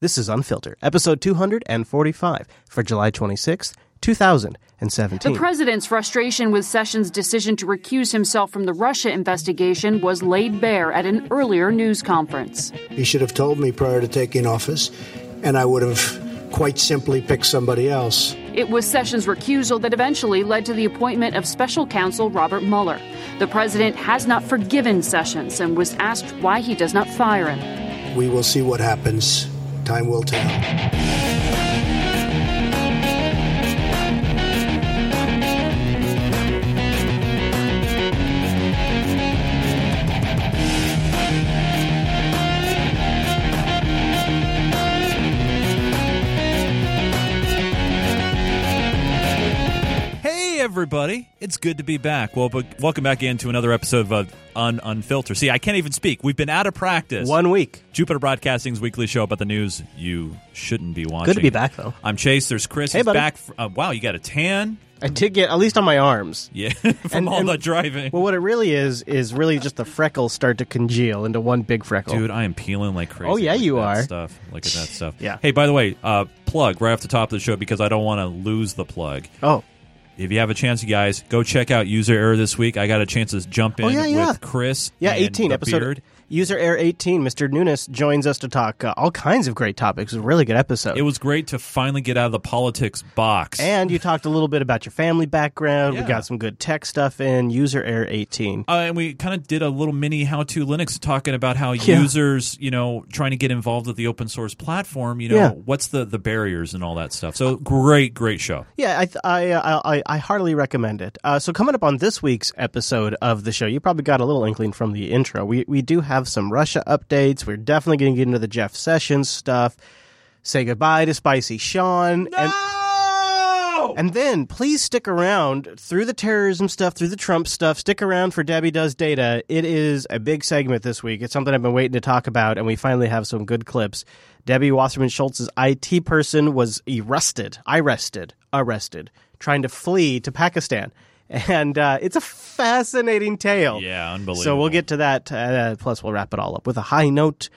This is Unfiltered, episode 245 for July 26th, 2017. The president's frustration with Sessions' decision to recuse himself from the Russia investigation was laid bare at an earlier news conference. He should have told me prior to taking office, and I would have quite simply picked somebody else. It was Sessions' recusal that eventually led to the appointment of special counsel Robert Mueller. The president has not forgiven Sessions and was asked why he does not fire him. We will see what happens. Time will tell. Everybody, it's good to be back. Well, but welcome back into another episode of uh, Un Unfiltered. See, I can't even speak. We've been out of practice. One week. Jupiter Broadcasting's weekly show about the news you shouldn't be watching. Good to be back, though. I'm Chase. There's Chris. Hey, He's buddy. back. fr- uh, wow, you got a tan. I did get, at least on my arms. Yeah, from And- all and- the driving. Well, what it really is, is really just the freckles start to congeal into one big freckle. Dude, I am peeling like crazy. Oh, yeah, Look at you that are. Stuff. Look at that stuff. Yeah. Hey, by the way, uh, plug right off the top of the show because I don't want to lose the plug. Oh, If you have a chance, you guys go check out User Error this week. I got a chance to jump oh, in Oh, yeah, yeah. with Chris. yeah, and 18, the episode. Beard. User Error 18, Mr. Nunes joins us to talk uh, all kinds of great topics. It was a really good episode. It was great to finally get out of the politics box. and you talked a little bit about your family background. We got some good tech stuff in User Error 18. Uh, and we kind of did a little mini how to Linux talking about how Yeah. users, you know, trying to get involved with the open source platform, you know, Yeah. what's the, the barriers and all that stuff. So great, great show. Yeah, I th- I, uh, I I heartily recommend it. Uh, so coming up on this week's episode of the show, you probably got a little inkling from the intro. We we do have some Russia updates. We're definitely going to get into the Jeff Sessions stuff. Say goodbye to Spicy Sean. And, and then please stick around through the terrorism stuff, through the Trump stuff. Stick around for Debbie Does Data. It is a big segment this week. It's something I've been waiting to talk about, and we finally have some good clips. Debbie Wasserman Schultz's IT person was arrested, arrested, arrested, trying to flee to Pakistan. And uh, it's a fascinating tale. Yeah, unbelievable. So we'll get to that. Uh, plus, we'll wrap it all up with a high note.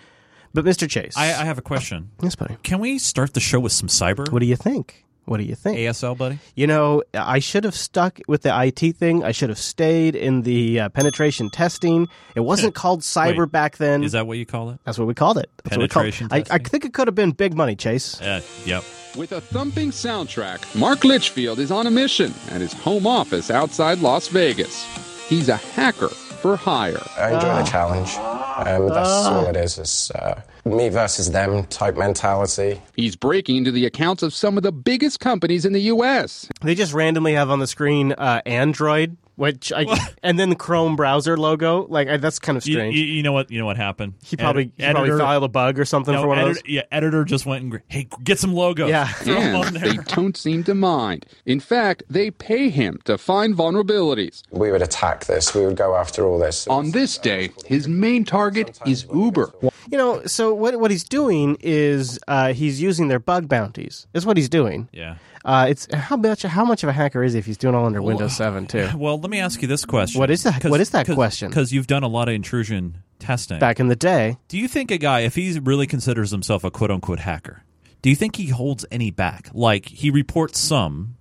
But Mr. Chase, I, I have a question. yes, buddy. Can we start the show with some cyber? What do you think? What do you think? ASL, buddy? You know, I should have stuck with the IT thing. I should have stayed in the uh, penetration testing. It wasn't called cyber Wait, back then. Is that what you call it? That's what we called it. That's what we called it. Penetration I, I think it could have been big money, Chase. Uh, yep. With a thumping soundtrack, Mark Litchfield is on a mission at his home office outside Las Vegas. He's a hacker for hire. I enjoy Ah. the challenge. Um, that's all it is. It's uh, me versus them type mentality. He's breaking into the accounts of some of the biggest companies in the U.S. They just randomly have on the screen uh, Android, which I, and then the Chrome browser logo. Like I, that's kind of You, strange. you, you know what? You know what happened? he probably, Edi- he probably filed a bug or something no, for one of editor, those. yeah, editor just went and gr- hey, get some logos. Yeah. Throw 'em on And there. they don't seem to mind. In fact, they pay him to find vulnerabilities. We would attack this. We would go after all this. On this day, his main target is Uber. You know, so what what he's doing is uh, he's using their bug bounties. Is what he's doing. Yeah. Uh, it's how much how much of a hacker is he if he's doing all under Windows Seven too? Well, let me ask you this question. What is that- what is that question? Because you've done a lot of intrusion testing. Back in the day, Do you think a guy, if he really considers himself a quote unquote hacker, do you think he holds any back? Like he reports some,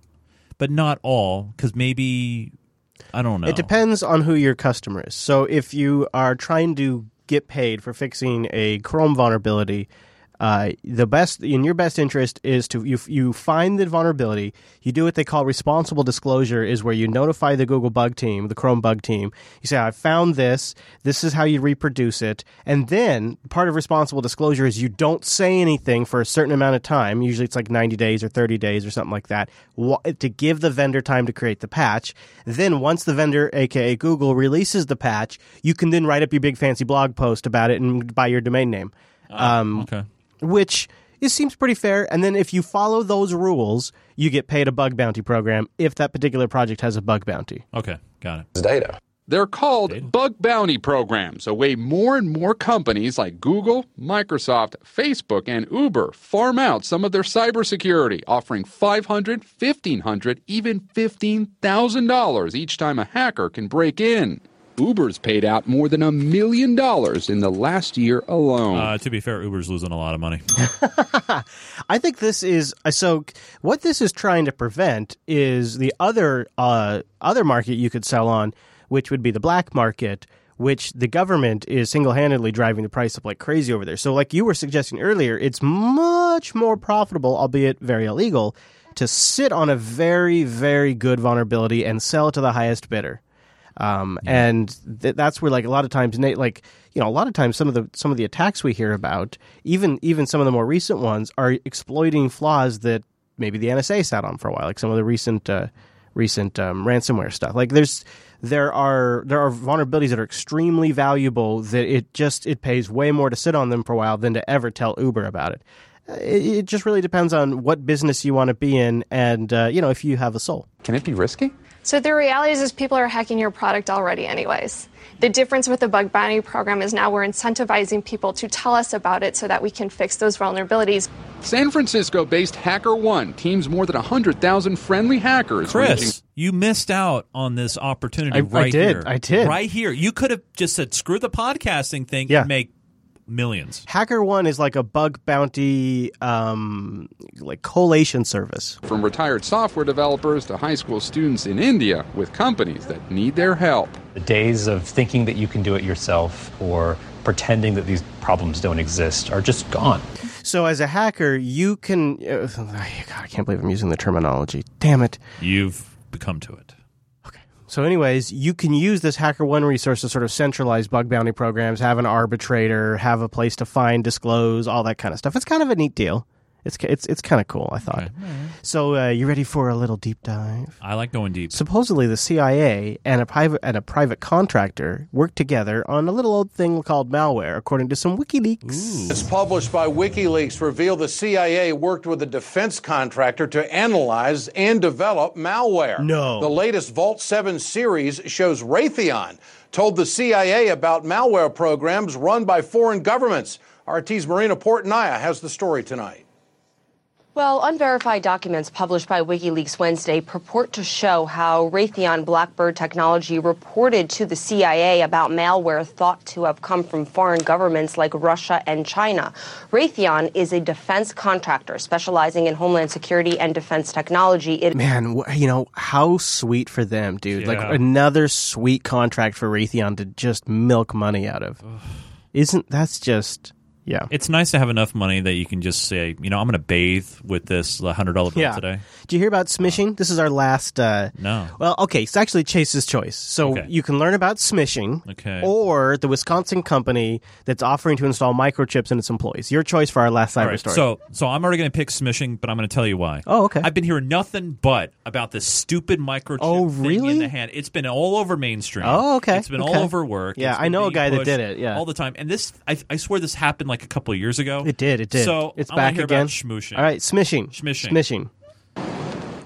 but not all, because maybe I don't know. it depends on who your customer is. So if you are trying to get paid for fixing a Chrome vulnerability. Uh, the best in your best interest is to you you find the vulnerability. You do what they call responsible disclosure, is where you notify the Google bug team, the Chrome bug team. You say, "I found this. This is how you reproduce it." And then part of responsible disclosure is you don't say anything for a certain amount of time. Usually, it's like ninety days or thirty days or something like that, to give the vendor time to create the patch. Then once the vendor, aka Google, releases the patch, you can then write up your big fancy blog post about it and buy your domain name um, Okay. Which it seems pretty fair. And then if you follow those rules, you get paid a bug bounty program if that particular project has a bug bounty. Okay. Got it. It's data. They're called bug bounty programs, a way more and more companies like Google, Microsoft, Facebook, and Uber farm out some of their cybersecurity, offering $500, $1,500, even $15,000 each time a hacker can break in. Uber's paid out more than a million dollars in the last year alone. Uh, to be fair, Uber's losing a lot of money. I think this is uh, so. What this is trying to prevent is the other uh, other market you could sell on, which would be the black market, which the government is single handedly driving the price up like crazy over there. So, like you were suggesting earlier, it's much more profitable, albeit very illegal, to sit on a very very good vulnerability and sell it to the highest bidder. Um, and th- that's where like a lot of times Nate, like you know a lot of times some of the some of the attacks we hear about even even some of the more recent ones are exploiting flaws that maybe the NSA sat on for a while like some of the recent uh, recent um, ransomware stuff. Like there's there are there are vulnerabilities that are extremely valuable that it just it pays way more to sit on them for a while than to ever tell Uber about it. It, it just really depends on what business you want to be in and uh, you know if you have a soul. Can it be risky? So the reality is, is people are hacking your product already anyways. The difference with the bug bounty program is now we're incentivizing people to tell us about it so that we can fix those vulnerabilities. San Francisco based HackerOne teams more than 100,000 friendly hackers. ranging- Chris, you missed out on this opportunity I- I right did. here. I did. Right here. You could have just said, screw the podcasting thing Yeah. and make millions. HackerOne is like a bug bounty, um, like collation service. from retired software developers to high school students in India with companies that need their help. The days of thinking that you can do it yourself or pretending that these problems don't exist are just gone. So as a hacker, you can. Uh, God, I can't believe I'm using the terminology. Damn it. You've become to it. So, anyways, you can use this HackerOne resource to sort of centralize bug bounty programs, have an arbitrator, have a place to find, disclose, all that kind of stuff. It's kind of a neat deal. It's it's it's kind of cool. I thought. So, uh, you ready for a little deep dive? I like going deep. supposedly the CIA and a private and a private contractor worked together on a little old thing called malware, according to some WikiLeaks. It's published by WikiLeaks reveal the CIA worked with a defense contractor to analyze and develop malware. No. The latest Vault 7 series shows Raytheon told the CIA about malware programs run by foreign governments. RT's Marina Portnaya has the story tonight. Well, unverified documents published by WikiLeaks Wednesday purport to show how Raytheon Blackbird Technology reported to the CIA about malware thought to have come from foreign governments like Russia and China. Raytheon is a defense contractor specializing in homeland security and defense technology. It Man, you know how sweet for them, dude! Like another sweet contract for Raytheon to just milk money out of. Isn't that's just yeah? It's nice to have enough money that you can just say, you know, I'm going to bathe with this $100 bill Yeah. today. Did you hear about smishing? This is our last. Uh, No. Well, okay, it's actually Chase's choice. So Okay. you can learn about smishing, Okay. or the Wisconsin company that's offering to install microchips in its employees. Your choice for our last cyber right, story. so so I'm already going to pick smishing, but I'm going to tell you why. Oh, okay. I've been hearing nothing but about this stupid microchip Oh, thing really? in the hand. It's been all over mainstream. Oh, okay, It's been okay. all over work. Yeah, I know a guy that did it, yeah. all the time. And this, I, I swear, this happened like a couple of years ago. it did. It did. So it's I back hear again. About schmooshing. All right, smishing. Smishing. Smishing.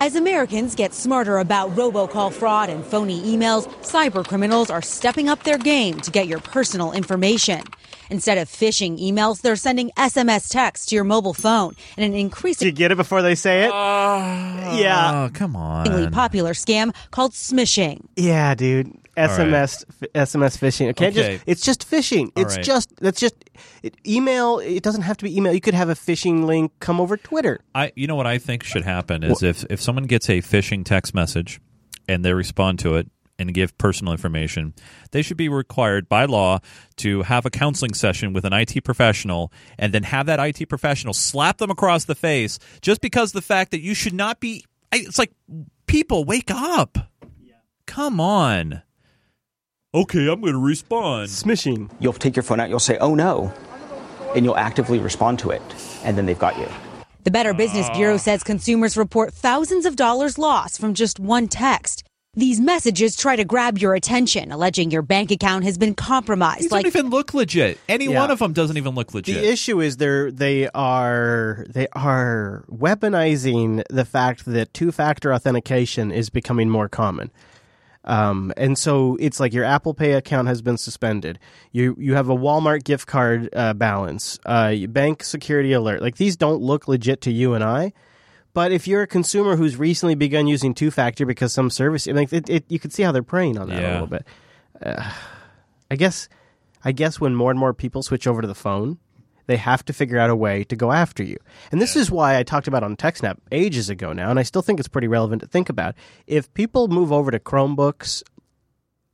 As Americans get smarter about robocall fraud and phony emails, cyber criminals are stepping up their game to get your personal information. Instead of phishing emails, they're sending SMS texts to your mobile phone in an Did you increasingly get it before they say it? Ah, yeah. Oh, come on. popular scam called smishing. Yeah, dude. SMS f- SMS phishing. Okay, Okay. just it's just phishing. All It's right. just that's just it, email. It doesn't have to be email. You could have a phishing link come over Twitter. I you know what I think should happen is if if someone gets a phishing text message and they respond to it and give personal information, they should be required by law to have a counseling session with an IT professional and then have that IT professional slap them across the face just because the fact that you should not be it's like people wake up. Come on. Okay, I'm going to respond. Smishing. You'll take your phone out, you'll say, oh no, and you'll actively respond to it, and then they've got you. The Better Business ah. Bureau says consumers report thousands of dollars lost from just one text. These messages try to grab your attention, alleging your bank account has been compromised. These like don't even look legit. Any Yeah. one of them doesn't even look legit. The issue is they're they are they are weaponizing the fact that two factor authentication is becoming more common. Um, and so it's like your Apple Pay account has been suspended. You you have a Walmart gift card uh, balance, uh, bank security alert. Like these don't look legit to you and I. But if you're a consumer who's recently begun using two factor because some service, like it, it, you can see how they're preying on that a little bit. Uh, I guess I guess when more and more people switch over to the phone, they have to figure out a way to go after you. And this is why I talked about on TechSnap ages ago now, and I still think it's pretty relevant to think about. If people move over to Chromebooks,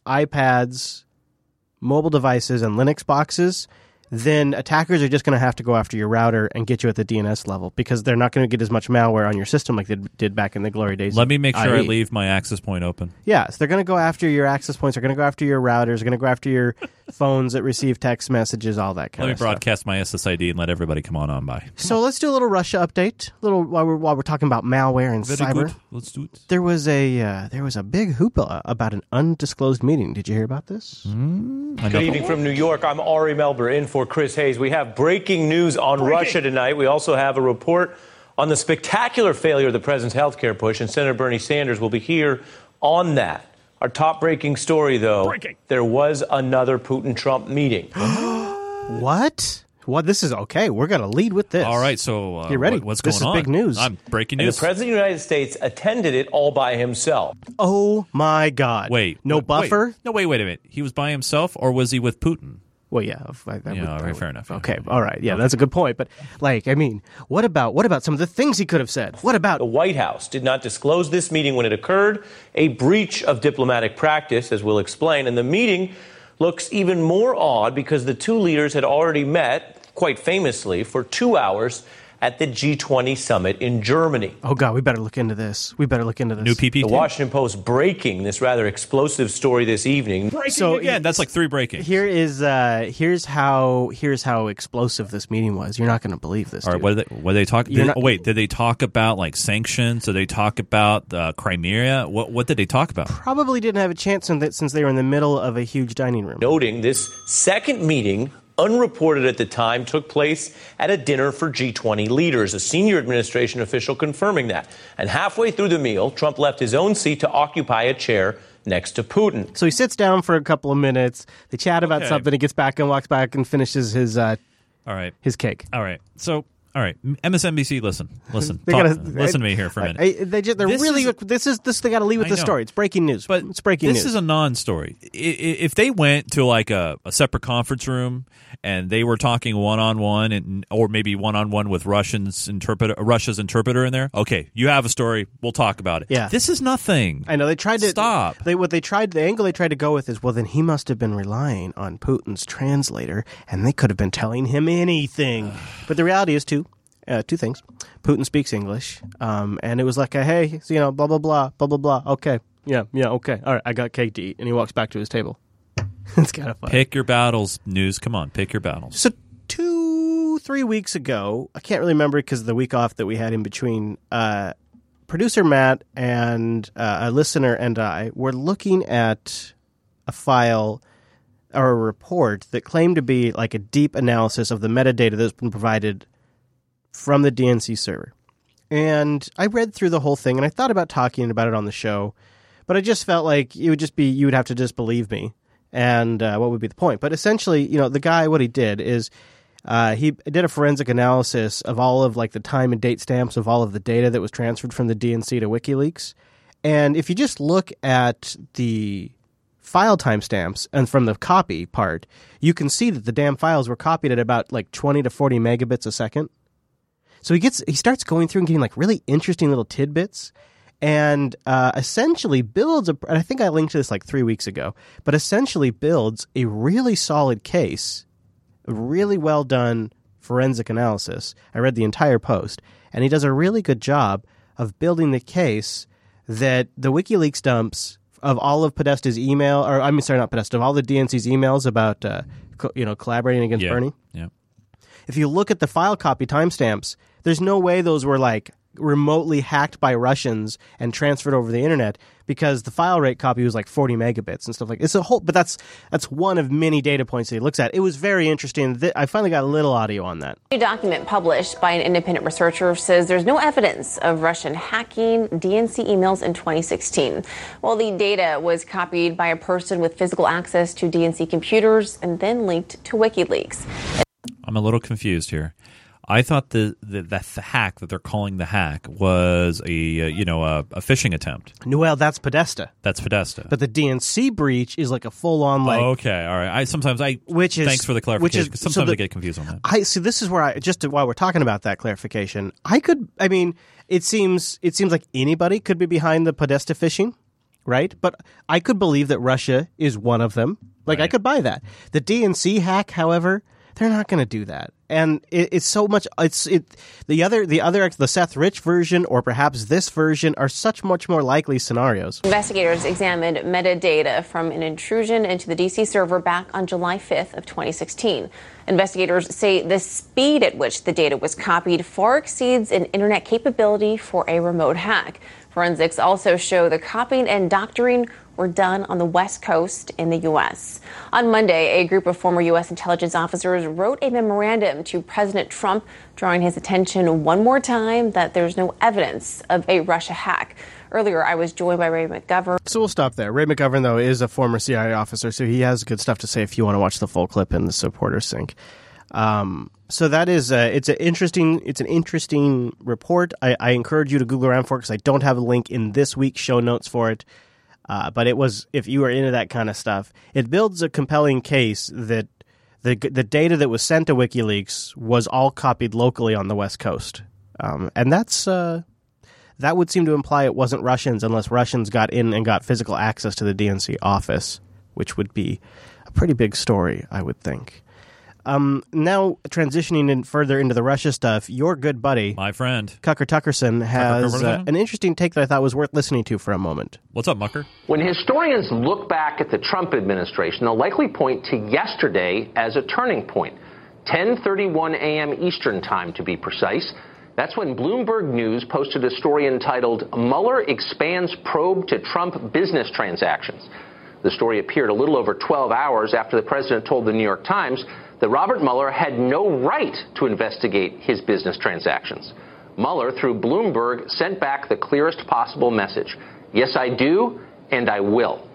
iPads, mobile devices, and Linux boxes, then attackers are just going to have to go after your router and get you at the DNS level because they're not going to get as much malware on your system like they did back in the glory days. Let me make sure I IE. leave my access point open. Yeah, so they're going to go after your access points. They're going to go after your routers. They're going to go after your phones that receive text messages, all that kind Let of stuff. Let me broadcast my SSID and let everybody come on on by. So let's do a little Russia update. A little while we're while we're talking about malware and Very cyber. good. Let's do it. There was a uh, there was a big hoopla about an undisclosed meeting. Did you hear about this? Good evening from New York. I'm Ari Melber in for Chris Hayes. We have breaking news on Russia tonight. We also have a report on the spectacular failure of the president's health care push, and Senator Bernie Sanders will be here on that. Our top breaking story, though, there was another Putin Trump meeting. What? What? This is okay. We're gonna lead with this. All right, so uh, Get ready. what- what's This going on? is big news. I'm breaking And news. the president of the United States attended it all by himself. Oh my God! Wait, no wait, buffer. wait. No, wait, wait a minute. He was by himself, or was he with Putin? Well, yeah, if I, that Yeah, would- all that right, would- fair enough. Okay, all right, yeah, that's a good point. But like, I mean, what about what about some of the things he could have said? What about The White House did not disclose this meeting when it occurred, a breach of diplomatic practice, as we'll explain. And the meeting looks even more odd because the two leaders had already met, quite famously, for two hours at the G20 summit in Germany. Oh God, we better look into this. We better look into this. New PPT. The Washington Post breaking this rather explosive story this evening. Breaking So, again. That's like three breaking. Here is uh here's how here's how explosive this meeting was. You're not going to believe this. All right, dude. what did they, what did they talk? You're Did, not- oh, wait, did they talk about like sanctions? Did they talk about uh, Crimea? What what did they talk about? Probably didn't have a chance in that since they were in the middle of a huge dining room. Noting this second meeting, unreported at the time, took place at a dinner for G20 leaders, a senior administration official confirming that. And halfway through the meal, Trump left his own seat to occupy a chair next to Putin. So he sits down for a couple of minutes. They chat about Okay. something. He gets back and walks back and finishes his uh, All right, his cake. all right. So all right, MSNBC, listen, listen, They Talk- gotta listen to me here for a minute. I- I- they just, they're This really is- this is this. They got to leave with the story. It's breaking news. But it's breaking news. this news. is a non-story. I- i- If they went to like a, a separate conference room and they were talking one-on-one, and or maybe one-on-one with Russians interpreter, Russia's interpreter in there, okay, you have a story. We'll talk about it. Yeah. this is nothing. I know they tried to Stop. They what they tried the angle they tried to go with is well then he must have been relying on Putin's translator and they could have been telling him anything. but the reality is two uh, two things. Putin speaks English, um, and it was like a hey, you know, blah blah blah blah blah blah. Okay, yeah, yeah, okay, all right, I got cake to eat, and he walks back to his table. it's kind of fun. Pick your battles, news. Come on, pick your battles. So two, three weeks ago, I can't really remember because of the week off that we had in between. Uh, producer Matt and uh, a listener and I were looking at a file or a report that claimed to be like a deep analysis of the metadata that's been provided from the DNC server. And I read through the whole thing and I thought about talking about it on the show, but I just felt like it would just be, you would have to just believe me. And uh, what would be the point? But essentially, you know, the guy, what he did is uh, he did a forensic analysis of all of like the time and date stamps of all of the data that was transferred from the DNC to WikiLeaks. And if you just look at the file timestamps and from the copy part, you can see that the damn files were copied at about like 20 to 40 megabits a second. So he gets he starts going through and getting like really interesting little tidbits and uh, essentially builds a and I think I linked to this like 3 weeks ago, but essentially builds a really solid case, a really well done forensic analysis. I read the entire post and he does a really good job of building the case that the WikiLeaks dumps of all of Podesta's email, or I mean, sorry, not Podesta, of all the DNC's emails about, uh, co- you know, collaborating against Yeah, Bernie. yeah. If you look at the file copy timestamps, there's no way those were like remotely hacked by Russians and transferred over the internet because the file rate copy was like 40 megabits and stuff like it's a whole but that's that's one of many data points that he looks at it was very interesting Th- i finally got a little audio on that A document published by an independent researcher says there's no evidence of Russian hacking DNC emails in 2016. While the data was copied by a person with physical access to DNC computers and then linked to WikiLeaks. I'm a little confused here. I thought the, the the hack that they're calling the hack was a uh, you know a, a phishing attempt. Well, that's Podesta. That's Podesta. But the DNC breach is like a full on like. oh, okay, all right. I sometimes I Which is- thanks for the clarification. which is- 'cause so sometimes the- I get confused on that. I see. This is where I just to, while we're talking about that clarification, I could. I mean, it seems it seems like anybody could be behind the Podesta phishing, right? But I could believe that Russia is one of them. Like I could buy that. The DNC hack, however, they're not going to do that, and it, it's so much. It's it. The other, the other, the Seth Rich version, or perhaps this version, are such much more likely scenarios. Investigators examined metadata from an intrusion into the DC server back on July 5th of 2016. Investigators say the speed at which the data was copied far exceeds an internet capability for a remote hack. Forensics also show the copying and doctoring were done on the West Coast in the U.S. On Monday, a group of former U.S. intelligence officers wrote a memorandum to President Trump, drawing his attention one more time that there's no evidence of a Russia hack. Earlier, I was joined by Ray McGovern. So we'll stop there. Ray McGovern, though, is a former CIA officer, so he has good stuff to say if you want to watch the full clip in the supporter sync. Um, so that is uh, it's an interesting it's an interesting report. I, I encourage you to Google around for it because I don't have a link in this week's show notes for it. Uh, but it was if you are into that kind of stuff, it builds a compelling case that the the data that was sent to WikiLeaks was all copied locally on the West Coast, um, and that's uh, that would seem to imply it wasn't Russians unless Russians got in and got physical access to the DNC office, which would be a pretty big story, I would think. Um, now transitioning in further into the Russia stuff, your good buddy, my friend Cucker Tuckerson, has uh, an interesting take that I thought was worth listening to for a moment. What's up, Mucker? When historians look back at the Trump administration, they'll likely point to yesterday as a turning point. 10:31 a.m. Eastern Time to be precise. That's when Bloomberg News posted a story entitled Mueller expands probe to Trump business transactions. The story appeared a little over 12 hours after the president told the New York Times that Robert Mueller had no right to investigate his business transactions. Mueller, through Bloomberg, sent back the clearest possible message Yes, I do, and I will.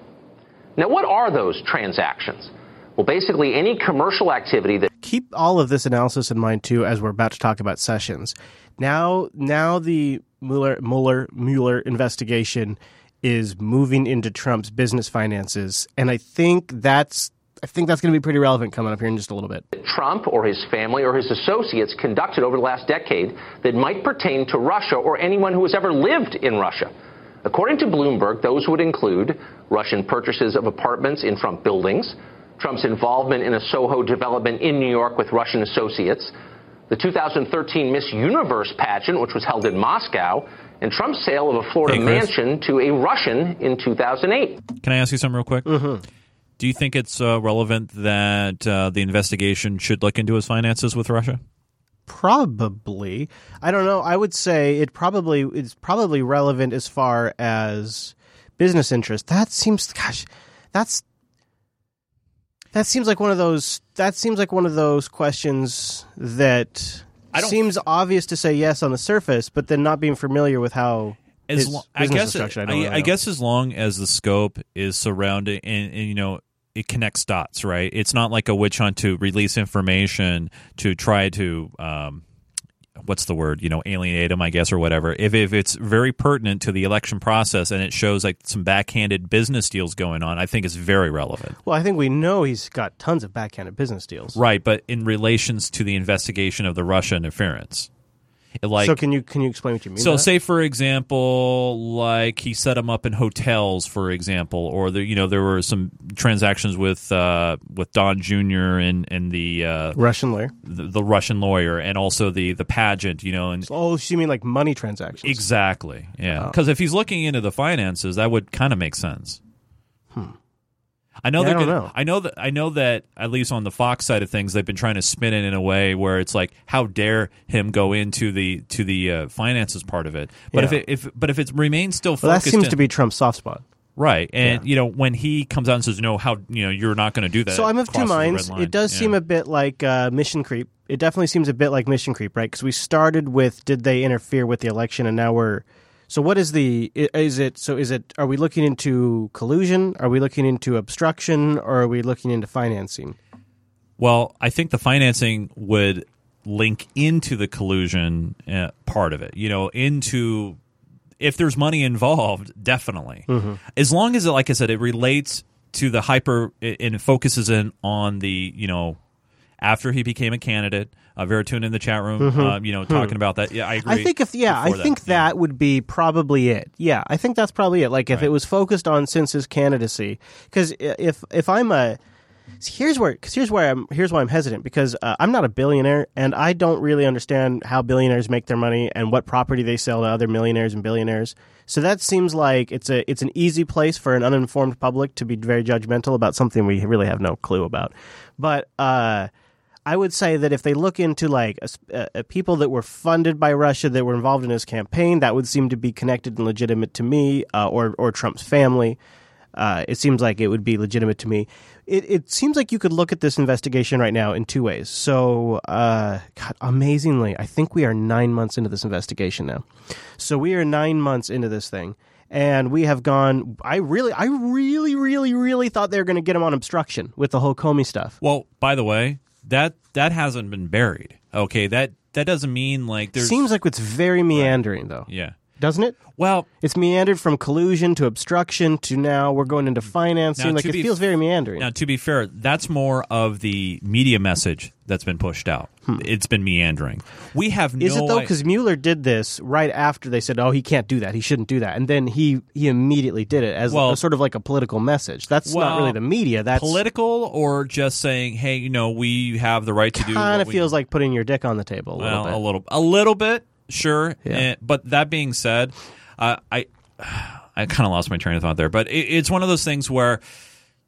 Now, what are those transactions? Well, basically, any commercial activity that Keep all of this analysis in mind too, as we're about to talk about Sessions. Now, now the Mueller Mueller Mueller investigation is moving into Trump's business finances, and I think that's I think that's going to be pretty relevant coming up here in just a little bit. Trump or his family or his associates conducted over the last decade that might pertain to Russia or anyone who has ever lived in Russia. According to Bloomberg, those would include Russian purchases of apartments in Trump buildings, Trump's involvement in a Soho development in New York with Russian associates, the 2013 Miss Universe pageant, which was held in Moscow, and Trump's sale of a Florida Hey, mansion to a Russian in 2008. Can I ask you something real quick? Mm-hmm. Do you think it's uh, relevant that uh, the investigation should look into his finances with Russia? Probably, I don't know. I would say it probably it's probably relevant as far as business interest. That seems, gosh, that's that seems like one of those. That seems like one of those questions that seems obvious to say yes on the surface, but then not being familiar with how As I guess, is. I, I, I guess as long as the scope is surrounding and, and you know it connects dots, right? It's not like a witch hunt to release information to try to um, what's the word? You know, alienate them, I guess, or whatever. If if it's very pertinent to the election process and it shows like some backhanded business deals going on, I think it's very relevant. Well, I think we know he's got tons of backhanded business deals. Right, but in relations to the investigation of the Russia interference. Like so can you can you explain what you mean? So, by that? say for example, like he set them up in hotels, for example, or the, you know there were some transactions with uh, with Don Jr. and and the uh, Russian lawyer, the, the Russian lawyer, and also the the pageant, you know, and oh, so you mean like money transactions? exactly, yeah. Oh. Because if he's looking into the finances, that would kind of make sense. I know Yeah, they're don't gonna, know. I know that I know that at least on the Fox side of things, they've been trying to spin it in a way where it's like, how dare him go into the to the uh, finances part of it? But if it if but if it remains still Well, that seems in- to be Trump's soft spot. right. And you know when he comes out and says, no, how you know you're not going to do that. So I'm of two crosses the red minds. It does Yeah. seem a bit like uh, mission creep. It definitely seems a bit like mission creep, right? Because we started with did they interfere with the election, and now we're. So what is the is it? So is it? Are we looking into collusion? Are we looking into obstruction? Or are we looking into financing? Well, I think the financing would link into the collusion uh, part of it. You know, into if there's money involved, definitely. Mhm. As long as, it, like I said, it relates to the hyper and it focuses in on the you know after he became a candidate. Uh, Veritune in the chat room, Mhm. uh, you know, Hmm. talking about that. Yeah, I agree. I think if yeah, I before that. think that would be probably it. Yeah, I think that's probably it. Like if it was focused on since his candidacy, because if if I'm a here's where cause here's where I'm here's why I'm hesitant because uh, I'm not a billionaire and I don't really understand how billionaires make their money and what property they sell to other millionaires and billionaires. So that seems like it's a it's an easy place for an uninformed public to be very judgmental about something we really have no clue about. But uh, I would say that if they look into like a, uh, people that were funded by Russia that were involved in his campaign, that would seem to be connected and legitimate to me, uh, or or Trump's family. Uh, it seems like it would be legitimate to me. It, it seems like you could look at this investigation right now in two ways. So, uh, God, amazingly, I think we are nine months into this investigation now. So we are nine months into this thing, and we have gone. I really, I really, really, really thought they were going to get him on obstruction with the whole Comey stuff. Well, by the way, that that hasn't been buried. Okay, that that doesn't mean like there's Seems like it's very meandering, though. yeah. Doesn't it? Well, it's meandered from collusion to obstruction to now we're going into financing. Like it be- feels very meandering. Now, to be fair, that's more of the media message that's been pushed out. It's been meandering. We have no Hmm. Is it though? i- Because Mueller did this right after they said, "Oh, he can't do that. He shouldn't do that," and then he he immediately did it as Well- a, sort of like a political message. That's not really the media. That's political or just saying, "Hey, you know, we have the right to do." kind of we feels like putting your dick on the table a little well, bit. a little, a little bit, sure. Yeah. Eh, but that being said, uh, I, I kind of lost my train of thought there. But it, it's one of those things where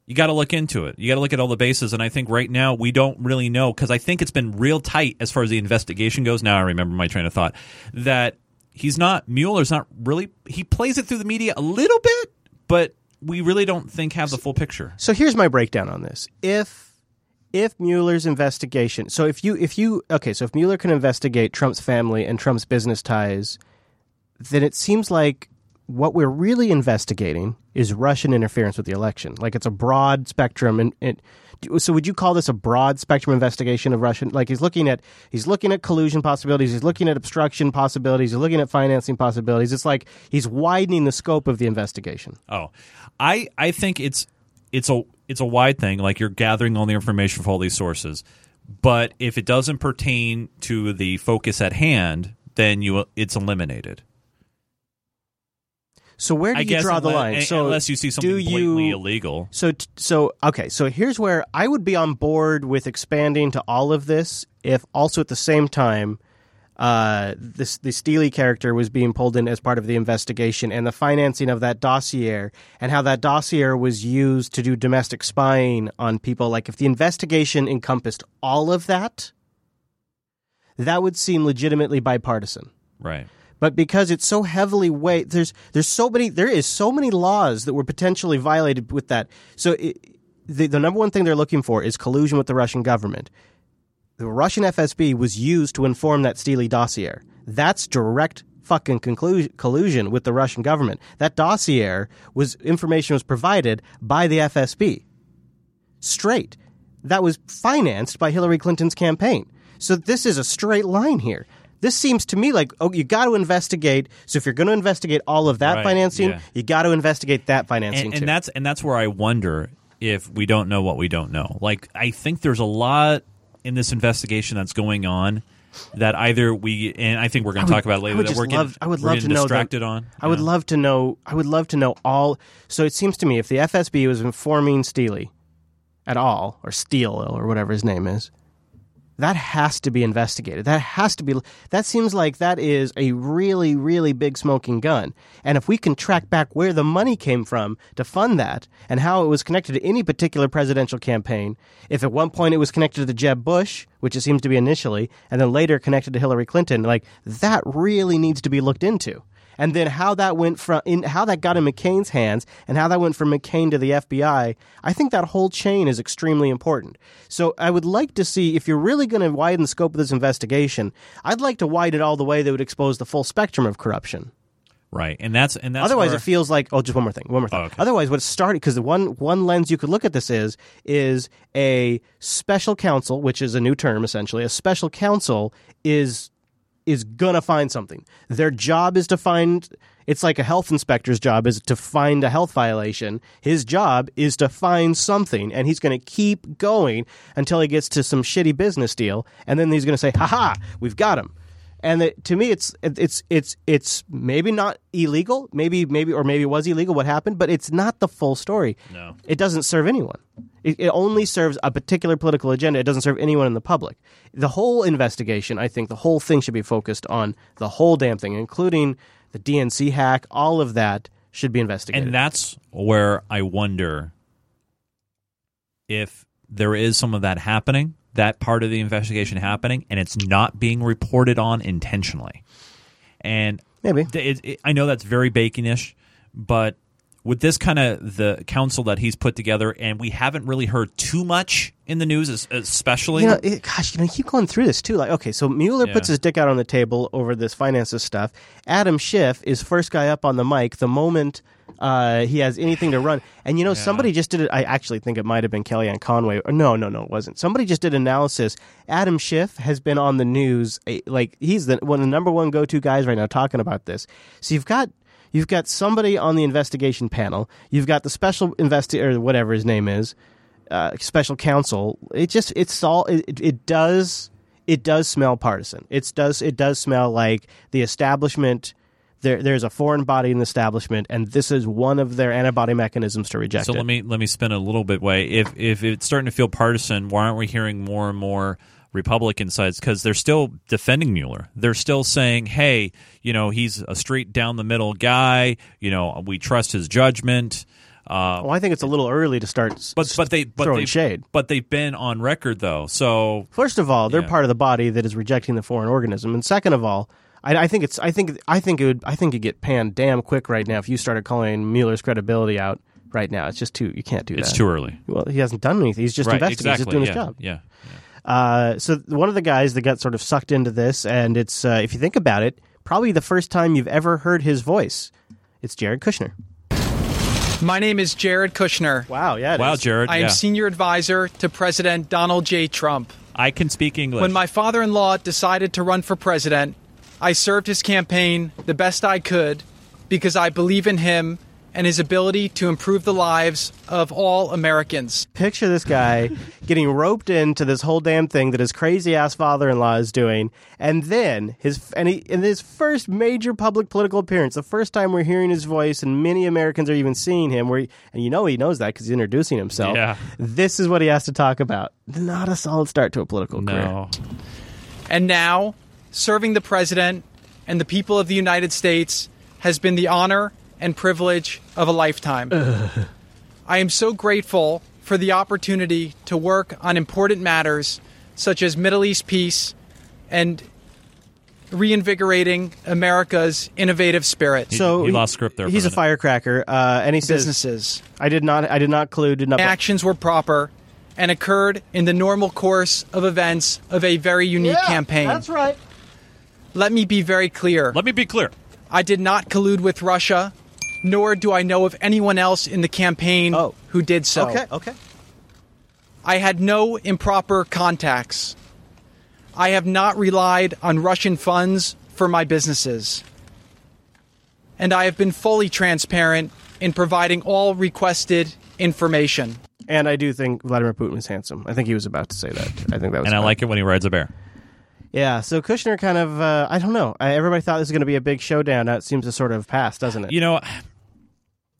you got to look into it. You got to look at all the bases, and I think right now we don't really know because I think it's been real tight as far as the investigation goes. Now I remember my train of thought that he's not Mueller's not really he plays it through the media a little bit, but we really don't think have the full picture. So here's my breakdown on this. If if Mueller's investigation, so if you if you okay, so if Mueller can investigate Trump's family and Trump's business ties, then it seems like what we're really investigating is Russian interference with the election. Like it's a broad spectrum, and, and so would you call this a broad spectrum investigation of Russian? Like he's looking at he's looking at collusion possibilities, he's looking at obstruction possibilities, he's looking at financing possibilities. It's like he's widening the scope of the investigation. Oh, I I think it's it's a it's a wide thing. Like you're gathering all the information from all these sources, but if it doesn't pertain to the focus at hand, then you it's eliminated. So where do I you draw the line? So unless you see something do you- illegal. So t- so okay, so here's where I would be on board with expanding to all of this if also at the same time uh, this the Steely character was being pulled in as part of the investigation and the financing of that dossier and how that dossier was used to do domestic spying on people. Like if the investigation encompassed all of that, that would seem legitimately bipartisan Right. but because it's so heavily weight there's there's so many there is so many laws that were potentially violated with that so it, the, the number one thing they're looking for is collusion with the russian government the russian fsb was used to inform that steely dossier that's direct fucking collusion with the russian government that dossier was information was provided by the fsb straight that was financed by Hillary Clinton's campaign. So this is a straight line here. This seems to me like oh, you got to investigate. So if you're going to investigate all of that Right, financing, yeah. you got to investigate that financing and, too. and that's and that's where I wonder if we don't know what we don't know. Like I think there's a lot in this investigation that's going on that either we and I think we're going to talk about it later that we're getting, love, I would love to know distracted that, on. I would love to know. I would love to know all. So it seems to me if the FSB was informing Steely at all, or Steele, or whatever his name is, that has to be investigated. That has to be. That seems like that is a really, really big smoking gun. And if we can track back where the money came from to fund that and how it was connected to any particular presidential campaign, if at one point it was connected to Jeb Bush, which it seems to be initially, and then later connected to Hillary Clinton, like that really needs to be looked into. And then how that went from in how that got in McCain's hands and how that went from McCain to the FBI, I think that whole chain is extremely important. So I would like to see if you're really going to widen the scope of this investigation, I'd like to widen it all the way that would expose the full spectrum of corruption. Right, and that's and that's Otherwise, where- it feels like oh, just one more thing, one more thing. Oh, Otherwise, what started because the one one lens you could look at this is is a special counsel, which is a new term essentially. A special counsel is is gonna find something. Their job is to find. It's like a health inspector's job is to find a health violation. His job is to find something, and he's going to keep going until he gets to some shitty business deal, and then he's going to say, "Ha ha, we've got him." And it, to me, it's it's it's it's maybe not illegal, maybe maybe or maybe it was illegal what happened, but it's not the full story. No. it doesn't serve anyone. It, it only serves a particular political agenda. It doesn't serve anyone in the public. The whole investigation, I think, the whole thing should be focused on the whole damn thing, including the DNC hack. All of that should be investigated. And that's where I wonder if there is some of that happening, that part of the investigation happening, and it's not being reported on intentionally. And maybe it, it, I know that's very baconish, but with this kind of the council that he's put together, and we haven't really heard too much in the news, especially. You know, it, gosh, you know, keep going through this too. Like, okay, so Mueller Yeah. puts his dick out on the table over this finances stuff. Adam Schiff is first guy up on the mic the moment uh, he has anything to run. And you know, somebody just did it. I actually think it might have been Kellyanne Conway. No, no, no, it wasn't. Somebody just did analysis. Adam Schiff has been on the news. eh, Like he's the one of the number one go to guys right now talking about this. So you've got. You've got somebody on the investigation panel. You've got the special investigator, or whatever his name is, uh, special counsel. It just it's all it, it does it does smell partisan. It does it does smell like the establishment. There there's a foreign body in the establishment, and this is one of their antibody mechanisms to reject So it. let me let me spin a little bit way. If if it's starting to feel partisan, why aren't we hearing more and more Republican sides? Because they're still defending Mueller. They're still saying, "Hey, you know, he's a straight down the middle guy. You know, we trust his judgment." Uh, well, I think it's a little early to start. but but they but throwing shade. But they've been on record though. So First of all, they're Yeah. part of the body that is rejecting the foreign organism, and second of all, I, I think it's I think I think it would I think it'd get panned damn quick right now if you started calling Mueller's credibility out right now. It's just too you can't do that. It's too early. Well, he hasn't done anything. He's just Right, investigating. He's just doing yeah, his job. yeah, Uh, so one of the guys that got sort of sucked into this, and it's uh, if you think about it, probably the first time you've ever heard his voice. It's Jared Kushner. My name is Jared Kushner. Wow, yeah. Wow, Jared, I am yeah. senior advisor to President Donald J. Trump. I can speak English. When my father in law decided to run for president, I served his campaign the best I could because I believe in him and his ability to improve the lives of all Americans. Picture this guy getting roped into this whole damn thing that his crazy ass father in law is doing, and then his and he, in his first major public political appearance, the first time we're hearing his voice, and many Americans are even seeing him. Where he, and you know he knows that because he's introducing himself. Yeah. This is what he has to talk about. Not a solid start to a political career. No. And now, serving the president and the people of the United States has been the honor and privilege of a lifetime. I am so grateful for the opportunity to work on important matters such as Middle East peace and reinvigorating America's innovative spirit. So he lost script there for He's a a firecracker, uh, and he says Businesses. I did not. I did not clue. Did not. actions were proper and occurred in the normal course of events of a very unique Yeah, campaign. That's right. Let me be very clear. Let me be clear. I did not collude with Russia, nor do I know of anyone else in the campaign oh. who did so. Oh. Okay. Okay. I had no improper contacts. I have not relied on Russian funds for my businesses. And I have been fully transparent in providing all requested information. And I do think Vladimir Putin is handsome. I think he was about to say that. I think that was. and I about- like it when he rides a bear. Yeah. So Kushner kind of. Uh, I don't know. I, everybody thought this was going to be a big showdown. Now it seems to sort of pass, doesn't it? You know,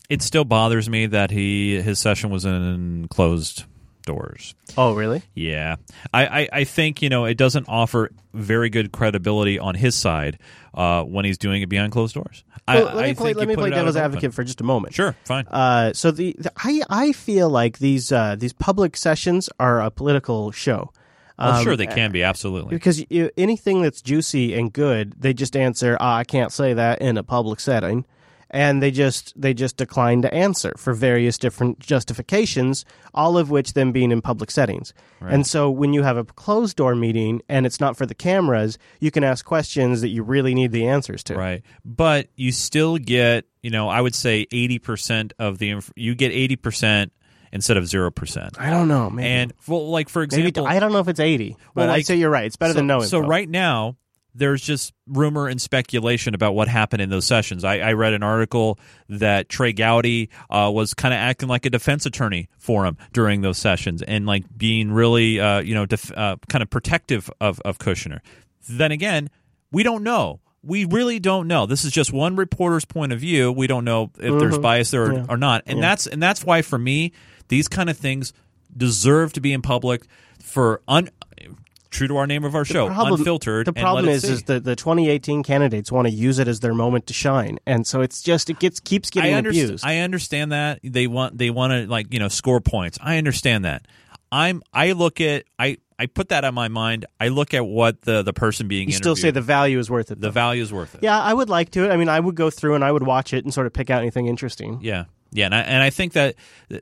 it still bothers me that he his session was in closed doors. Oh, really? Yeah, I, I, I think you know it doesn't offer very good credibility on his side uh, when he's doing it behind closed doors. I, let me I play, think let me play devil's advocate open. for just a moment. Sure, fine. Uh, so the, the I I feel like these uh, these public sessions are a political show. Well, Um, sure, they can be absolutely. because you, anything that's juicy and good, they just answer, "Ah, "I can't say that in a public setting," and they just they just declined to answer for various different justifications, all of which then being in public settings. Right. And so when you have a closed door meeting and it's not for the cameras, you can ask questions that you really need the answers to. Right. But you still get, you know, I would say 80% of the inf- you get 80% instead of 0%. I don't know, maybe. And well, like for Maybe example, I don't know if it's 80. Well, like- I'd say you're right. It's better so, than no So right now, there's just rumor and speculation about what happened in those sessions. I, I read an article that Trey Gowdy uh, was kind of acting like a defense attorney for him during those sessions and like being really, uh, you know, def- uh, kind of protective of, of Kushner. Then again, we don't know. We really don't know. This is just one reporter's point of view. We don't know if there's Mhm. bias there or, Yeah. or not, and Yeah. that's and that's why for me, these kind of things deserve to be in public for un. True to our name of our show, problem- unfiltered. The problem is, is that the 2018 candidates want to use it as their moment to shine, and so it's just it gets keeps getting I understand. abused. I understand that they want they want to like you know score points. I understand that. I'm I look at I I put that on my mind. I look at what the the person being you still say the value is worth it. the value is worth it. Yeah, I would like to. I mean, I would go through and I would watch it and sort of pick out anything interesting. Yeah. Yeah, and I, and I think that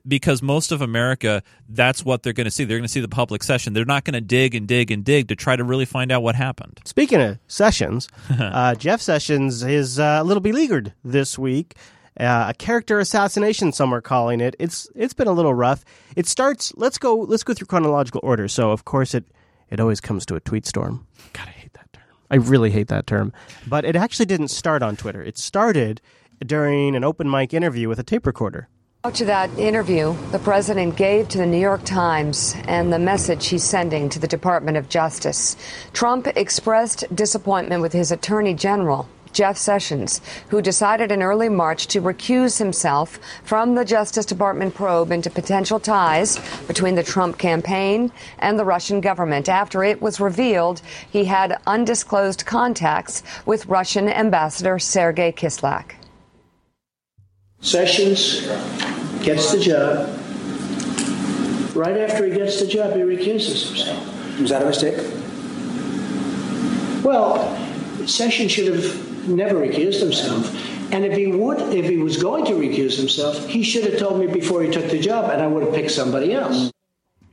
because most of America, that's what they're going to see. They're going to see the public session. They're not going to dig and dig and dig to try to really find out what happened. Speaking of Sessions, uh, Jeff Sessions is uh, a little beleaguered this week. Uh, a character assassination, some are calling it. It's it's been a little rough. It starts. Let's go. Let's go through chronological order. So, of course, it it always comes to a tweet storm. God, I hate that term. I really hate that term. But it actually didn't start on Twitter. It started during an open mic interview with a tape recorder. To that interview the president gave to the New York Times and the message he's sending to the Department of Justice. Trump expressed disappointment with his attorney general. Jeff Sessions, who decided in early March to recuse himself from the Justice Department probe into potential ties between the Trump campaign and the Russian government after it was revealed he had undisclosed contacts with Russian Ambassador Sergei Kislyak. Sessions gets the job. Right after he gets the job, he recuses himself. Was that a mistake? Well, Sessions should have never recused himself. And if he would, if he was going to recuse himself, he should have told me before he took the job, and I would have picked somebody else.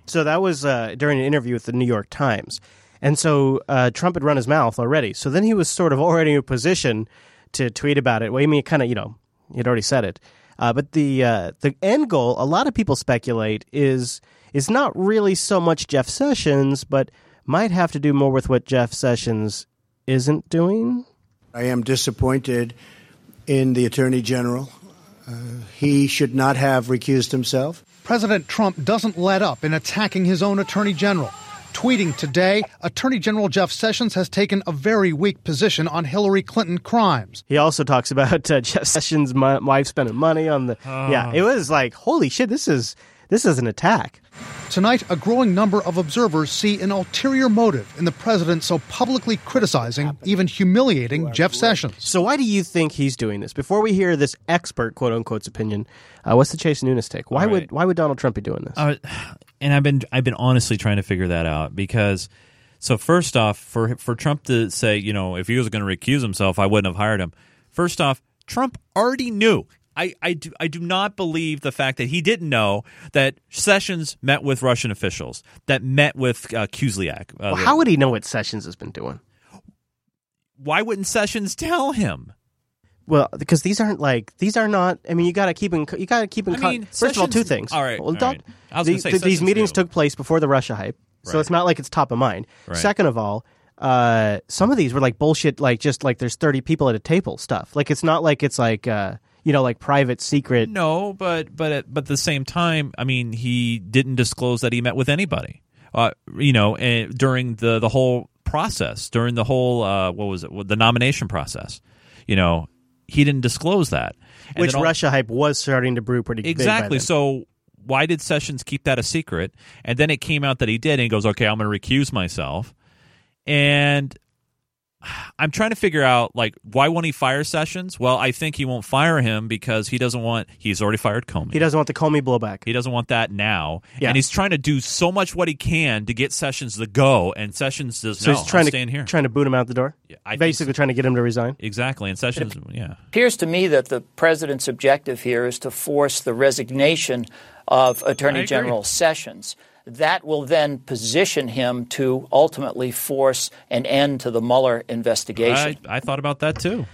So that was uh, during an interview with the New York Times. And so uh, Trump had run his mouth already. So then he was sort of already in a position to tweet about it. Well, I mean, kind of, you know, he'd already said it. Uh, but the uh, the end goal, a lot of people speculate, is is not really so much Jeff Sessions, but might have to do more with what Jeff Sessions isn't doing. I am disappointed in the Attorney General. Uh, he should not have recused himself. President Trump doesn't let up in attacking his own attorney general. Tweeting today, Attorney General Jeff Sessions has taken a very weak position on Hillary Clinton crimes. He also talks about uh, Jeff Sessions' mo- wife spending money on the. Yeah, it was like, holy shit, this is this is an attack. Tonight, a growing number of observers see an ulterior motive in the president so publicly criticizing, even humiliating Jeff Sessions. So why do you think he's doing this? Before we hear this expert quote unquote's opinion, uh, what's the Chase Nunes take? Why All right. would why would Donald Trump be doing this? Uh, and I've been I've been honestly trying to figure that out because so first off, for for Trump to say, you know, if he was going to recuse himself, I wouldn't have hired him. First off, Trump already knew. I, I, do, I do not believe the fact that he didn't know that Sessions met with Russian officials, that met with uh, Kislyak. Uh, well, how would he know what Sessions has been doing? why wouldn't Sessions tell him? Well, because these aren't like these are not. I mean, you got to keep in. You got to keep in. I con- mean, first of all, two things. all right, Well, all. I was the- say the- these meetings knew. took place before the Russia hype, so Right. it's not like it's top of mind. Right. Second of all, uh, some of these were like bullshit. Like just like there's 30 people at a table stuff. Like it's not like it's like uh, you know like private secret. No, but but at, but at the same time, I mean, he didn't disclose that he met with anybody. Uh, you know, eh, during the the whole process, during the whole uh, what was it, the nomination process, you know, he didn't disclose that. And which all- Russia hype was starting to brew pretty exactly. So why did Sessions keep that a secret? And then it came out that he did, and he goes, "Okay, I'm going to recuse myself." And I'm trying to figure out like why won't he fire Sessions? Well, I think he won't fire him because he doesn't want. He's already fired Comey. He doesn't want the Comey blowback. He doesn't want that now, Yeah. and he's trying to do so much what he can to get Sessions to go, and Sessions says So no. he's trying I'm to staying here. trying to boot him out the door. Yeah, I think Basically, trying to get him to resign. Exactly, and Sessions, yeah. appears to me that the president's objective here is to force the resignation of Attorney. General Sessions. That will then position him to ultimately force an end to the Mueller investigation. I, I thought about that too.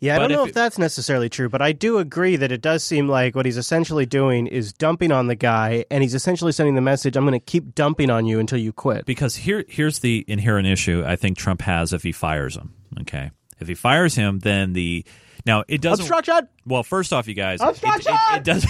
Yeah, I don't know if if, that's necessarily true, but I do agree that it does seem like what he's essentially doing is dumping on the guy, and he's essentially sending the message, "I'm going to keep dumping on you until you quit." Because here, here's the inherent issue I think Trump has if he fires him. Okay, if he fires him, then the now it doesn't Obstruction! Well, first off, you guys, it- Obstruction! It, it, does.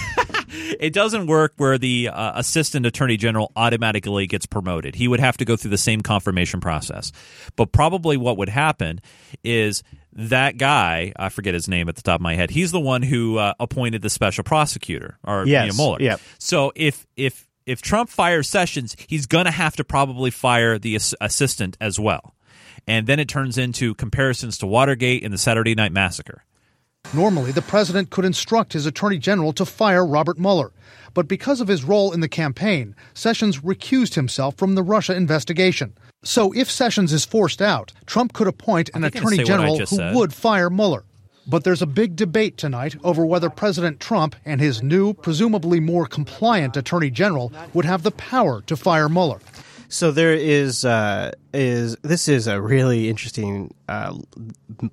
it doesn't work where the uh, assistant attorney general automatically gets promoted. He would have to go through the same confirmation process. But probably what would happen is that guy, I forget his name at the top of my head. He's the one who uh, appointed the special prosecutor or Yes, Mueller. yep. So if if if Trump fires Sessions, he's going to have to probably fire the ass- assistant as well. And then it turns into comparisons to Watergate and the Saturday Night Massacre. Normally, the president could instruct his attorney general to fire Robert Mueller. But because of his role in the campaign, Sessions recused himself from the Russia investigation. So if Sessions is forced out, Trump could appoint an think I can attorney say what I general who said. would fire Mueller. But there's a big debate tonight over whether President Trump and his new, presumably more compliant attorney general would have the power to fire Mueller. So there is uh, is this is a really interesting uh,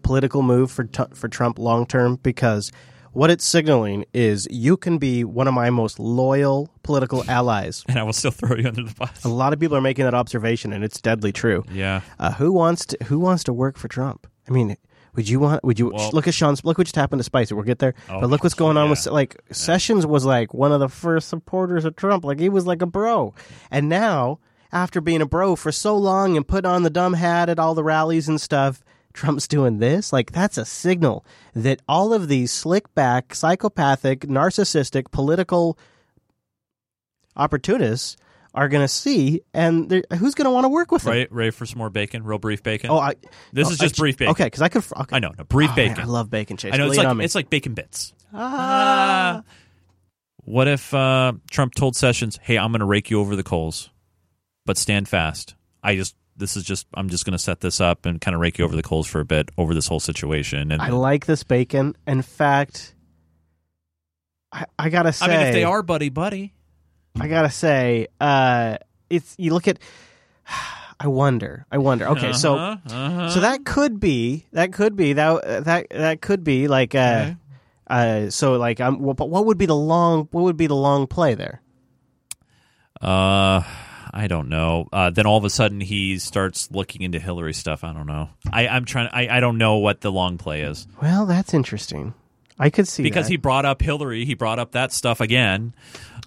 political move for t- for Trump long term because what it's signaling is you can be one of my most loyal political allies, and I will still throw you under the bus. A lot of people are making that observation, and it's deadly true. Yeah. Uh, who wants to Who wants to work for Trump? I mean. Would you want? Would you Well- look at Sean's? Look what just happened to Spicer. We'll get there, Oh, but look what's going on with like Sessions was like one of the first supporters of Trump. Like he was like a bro, and now after being a bro for so long and putting on the dumb hat at all the rallies and stuff, Trump's doing this. Like that's a signal that all of these slick back, psychopathic, narcissistic, political opportunists are going to see, and who's going to want to work with them? Ready, for some more bacon? Real brief bacon. Oh, I. This oh, is just I- brief bacon. Okay, because I could. Okay. I know, no brief Oh, man, bacon. I love bacon, Chase. I know it's like it's like bacon bits. Ah. What if uh, Trump told Sessions, "Hey, I'm going to rake you over the coals, but stand fast. I just this is just I'm just going to set this up and kind of rake you over the coals for a bit over this whole situation." And I like this bacon. In fact, I, I gotta say, I mean, if they are buddy buddy, I gotta say, uh, it's you look at. I wonder. I wonder. Okay, so Uh-huh, uh-huh. so that could be that could be that that that could be like uh, Okay. uh so like um well, but what would be the long what would be the long play there? uh, I don't know. Uh, then all of a sudden he starts looking into Hillary stuff. I don't know. I, I'm trying. I, I don't know what the long play is Well, that's interesting. I could see because that. he brought up Hillary. He brought up that stuff again.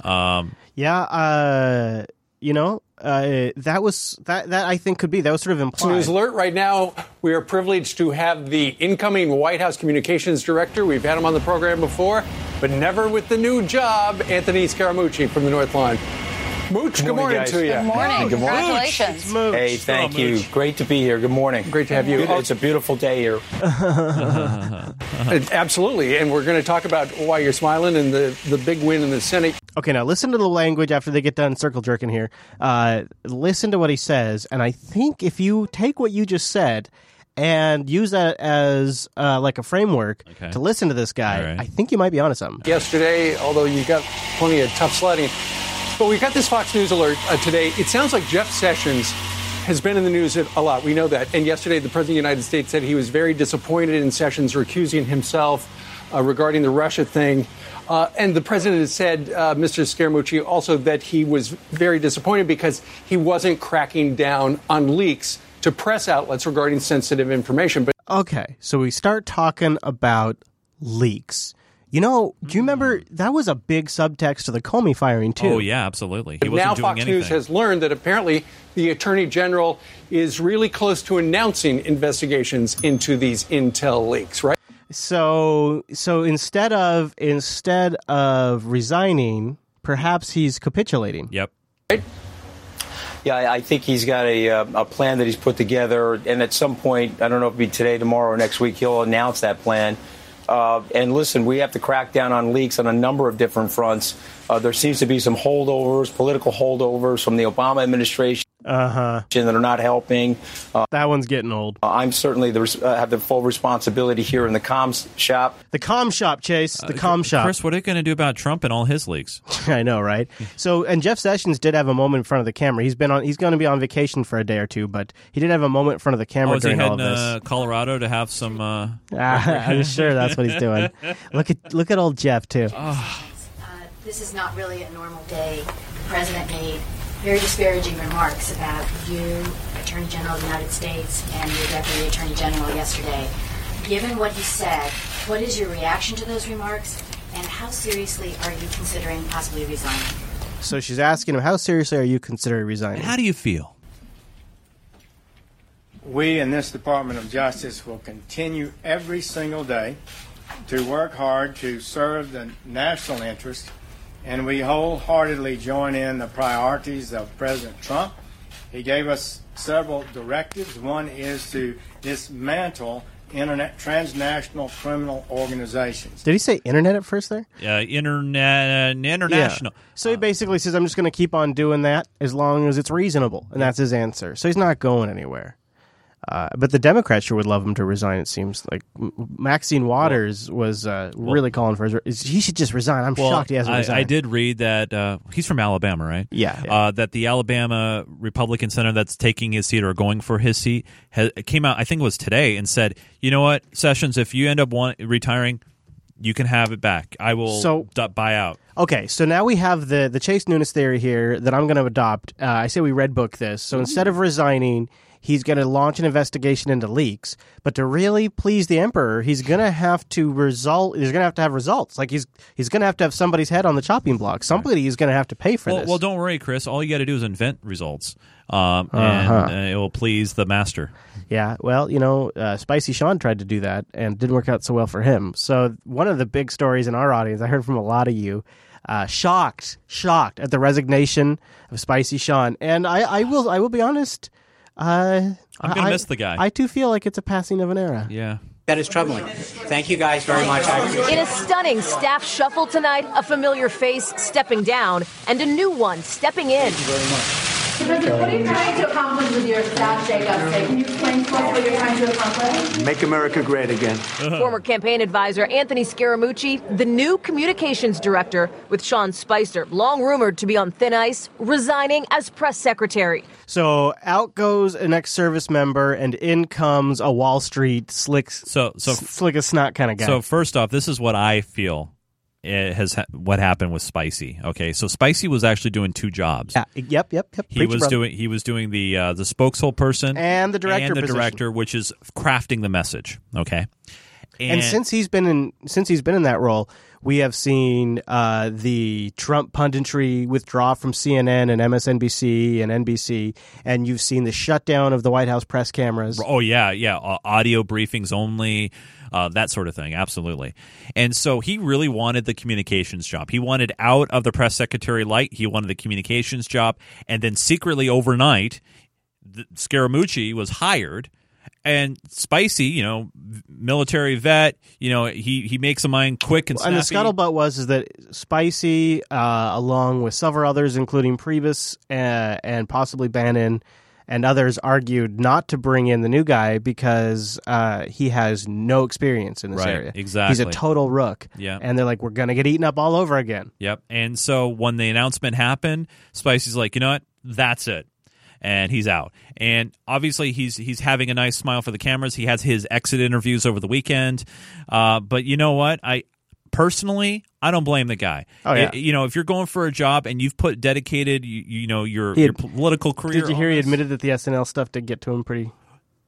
Um, yeah, uh, you know, uh, that was that that I think could be that was sort of implied. News alert right now. We are privileged to have the incoming White House communications director. We've had him on the program before, but never with the new job, Anthony Scaramucci from the North Lawn. Mooch, good morning, guys. to you. Good morning. Good morning. Congratulations. Hey, thank Oh, you. Mooch. Great to be here. Good morning. Great to have you. Good- It's a beautiful day here. Absolutely. And we're going to talk about why you're smiling and the, the big win in the Senate. Okay, now listen to the language after they get done circle jerking here. Uh, listen to what he says, and I think if you take what you just said and use that as uh, like a framework Okay. to listen to this guy, I think you might be onto something. yesterday, although you got plenty of tough sledding. But we got this Fox News alert uh, today. It sounds like Jeff Sessions has been in the news a lot. We know that. And yesterday, the President of the United States said he was very disappointed in Sessions recusing himself uh, regarding the Russia thing. Uh, and the president has said, uh, Mr. Scaramucci, also that he was very disappointed because he wasn't cracking down on leaks to press outlets regarding sensitive information. But Okay, so we start talking about leaks. You know, do you remember that was a big subtext to the Comey firing too? oh yeah, absolutely. He But wasn't now doing Fox anything. News has learned that apparently the Attorney General is really close to announcing investigations into these intel leaks, right? So so instead of instead of resigning, perhaps he's capitulating. Yep. Yeah, I I think he's got a, uh, a plan that he's put together, and at some point, I don't know if it'll be today, tomorrow, or next week, he'll announce that plan. Uh, and listen, we have to crack down on leaks on a number of different fronts. Uh, there seems to be some holdovers, political holdovers from the Obama administration Uh huh. that are not helping. Uh, that one's getting old. I'm certainly the, res- uh, have the full responsibility here in the comms shop. The com shop, Chase. The com shop. Chris, what are you going to do about Trump and all his leaks? I know, right? So, and Jeff Sessions did have a moment in front of the camera. He's been on. He's going to be on vacation for a day or two, but he did have a moment in front of the camera Oh, is he during all heading of this. uh, Colorado to have some? Uh... Ah, I'm sure that's what he's doing. Look at look at old Jeff too. Ah. This is not really a normal day. The president made very disparaging remarks about you, Attorney General of the United States, and your Deputy Attorney General yesterday. Given what he said, what is your reaction to those remarks, and how seriously are you considering possibly resigning? So she's asking him, "How seriously are you considering resigning?" How do you feel? We in this Department of Justice will continue every single day to work hard to serve the national interest, and we wholeheartedly join in the priorities of President Trump. He gave us several directives. One is to dismantle internet transnational criminal organizations. Did he say internet at first there? Uh, internet, international. Yeah. So he basically says, "I'm just going to keep on doing that as long as it's reasonable," and that's his answer. So he's not going anywhere. Uh, but the Democrats sure would love him to resign. It seems like Maxine Waters was uh, really calling for his. Is, he should just resign. I'm Well, shocked he hasn't I, resigned. I did read that uh, he's from Alabama, right? Yeah, Uh, that the Alabama Republican senator that's taking his seat or going for his seat ha came out, I think it was today, and said, "You know what, Sessions, if you end up want, retiring, you can have it back. I will So- buy out." Okay, so now we have the the Chase Nunes theory here that I'm going to adopt. Uh, I say we red book this. So instead of resigning, he's going to launch an investigation into leaks. But to really please the emperor, he's going to have to result. He's going to have to have results. Like he's he's going to have to have somebody's head on the chopping block. Somebody is going to have to pay for Well, this. well, don't worry, Chris. All you got to do is invent results, um, Uh-huh. and uh, it will please the master. Yeah, well, you know, uh, Spicy Sean tried to do that and didn't work out so well for him. So one of the big stories in our audience, I heard from a lot of you, uh, shocked, shocked at the resignation of Spicy Sean, and I, I will, I will be honest. Uh, I'm gonna I- miss the guy. I too feel like it's a passing of an era. Yeah. That is troubling. Thank you guys very much. In a stunning staff shuffle tonight, a familiar face stepping down and a new one stepping in. President, what are you trying to accomplish with your staff shakeup today? Can you explain to us what you're trying to accomplish? Make America great again. Uh-huh. Former campaign advisor Anthony Scaramucci, the new communications director, with Sean Spicer, long rumored to be on thin ice, resigning as press secretary. So out goes an ex-service member, and in comes a Wall Street slick, so, so slick as snot kind of guy. So first off, this is what I feel it has ha- what happened with Spicy. Okay, so Spicy was actually doing two jobs. yeah, yep, yep, yep. He Preach, was brother. doing he was doing the uh, the spokeshole person And the director and the position. director, which is crafting the message. Okay, And, since he's been in since he's been in that role, we have seen uh, the Trump punditry withdraw from CNN and MSNBC and NBC, and you've seen the shutdown of the White House press cameras. Oh yeah, yeah, uh, audio briefings only, uh, that sort of thing. Absolutely. And so he really wanted the communications job. He wanted out of the press secretary light. He wanted the communications job, and then secretly overnight, the, Scaramucci was hired. And Spicy, you know, military vet, you know, he, he makes a mind quick and and the scuttlebutt was is that Spicy, uh, along with several others, including Priebus uh, and possibly Bannon and others, argued not to bring in the new guy because uh, he has no experience in this Right, area. Exactly, he's a total rook. Yeah. and they're like, we're gonna get eaten up all over again. Yep. And so when the announcement happened, Spicy's like, you know what? That's it. And he's out. And obviously he's he's having a nice smile for the cameras. He has his exit interviews over the weekend. Uh, but you know what? I personally I don't blame the guy. Oh, yeah. I- you know, if you're going for a job and you've put dedicated, you, you know, your He your political career. Did you hear he this- admitted that the SNL stuff did get to him pretty?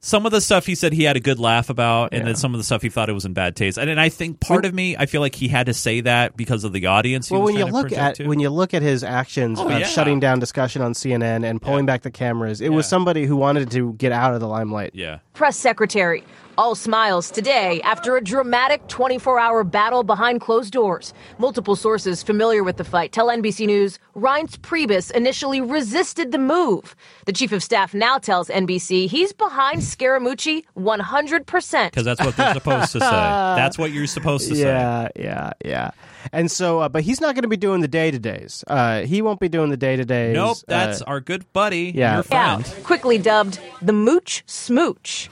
some of the stuff he said he had a good laugh about, and Yeah. then some of the stuff he thought it was in bad taste. And, and I think part of me, I feel like he had to say that because of the audience. He Well, was when you to look at to. when you look at his actions Oh, of yeah. shutting down discussion on CNN and pulling back the cameras, it was somebody who wanted to get out of the limelight. Yeah. Press secretary. All smiles today after a dramatic 24 hour battle behind closed doors. Multiple sources familiar with the fight tell NBC News Reince Priebus initially resisted the move. The chief of staff now tells NBC he's behind Scaramucci 100%. Because that's what they're supposed to say. That's what you're supposed to say. yeah, yeah, yeah. And so, uh, but he's not going to be doing the day to days. Uh, he won't be doing the day to days. Nope, that's our good buddy, yeah. your friend. Quickly dubbed the Mooch Smooch.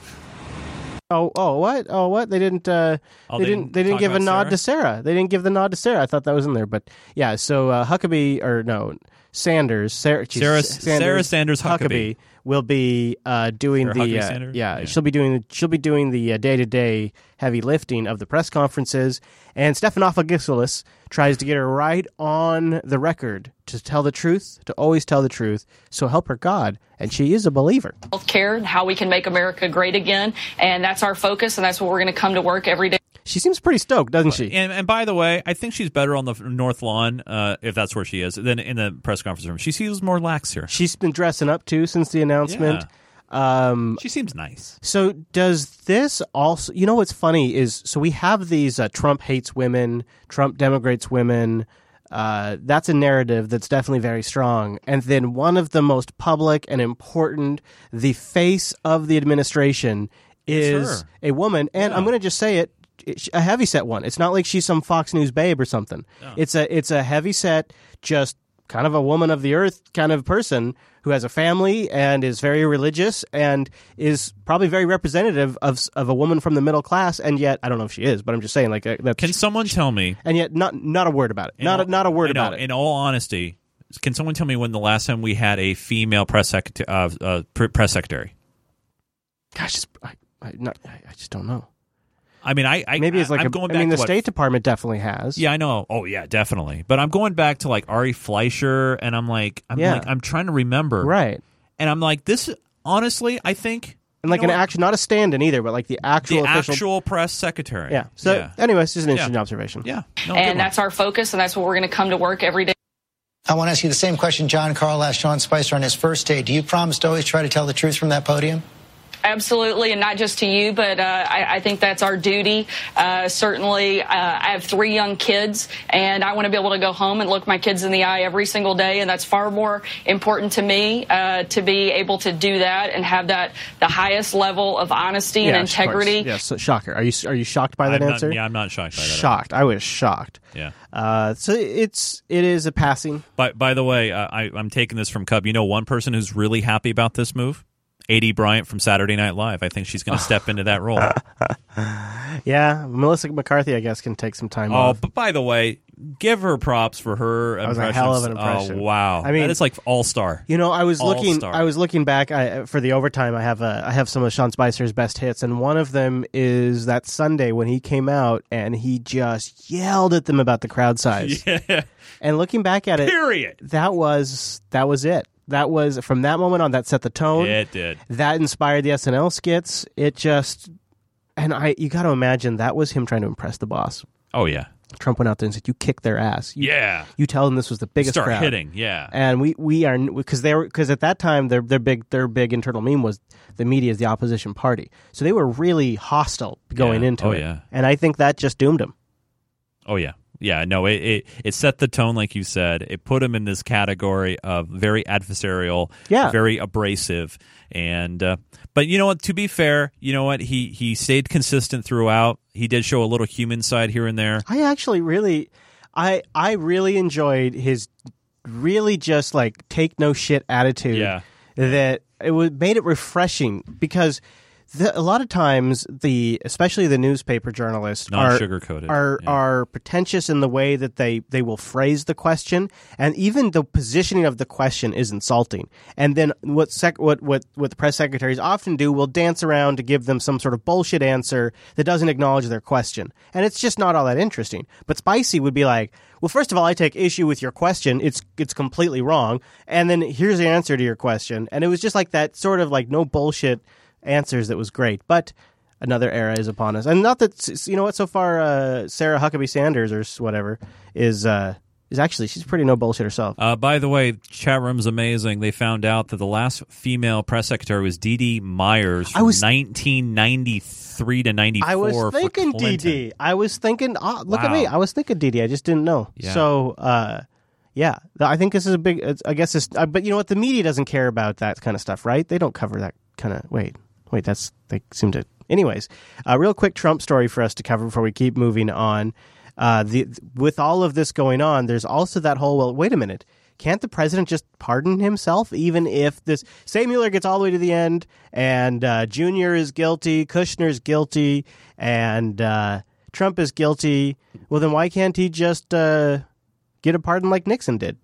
Oh, oh, what? Oh, what? They didn't. Uh, Oh, they they didn't. They didn't give a nod Sarah? to Sarah. They didn't give the nod to Sarah. I thought that was in there, but yeah. So uh, Huckabee or no Sanders, Sarah, geez, Sarah- Sanders, Sarah Sanders Huckabee. will be uh, doing Sarah the uh, yeah, Yeah. She'll be doing she'll be doing the day to day heavy lifting of the press conferences, and Stephanopoulos tries to get her right on the record to tell the truth, to always tell the truth. So help her God, and she is a believer. healthcare and how we can make America great again. And that's our focus, and that's what we're going to come to work every day. She seems pretty stoked, doesn't she? And, and by the way, I think she's better on the north lawn, uh, if that's where she is, than in the press conference room. She seems more lax here. She's been dressing up too since the announcement. Um, she seems nice. So does this also? You know what's funny is so we have these uh, Trump hates women, Trump demigrates women. Uh, that's a narrative that's definitely very strong. And then one of the most public and important, the face of the administration, is a woman. And I'm going to just say it, a heavy set one. It's not like she's some Fox News babe or something. It's a it's a heavy set, just kind of a woman of the earth kind of person who has a family and is very religious and is probably very representative of of a woman from the middle class. And yet, I don't know if she is, but I'm just saying, like, uh, that. Can someone tell me? And yet, not not a word about it. Not a, not a word know, about it. In all honesty, can someone tell me when the last time we had a female press secretary? Uh, uh, press secretary. Gosh, I, I, not, I I just don't know. I mean, I, I Maybe it's like I'm a- going I back mean, the what- State Department definitely has. Yeah, I know. Oh, yeah, definitely. But I'm going back to like Ari Fleischer, and I'm like, I'm Yeah. like, I'm trying to remember, Right. And I'm like, this. Honestly, I think And like you an know what? action, not a stand-in either, but like the actual the official. actual press secretary. yeah. So, yeah. anyway, it's just an Yeah. interesting observation. Yeah. No, and that's our focus, and that's what we're going to come to work every day. I want to ask you the same question Jon Karl asked Sean Spicer on his first day. Do you promise to always try to tell the truth from that podium? Absolutely, and not just to you, but uh, I, I think that's our duty. Uh, certainly, uh, I have three young kids, and I want to be able to go home and look my kids in the eye every single day, and that's far more important to me uh, to be able to do that and have that the highest level of honesty and Yeah, of course. integrity. Yes, so shocker. Are you are you shocked by that I'm not- answer? yeah, I'm not shocked by that. Shocked. I was shocked. Yeah. Uh, so it's it is a passing. By by the way, uh, I, I'm taking this from Cub. You know, one person who's really happy about this move, Aidy Bryant from Saturday Night Live. I think she's going to step into that role. Yeah, Melissa McCarthy, I guess, can take some time off. Oh, off. but by the way, give her props for her That was a hell of an impression. Oh, wow. I mean- it's like all star. You know, I was looking. All-star. I was looking back I, for the overtime. I have a, I have some of Sean Spicer's best hits, and one of them is that Sunday when he came out and he just yelled at them about the crowd size. Yeah. And looking back at it, Period. that was that was it. That was from that moment on. That set the tone. It did. That inspired the SNL skits. It just, and I, you got to imagine that was him trying to impress the boss. Oh yeah. Trump went out there and said, "You kick their ass." You, Yeah. You tell them this was the biggest Start crowd. hitting, yeah. And we we are because they were because at that time their their big their big internal meme was the media is the opposition party. So they were really hostile going Yeah. into Oh, it. yeah. And I think that just doomed him. Oh yeah, yeah. No, it, it it set the tone, like you said. It put him in this category of very adversarial, Yeah. very abrasive, and uh, but you know what? To be fair, you know what? He he stayed consistent throughout. He did show a little human side here and there. I actually really, I I really enjoyed his really just like take no shit attitude. Yeah. That it was made it refreshing because the, a lot of times the especially the newspaper journalists are Non-sugar-coated, are yeah. are pretentious in the way that they they will phrase the question and even the positioning of the question is insulting. And then what sec, what what what the press secretaries often do will dance around to give them some sort of bullshit answer that doesn't acknowledge their question. And it's just not all that interesting. But Spicy would be like, "Well, first of all, I take issue with your question. It's it's completely wrong. And then here's the answer to your question." And it was just like that sort of like no bullshit answers that was great. But another era is upon us. And not that you know what so far uh, Sarah Huckabee Sanders or whatever is uh, is actually she's pretty no bullshit herself. Uh, by the way, chat room's amazing. They found out that the last female press secretary was Dee Dee Myers from 1993 to 94. I was thinking Clinton. DD. I was thinking, ah, look at me. I was thinking DD. I just didn't know. Yeah. So, uh, yeah, I think this is a big. It's, I guess this, uh, but you know what? The media doesn't care about that kind of stuff, right? They don't cover that kind of. Wait, wait. That's they seem to. Anyways, a real quick Trump story for us to cover before we keep moving on. Uh, the with all of this going on, there's also that whole. Well, wait a minute. Can't the president just pardon himself, even if this say Mueller gets all the way to the end and uh, Junior is guilty, Kushner's guilty, and uh, Trump is guilty? Well, then why can't he just uh, get a pardon like Nixon did?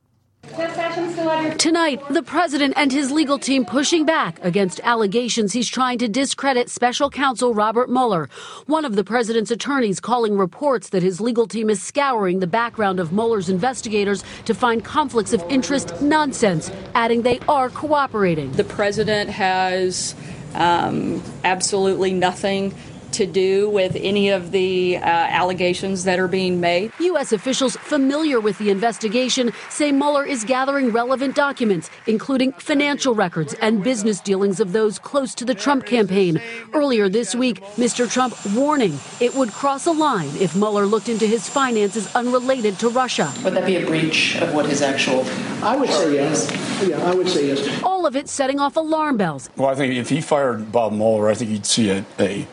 Tonight, the president and his legal team pushing back against allegations he's trying to discredit special counsel Robert Mueller. One of the president's attorneys calling reports that his legal team is scouring the background of Mueller's investigators to find conflicts of interest nonsense, adding they are cooperating. The president has um, absolutely nothing to do with any of the uh, allegations that are being made. U.S. officials familiar with the investigation say Mueller is gathering relevant documents, including financial records and business dealings of those close to the Trump campaign. Earlier this week, Mr. Trump warning it would cross a line if Mueller looked into his finances unrelated to Russia. Would that be a breach of what his actual? I would say yes. Yeah, I would say yes. All of it setting off alarm bells. Well, I think if he fired Bob Mueller, I think you'd see a, a,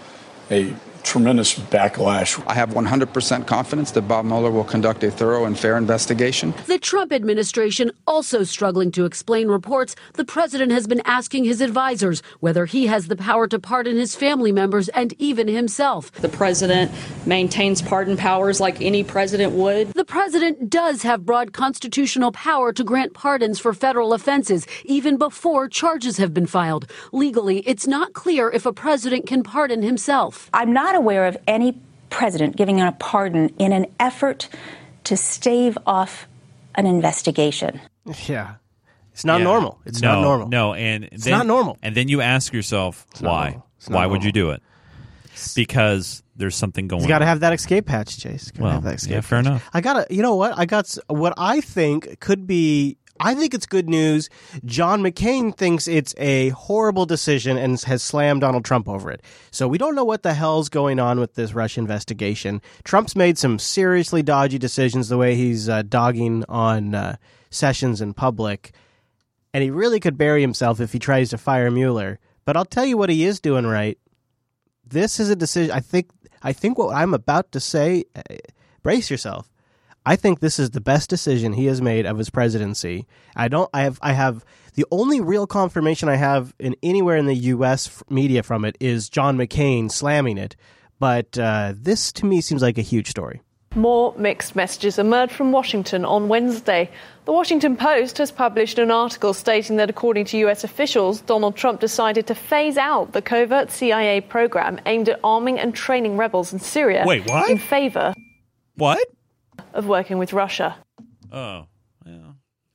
a tremendous backlash. I have 100% confidence that Bob Mueller will conduct a thorough and fair investigation. The Trump administration also struggling to explain reports the president has been asking his advisors whether he has the power to pardon his family members and even himself. The president maintains pardon powers like any president would. The president does have broad constitutional power to grant pardons for federal offenses even before charges have been filed. Legally, it's not clear if a president can pardon himself. I'm not aware of any president giving a pardon in an effort to stave off an investigation. Yeah. It's not Yeah. normal. It's no, not normal. No, and It's then- not normal. And then you ask yourself not why? normal. Why would you do it? Because there's something going. On. You got to have that escape hatch, Chase. Gotta Well, have that escape yeah, fair hatch. enough. I got to, you know what? I got what I think could be. I think it's good news. John McCain thinks it's a horrible decision and has slammed Donald Trump over it. So we don't know what the hell's going on with this Russia investigation. Trump's made some seriously dodgy decisions the way he's uh, dogging on uh, Sessions in public. And he really could bury himself if he tries to fire Mueller. But I'll tell you what he is doing right this is a decision. I think. I think what I'm about to say. uh, brace yourself. I think this is the best decision he has made of his presidency. I don't. I have. I have the only real confirmation I have in anywhere in the U.S. media from it is John McCain slamming it. But uh, this to me seems like a huge story. More mixed messages emerged from Washington on Wednesday. The Washington Post has published an article stating that, according to U.S. officials, Donald Trump decided to phase out the covert CIA program aimed at arming and training rebels in Syria Wait, what? in favor What? Of working with Russia. Oh.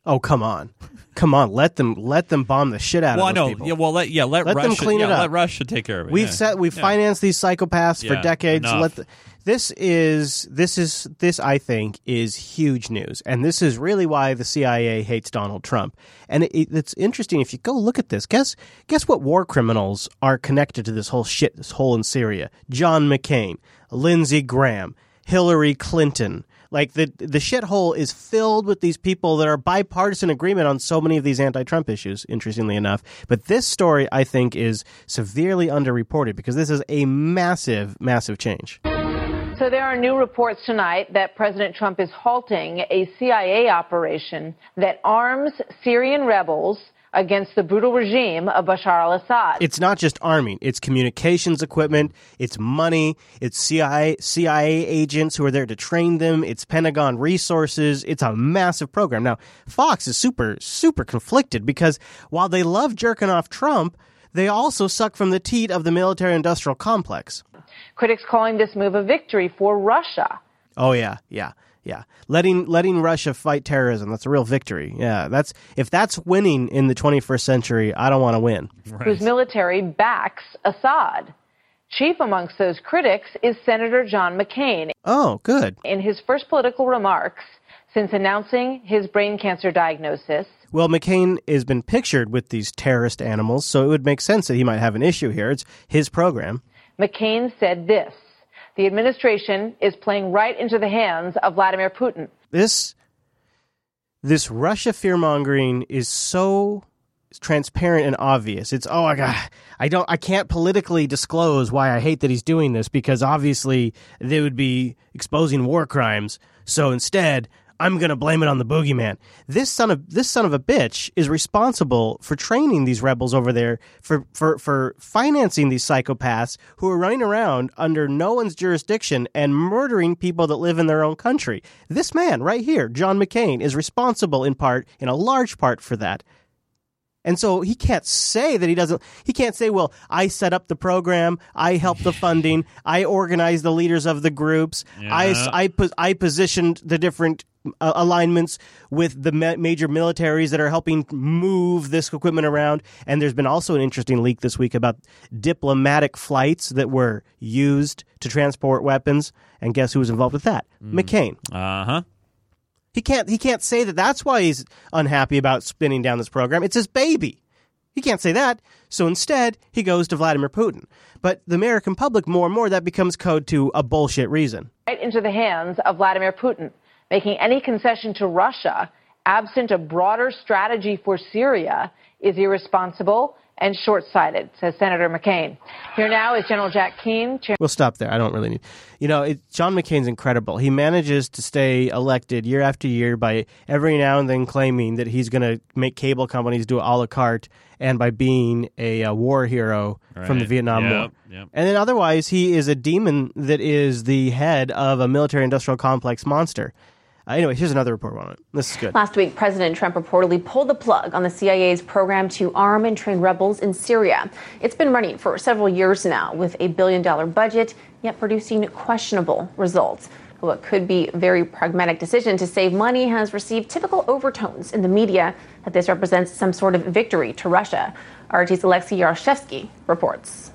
Oh come on, come on! Let them let them bomb the shit out Well, of no, those people. yeah, well, let yeah, let, Let them clean yeah, it up. Let Russia take care of it. We've yeah. set we've Yeah. financed these psychopaths for decades. enough. Let the, this is this is this I think is huge news, and this is really why the CIA hates Donald Trump. And it, it's interesting if you go look at this. Guess guess what war criminals are connected to this whole shit, this hole in Syria? John McCain, Lindsey Graham, Hillary Clinton. Like the the shithole is filled with these people that are bipartisan agreement on so many of these anti-Trump issues. Interestingly enough, but this story I think is severely underreported because this is a massive, massive change. So there are new reports tonight that President Trump is halting a CIA operation that arms Syrian rebels against the brutal regime of Bashar al-Assad. It's not just arming; it's communications equipment, it's money, it's CIA CIA agents who are there to train them, it's Pentagon resources. It's a massive program. Now, Fox is super super conflicted because while they love jerking off Trump, they also suck from the teat of the military-industrial complex. Critics calling this move a victory for Russia. Oh yeah, yeah, yeah. Letting letting Russia fight terrorism, that's a real victory. Yeah, that's if that's winning in the 21st century, I don't want to win. whose military backs Assad. Chief amongst those critics is Senator John McCain. Oh, good. In his first political remarks since announcing his brain cancer diagnosis. Well, McCain has been pictured with these terrorist animals, so it would make sense that he might have an issue here. It's his program. McCain said this The administration is playing right into the hands of Vladimir Putin. This this Russia fear mongering is so transparent and obvious. It's oh I got I don't I can't politically disclose why I hate that he's doing this because obviously they would be exposing war crimes. So instead, I'm going to blame it on the boogeyman. This son of this son of a bitch is responsible for training these rebels over there for for for financing these psychopaths who are running around under no one's jurisdiction and murdering people that live in their own country. This man right here, John McCain, is responsible in part in a large part for that. And so he can't say that he doesn't, he can't say, well, I set up the program, I helped the funding, I organized the leaders of the groups, Yeah. I, I, I positioned the different uh, alignments with the ma- major militaries that are helping move this equipment around. And there's been also an interesting leak this week about diplomatic flights that were used to transport weapons. And guess who was involved with that? McCain. Uh huh. He can't. He can't say that. That's why he's unhappy about spinning down this program. It's his baby. He can't say that. So instead, he goes to Vladimir Putin. But the American public, more and more, that becomes code to a bullshit reason. Right into the hands of Vladimir Putin, making any concession to Russia, absent a broader strategy for Syria, is irresponsible and short sighted, says Senator McCain. Here now is General Jack Keane, Chair. We'll stop there. I don't really need. You know, it, John McCain's incredible. He manages to stay elected year after year by every now and then claiming that he's going to make cable companies do a la carte, and by being a, uh war hero from the Vietnam Yep, War. yep. And then otherwise, he is a demon that is the head of a military-industrial complex monster. Uh, anyway, here's another report on it. This is good. Last week, President Trump reportedly pulled the plug on the CIA's program to arm and train rebels in Syria. It's been running for several years now with a billion dollar budget, yet producing questionable results. What could be a very pragmatic decision to save money has received typical overtones in the media that this represents some sort of victory to Russia. RT's Alexei Yaroshevsky reports.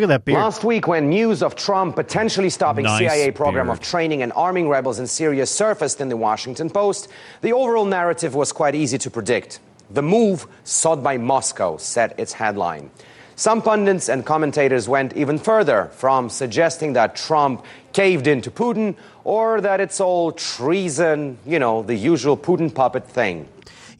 Look at that beard. Last week, when news of Trump potentially stopping Nice CIA program beard. of training and arming rebels in Syria surfaced in the Washington Post, the overall narrative was quite easy to predict. The move sought by Moscow set its headline. Some pundits and commentators went even further from suggesting that Trump caved in to Putin or that it's all treason, you know, the usual Putin puppet thing.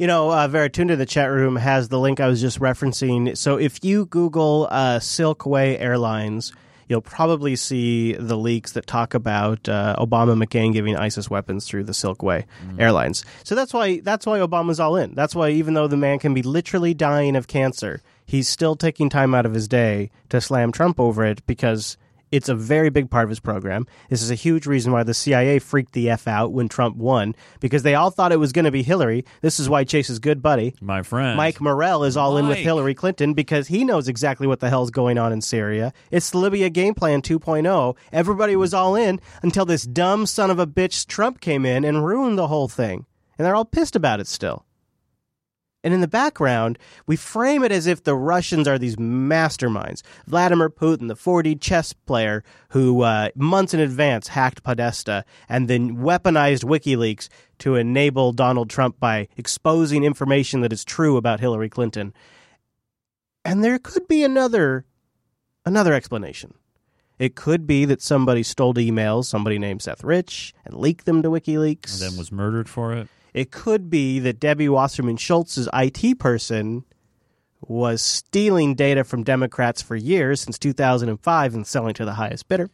You know, uh, Veritunda in the chat room has the link I was just referencing. So if you Google uh, Silkway Airlines, you'll probably see the leaks that talk about uh, Obama McCain giving ISIS weapons through the Silkway Airlines. So that's why that's why Obama's all in. That's why even though the man can be literally dying of cancer, he's still taking time out of his day to slam Trump over it because it's a very big part of his program. This is a huge reason why the CIA freaked the F out when Trump won because they all thought it was going to be Hillary. This is why Chase's good buddy, My friend. Mike Morell, is all in with Hillary Clinton because he knows exactly what the hell's going on in Syria. It's the Libya game plan 2.0. Everybody was all in until this dumb son of a bitch Trump came in and ruined the whole thing. And they're all pissed about it still. And in the background, we frame it as if the Russians are these masterminds. Vladimir Putin, the 4D chess player who uh, months in advance hacked Podesta and then weaponized WikiLeaks to enable Donald Trump by exposing information that is true about Hillary Clinton. And there could be another another explanation. It could be that somebody stole emails, somebody named Seth Rich, and leaked them to WikiLeaks. And then was murdered for it. It could be that Debbie Wasserman Schultz's IT person was stealing data from Democrats for years since 2005 and selling to the highest bidder.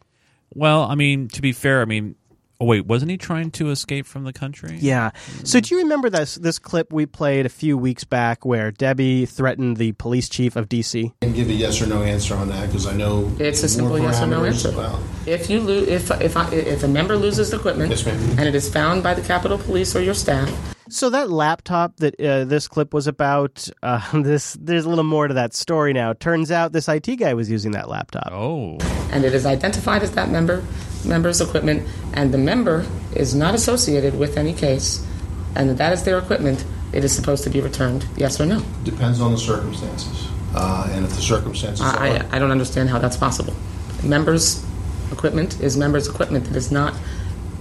Well, I mean, to be fair, I mean, oh wait, wasn't he trying to escape from the country? Yeah. So hmm. do you remember this this clip we played a few weeks back where Debbie threatened the police chief of DC? And give a yes or no answer on that because I know It's a simple yes or no answer. about- If you lo- if if I, if a member loses equipment and it is found by the Capitol Police or your staff, So that laptop that uh, this clip was about, uh, this there's a little more to that story now. Turns out this IT guy was using that laptop. Oh. and it is identified as that member member's equipment, and the member is not associated with any case, and that is their equipment, it is supposed to be returned. Yes or no? Depends on the circumstances. Uh, and if the circumstances are. I, I, I don't understand how that's possible. Members' equipment is members' equipment. It is not.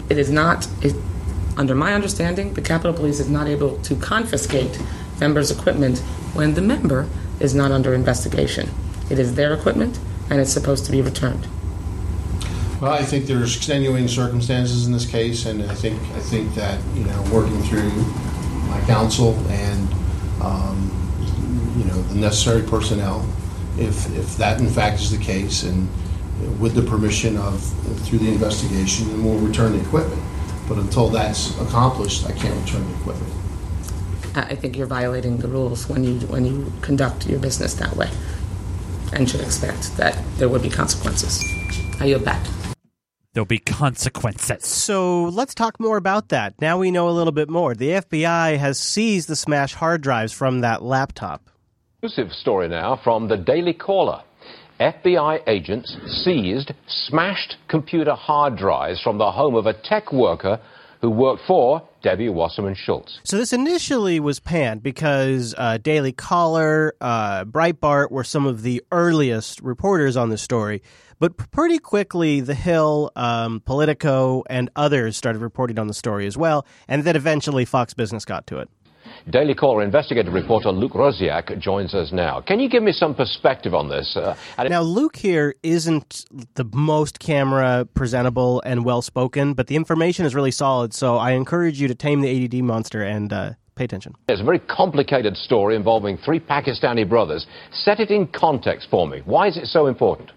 It is not. It, Under my understanding, the Capitol Police is not able to confiscate members' equipment when the member is not under investigation. It is their equipment and it's supposed to be returned. Well, I think there's extenuating circumstances in this case, and I think I think that you know working through my counsel and um, you know the necessary personnel, if if that in fact is the case, and with the permission of through the investigation, then we'll return the equipment. But until that's accomplished, I can't return the equipment. I think you're violating the rules when you when you conduct your business that way, and should expect that there would be consequences. I yield back. There'll be consequences. So let's talk more about that. Now we know a little bit more. The FBI has seized the smash hard drives from that laptop. Exclusive story now from the Daily Caller. FBI agents seized smashed computer hard drives from the home of a tech worker who worked for Debbie Wasserman Schultz. So this initially was panned because uh, Daily Caller, uh, Breitbart were some of the earliest reporters on the story. But pretty quickly, The Hill, um, Politico, and others started reporting on the story as well, and then eventually Fox Business got to it. Daily Caller investigative reporter Luke Rosiak joins us now. Can you give me some perspective on this? Uh, now, Luke here isn't the most camera presentable and well spoken, but the information is really solid, so I encourage you to tame the ADD monster and uh, pay attention. It's a very complicated story involving three Pakistani brothers. Set it in context for me. Why is it so important?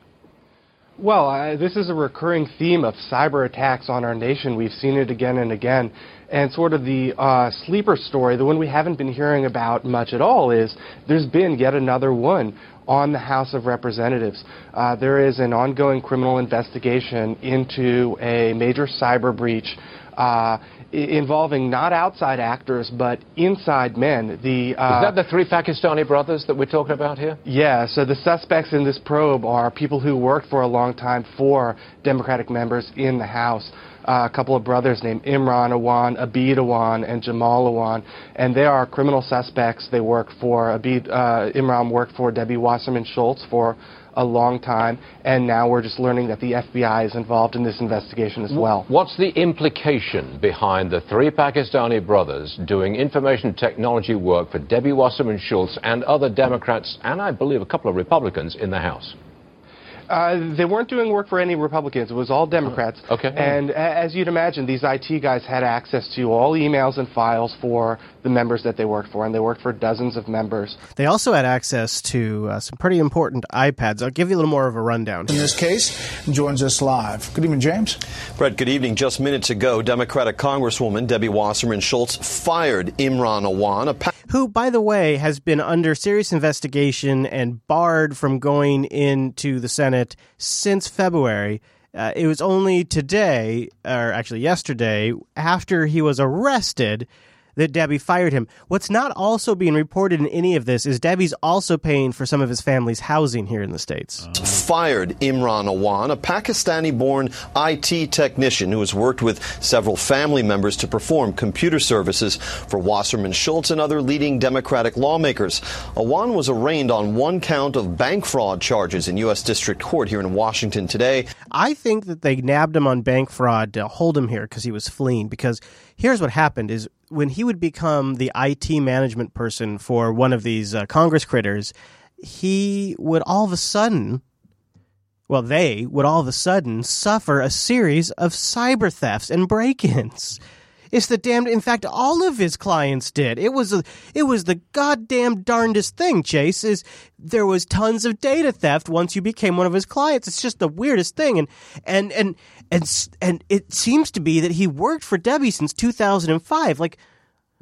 Well, I, this is a recurring theme of cyber attacks on our nation. We've seen it again and again. And sort of the uh, sleeper story, the one we haven't been hearing about much at all, is there's been yet another one on the House of Representatives. Uh, there is an ongoing criminal investigation into a major cyber breach. Uh, involving not outside actors but inside men. The uh, is that the three Pakistani brothers that we're talking about here? Yeah. So the suspects in this probe are people who worked for a long time for Democratic members in the House. Uh, a couple of brothers named Imran Awan, Abid Awan, and Jamal Awan, and they are criminal suspects. They work for Abid, uh, Imran worked for Debbie Wasserman Schultz for a long time, and now we're just learning that the FBI is involved in this investigation as well. What's the implication behind the three Pakistani brothers doing information technology work for Debbie Wasserman Schultz and other Democrats, and I believe a couple of Republicans in the House? Uh, they weren't doing work for any Republicans. It was all Democrats. Okay. And as you'd imagine, these IT guys had access to all emails and files for the members that they worked for, and they worked for dozens of members. They also had access to uh, some pretty important iPads. I'll give you a little more of a rundown. In this case, joins us live. Good evening, James. Brett, good evening. Just minutes ago, Democratic Congresswoman Debbie Wasserman Schultz fired Imran Awan, pa- who, by the way, has been under serious investigation and barred from going into the Senate since February. Uh, it was only today, or actually yesterday, after he was arrested, that Debbie fired him. What's not also being reported in any of this is Debbie's also paying for some of his family's housing here in the States. Fired Imran Awan, a Pakistani born IT technician who has worked with several family members to perform computer services for Wasserman Schultz and other leading Democratic lawmakers. Awan was arraigned on one count of bank fraud charges in U.S. District Court here in Washington today. I think that they nabbed him on bank fraud to hold him here because he was fleeing. Because here's what happened is when he would become the IT management person for one of these uh, Congress critters, he would all of a sudden, well, they would all of a sudden suffer a series of cyber thefts and break-ins. It's the damned. In fact, all of his clients did. It was a, it was the goddamn darndest thing. Chase is there was tons of data theft once you became one of his clients. It's just the weirdest thing, and and and and and it seems to be that he worked for Debbie since 2005. Like.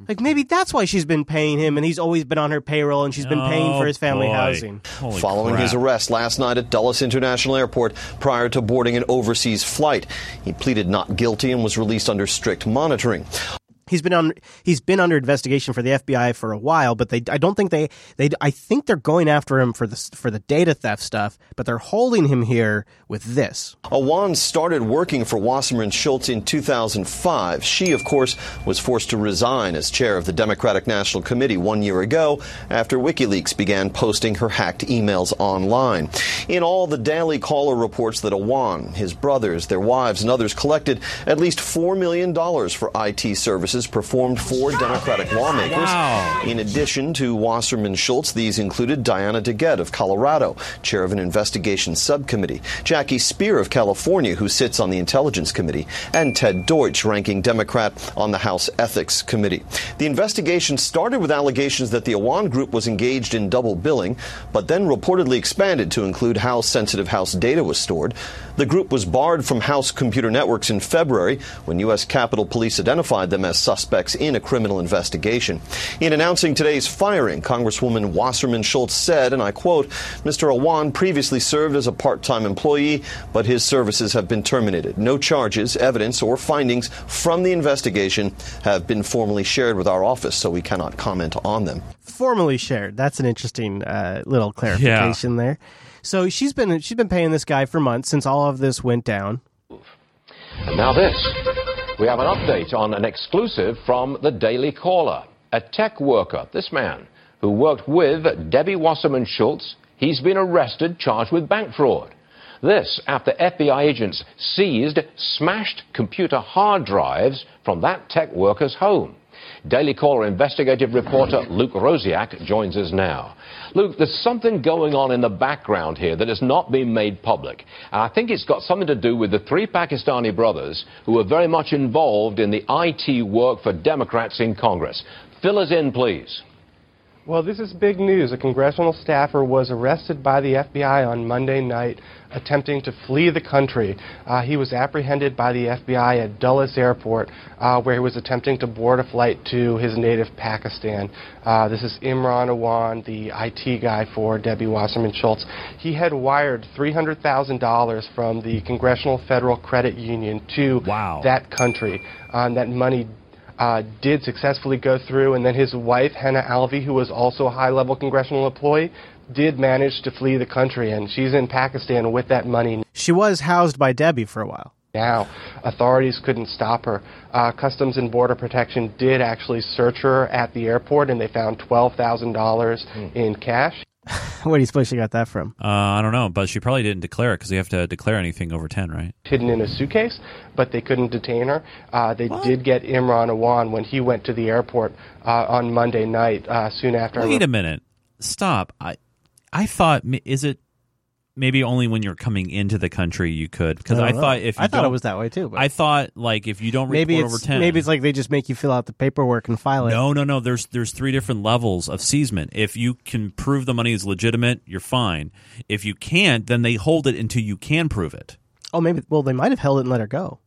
Like maybe that's why she's been paying him, and he's always been on her payroll, and she's been paying Oh, for his family boy. housing. Holy Following his arrest last night at Dulles International Airport prior to boarding an overseas flight, he pleaded not guilty and was released under strict monitoring. He's been on. He's been under investigation for the FBI for a while, but they. I don't think they. They. I think they're going after him for the for the data theft stuff, but they're holding him here with this. Awan started working for Wasserman Schultz in 2005. She, of course, was forced to resign as chair of the Democratic National Committee one year ago after WikiLeaks began posting her hacked emails online. In all, the Daily Caller reports that Awan, his brothers, their wives, and others collected at least four million dollars for IT services performed for Democratic lawmakers. Wow. In addition to Wasserman Schultz, these included Diana DeGette of Colorado, chair of an investigation subcommittee, Jackie Speier of California, who sits on the Intelligence Committee, and Ted Deutch, ranking Democrat on the House Ethics Committee. The investigation started with allegations that the Awan Group was engaged in double billing, but then reportedly expanded to include how sensitive House data was stored. The group was barred from House computer networks in February when U.S. Capitol Police identified them as suspects in a criminal investigation. In announcing today's firing, Congresswoman Wasserman Schultz said, and I quote, Mr. Awan previously served as a part time employee, but his services have been terminated. No charges, evidence, or findings from the investigation have been formally shared with our office, so we cannot comment on them. Formally shared. That's an interesting uh, little clarification there. So she's been she's been paying this guy for months since all of this went down. And now this. We have an update on an exclusive from the Daily Caller. A tech worker, this man, who worked with Debbie Wasserman Schultz, he's been arrested, charged with bank fraud. This after FBI agents seized smashed computer hard drives from that tech worker's home. Daily Caller investigative reporter Luke Rosiak joins us now. Luke, there's something going on in the background here that has not been made public. And I think it's got something to do with the three Pakistani brothers who were very much involved in the IT work for Democrats in Congress. Fill us in, please. Well, this is big news. A congressional staffer was arrested by the FBI on Monday night attempting to flee the country. Uh, he was apprehended by the FBI at Dulles Airport, uh, where he was attempting to board a flight to his native Pakistan. Uh, this is Imran Awan, the IT guy for Debbie Wasserman Schultz. He had wired $300,000 from the Congressional Federal Credit Union to wow. that country. Uh, that money uh, did successfully go through, and then his wife, Hannah Alvi, who was also a high level congressional employee, did manage to flee the country, and she's in Pakistan with that money. She was housed by Debbie for a while. Now, authorities couldn't stop her. Uh, Customs and Border Protection did actually search her at the airport, and they found $12,000 mm. in cash. Where do you suppose she got that from? Uh, I don't know, but she probably didn't declare it because you have to declare anything over 10, right? Hidden in a suitcase, but they couldn't detain her. Uh, they what? did get Imran Awan when he went to the airport uh, on Monday night, uh, soon after. Wait a minute. Stop. I, I thought, is it maybe only when you're coming into the country you could because I, I thought if you I thought it was that way too. But I thought like if you don't maybe report over ten, maybe it's like they just make you fill out the paperwork and file it. No, no, no. There's there's three different levels of seizement. If you can prove the money is legitimate, you're fine. If you can't, then they hold it until you can prove it. Oh, maybe. Well, they might have held it and let her go.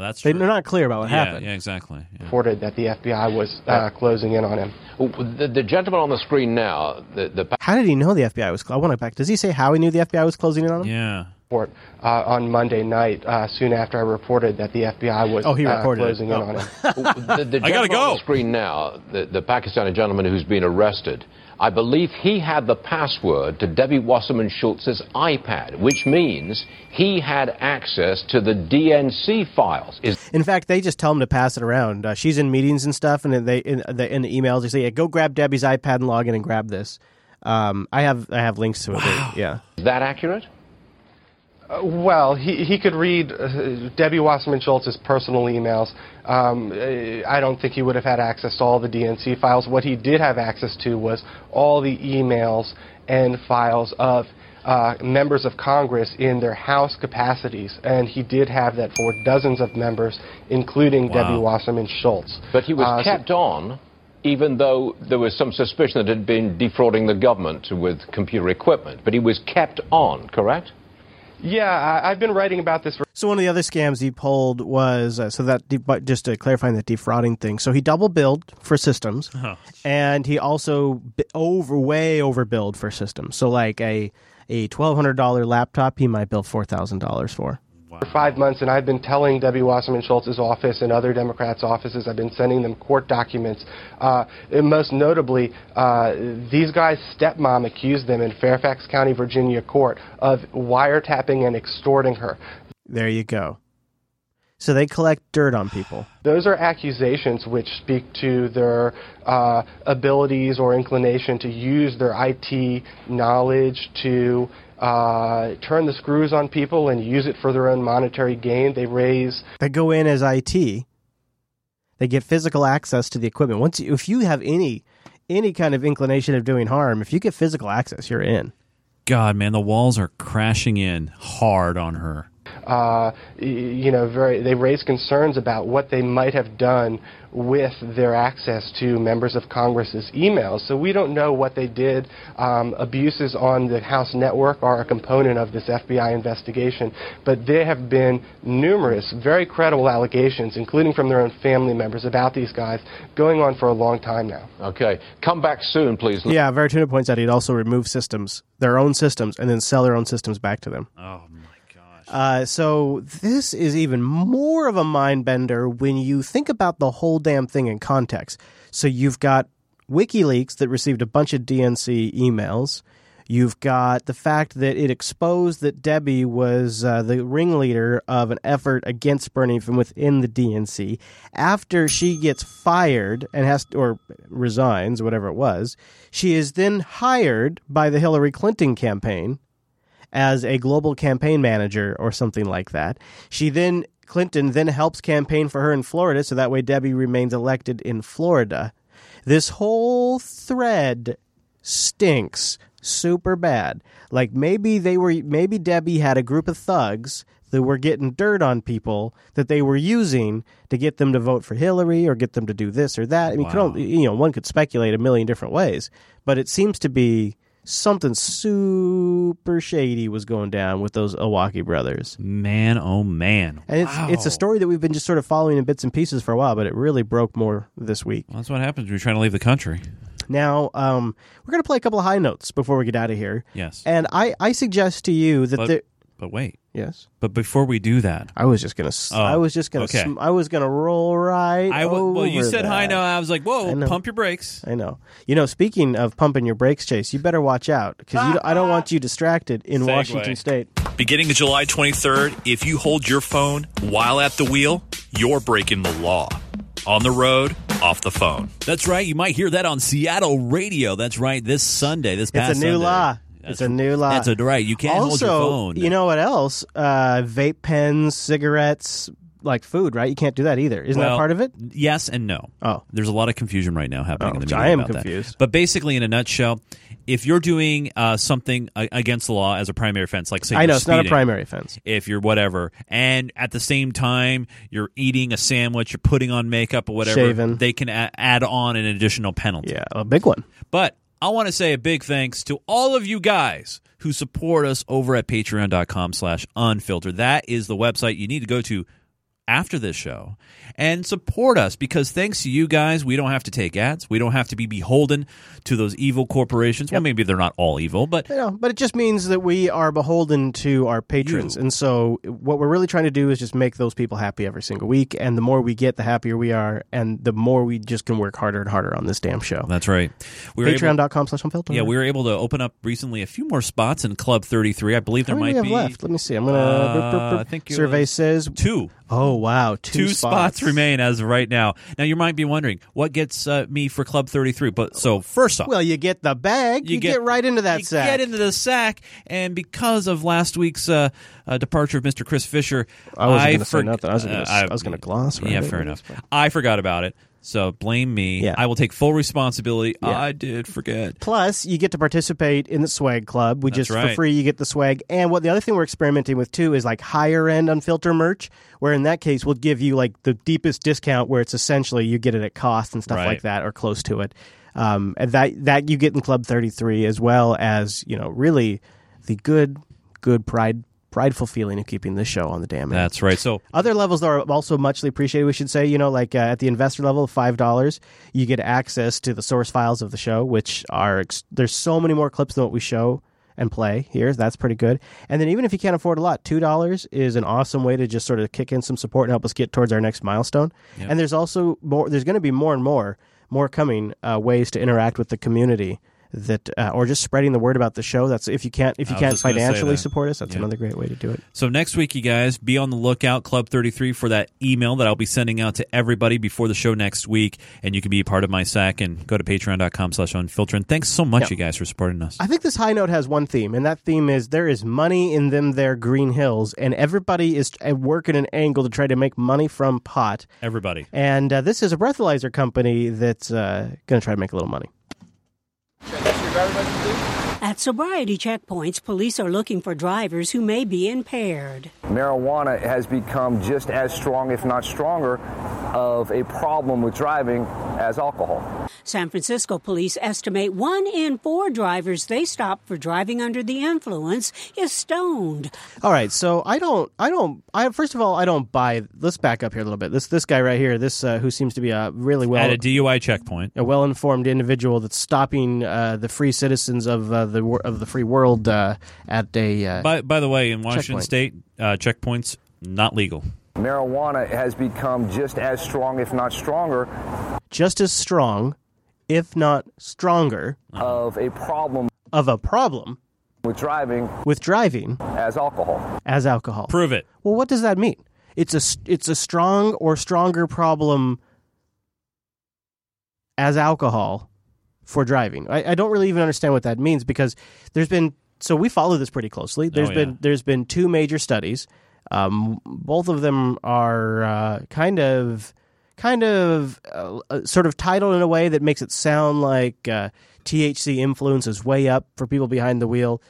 That's true. They're not clear about what yeah, happened. Yeah, exactly. Yeah. Reported that the FBI was uh, closing in on him. The, the, gentleman on the screen now. The, the how did he know the FBI was? I want to back. Does he say how he knew the FBI was closing in on him? Yeah. Report uh, on Monday night, uh, soon after I reported that the FBI was oh, he reported closing it. in oh. on him. the, the I gotta go. on the screen now. The, the Pakistani gentleman who's been arrested. I believe he had the password to Debbie Wasserman Schultz's iPad, which means he had access to the DNC files. Is in fact, they just tell him to pass it around. Uh, she's in meetings and stuff, and they in the, in the emails they say, yeah, "Go grab Debbie's iPad and log in and grab this." Um, I have I have links to it. Wow. Yeah, is that accurate? Uh, well, he, he could read uh, Debbie Wasserman Schultz's personal emails. Um, I don't think he would have had access to all the DNC files. What he did have access to was all the emails and files of uh, members of Congress in their House capacities, and he did have that for dozens of members, including wow. Debbie Wasserman Schultz. But he was uh, kept so on even though there was some suspicion that had been defrauding the government with computer equipment. But he was kept on, correct? Yeah, I, have been writing about this. For- so one of the other scams he pulled was uh, so that de- just to clarifying that defrauding thing. So he double billed for systems, oh. and he also b- over way overbilled for systems. So like a a twelve hundred dollar laptop, he might bill four thousand dollars for. For five months, and I've been telling Debbie Wasserman Schultz's office and other Democrats' offices, I've been sending them court documents. Uh, and most notably, uh, these guys' stepmom accused them in Fairfax County, Virginia court of wiretapping and extorting her. There you go. So they collect dirt on people. Those are accusations which speak to their uh, abilities or inclination to use their IT knowledge to uh, turn the screws on people and use it for their own monetary gain. They raise. They go in as IT. They get physical access to the equipment. Once, you, if you have any any kind of inclination of doing harm, if you get physical access, you're in. God, man, the walls are crashing in hard on her. Uh, you know, very, they raise concerns about what they might have done with their access to members of Congress's emails. So we don't know what they did. Um, abuses on the House network are a component of this FBI investigation, but there have been numerous, very credible allegations, including from their own family members, about these guys going on for a long time now. Okay, come back soon, please. Yeah, Verituna points out he'd also remove systems, their own systems, and then sell their own systems back to them. Oh uh, so this is even more of a mind bender when you think about the whole damn thing in context. So you've got WikiLeaks that received a bunch of DNC emails. You've got the fact that it exposed that Debbie was uh, the ringleader of an effort against Bernie from within the DNC. After she gets fired and has to, or resigns, whatever it was, she is then hired by the Hillary Clinton campaign as a global campaign manager or something like that. She then Clinton then helps campaign for her in Florida so that way Debbie remains elected in Florida. This whole thread stinks super bad. Like maybe they were maybe Debbie had a group of thugs that were getting dirt on people that they were using to get them to vote for Hillary or get them to do this or that. I mean, wow. only, you know, one could speculate a million different ways, but it seems to be something super shady was going down with those Owocki brothers. Man, oh man! And it's wow. it's a story that we've been just sort of following in bits and pieces for a while, but it really broke more this week. Well, that's what happens when you're trying to leave the country. Now, um, we're going to play a couple of high notes before we get out of here. Yes. And I, I suggest to you that but, the, but wait. Yes. But before we do that, I was just gonna. Oh, I was just gonna. Okay. Sm- I was gonna roll right. I w- well, you said that. Now. I was like, whoa, pump your brakes. I know. You know, speaking of pumping your brakes, Chase, you better watch out because I don't want you distracted in Segway. Washington State. Beginning of July 23rd, if you hold your phone while at the wheel, you're breaking the law. On the road, off the phone. That's right. You might hear that on Seattle radio. That's right. This Sunday, this past It's a new Sunday. law. That's it's a new law. That's a, right. You can't also, hold your phone. You know what else? Uh, vape pens, cigarettes, like food, right? You can't do that either. Isn't Well, that part of it? Yes and no. Oh. There's a lot of confusion right now happening Oh, in the I media am about that. confused. But basically, in a nutshell, if you're doing uh, something against the law as a primary offense, like say I know it's not a primary offense. if you're whatever, and at the same time you're eating a sandwich, you're putting on makeup or whatever, Shaving. they can add on an additional penalty. Yeah, a big one. But I want to say a big thanks to all of you guys who support us over at patreon.com slash unfiltered. That is the website you need to go to after this show and support us because thanks to you guys, we don't have to take ads. We don't have to be beholden to those evil corporations. Well, maybe they're not all evil, but You know, but it just means that we are beholden to our patrons. And so what we're really trying to do is just make those people happy every single week. And the more we get, the happier we are. And the more we just can work harder and harder on this damn show. that's right. We Patreon.com slash unfiltered. Yeah, we were able to open up recently a few more spots in Club 33. I believe there might be left? Let me see. I'm gonna. Uh. I think survey says two. Oh wow, two, Two spots. remain as of right now. Now you might be wondering what gets uh, me for Club 33. But so first off, Well, you get the bag. You, get, right into that you sack. get into the sack, and because of last week's uh, uh, departure of Mr. Chris Fisher, I wasn't gonna say nothing. I was gonna- uh, I was gonna gloss right Yeah, over fair enough. I forgot about it, so blame me. Yeah. I will take full responsibility. Yeah. I did forget. Plus, you get to participate in the swag club. We That's just for free you get the swag. And what the other thing we're experimenting with too is like higher end unfiltered merch, where in that case we'll give you like the deepest discount where it's essentially you get it at cost and stuff Right. like that or close to it. Um, and that that you get in Club Thirty Three as well as you know really the good good pride prideful feeling of keeping this show on the damn. That's right. So Other levels are also muchly appreciated. We should say, you know, like uh, at the investor level, five dollars, you get access to the source files of the show, which are ex- there's so many more clips than what we show and play here. That's pretty good. And then even if you can't afford a lot, two dollars is an awesome way to just sort of kick in some support and help us get towards our next milestone. Yep. And there's also more. There's going to be more and more more coming uh, ways to interact with the community that uh, or just spreading the word about the show that's if you can't if you can't just gonna say financially support us that's Yeah. another great way to do it So next week, you guys, be on the lookout, Club 33, for that email that I'll be sending out to everybody before the show next week. And you can be a part of my sack and go to patreon.com slash unfiltered. And thanks so much, Yeah. you guys, for supporting us. I think this high note has one theme, and that theme is there is money in them there green hills, and everybody is uh, working an angle to try to make money from pot. Everybody. And uh, this is a breathalyzer company that's uh, going to try to make a little money. Should I everybody at sobriety checkpoints, police are looking for drivers who may be impaired. marijuana has become just as strong, if not stronger, of a problem with driving as alcohol. San Francisco police estimate one in four drivers they stop for driving under the influence is stoned. All right, so I don't, I don't, I first of all, I don't buy. Let's back up here a little bit. This this guy right here, this uh, who seems to be a really well At a DUI checkpoint. a well informed individual that's stopping uh, the free citizens of uh, the of the free world uh, at a. Uh, By, by the way, in Washington checkpoint. State, uh, checkpoints, not legal. Marijuana has become just as strong, if not stronger, just as strong, if not stronger, of a problem of a problem with driving with driving as alcohol. as alcohol. Prove it. Well, what does that mean? It's a s- it's a strong or stronger problem as alcohol for driving. I, I don't really even understand what that means because there's been so we follow this pretty closely. There's Oh, been there's been two major studies. Um, both of them are uh, kind of kind of uh, uh, sort of titled in a way that makes it sound like uh, THC influence is way up for people behind the wheel.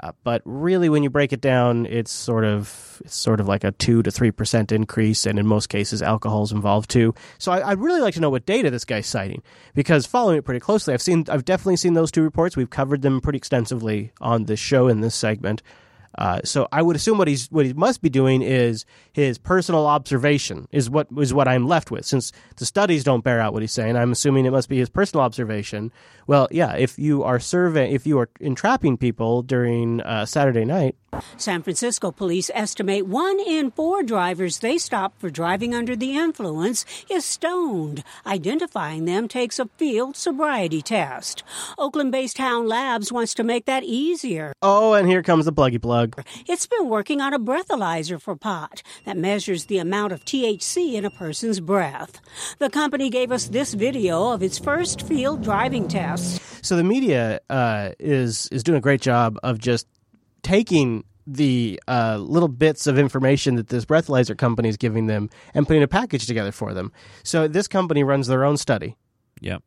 Uh, but really, when you break it down, it's sort of it's sort of like a two to three percent increase, and in most cases, alcohol's involved too. So I, I'd really like to know what data this guy's citing because following it pretty closely, I've seen I've definitely seen those two reports. We've covered them pretty extensively on this show in this segment. Uh, so I would assume what he's what he must be doing is his personal observation is what is what I'm left with. Since the studies don't bear out what he's saying, I'm assuming it must be his personal observation. Well, yeah, if you are surveying, if you are entrapping people during uh, Saturday night, San Francisco police estimate one in four drivers they stop for driving under the influence is stoned. Identifying them takes a field sobriety test. Oakland based Hound Labs wants to make that easier. oh, and here comes the pluggy plug. It's been working on a breathalyzer for pot that measures the amount of THC in a person's breath. The company gave us this video of its first field driving test. So the media uh, is is doing a great job of just taking the uh, little bits of information that this breathalyzer company is giving them and putting a package together for them. So this company runs their own study. Yep.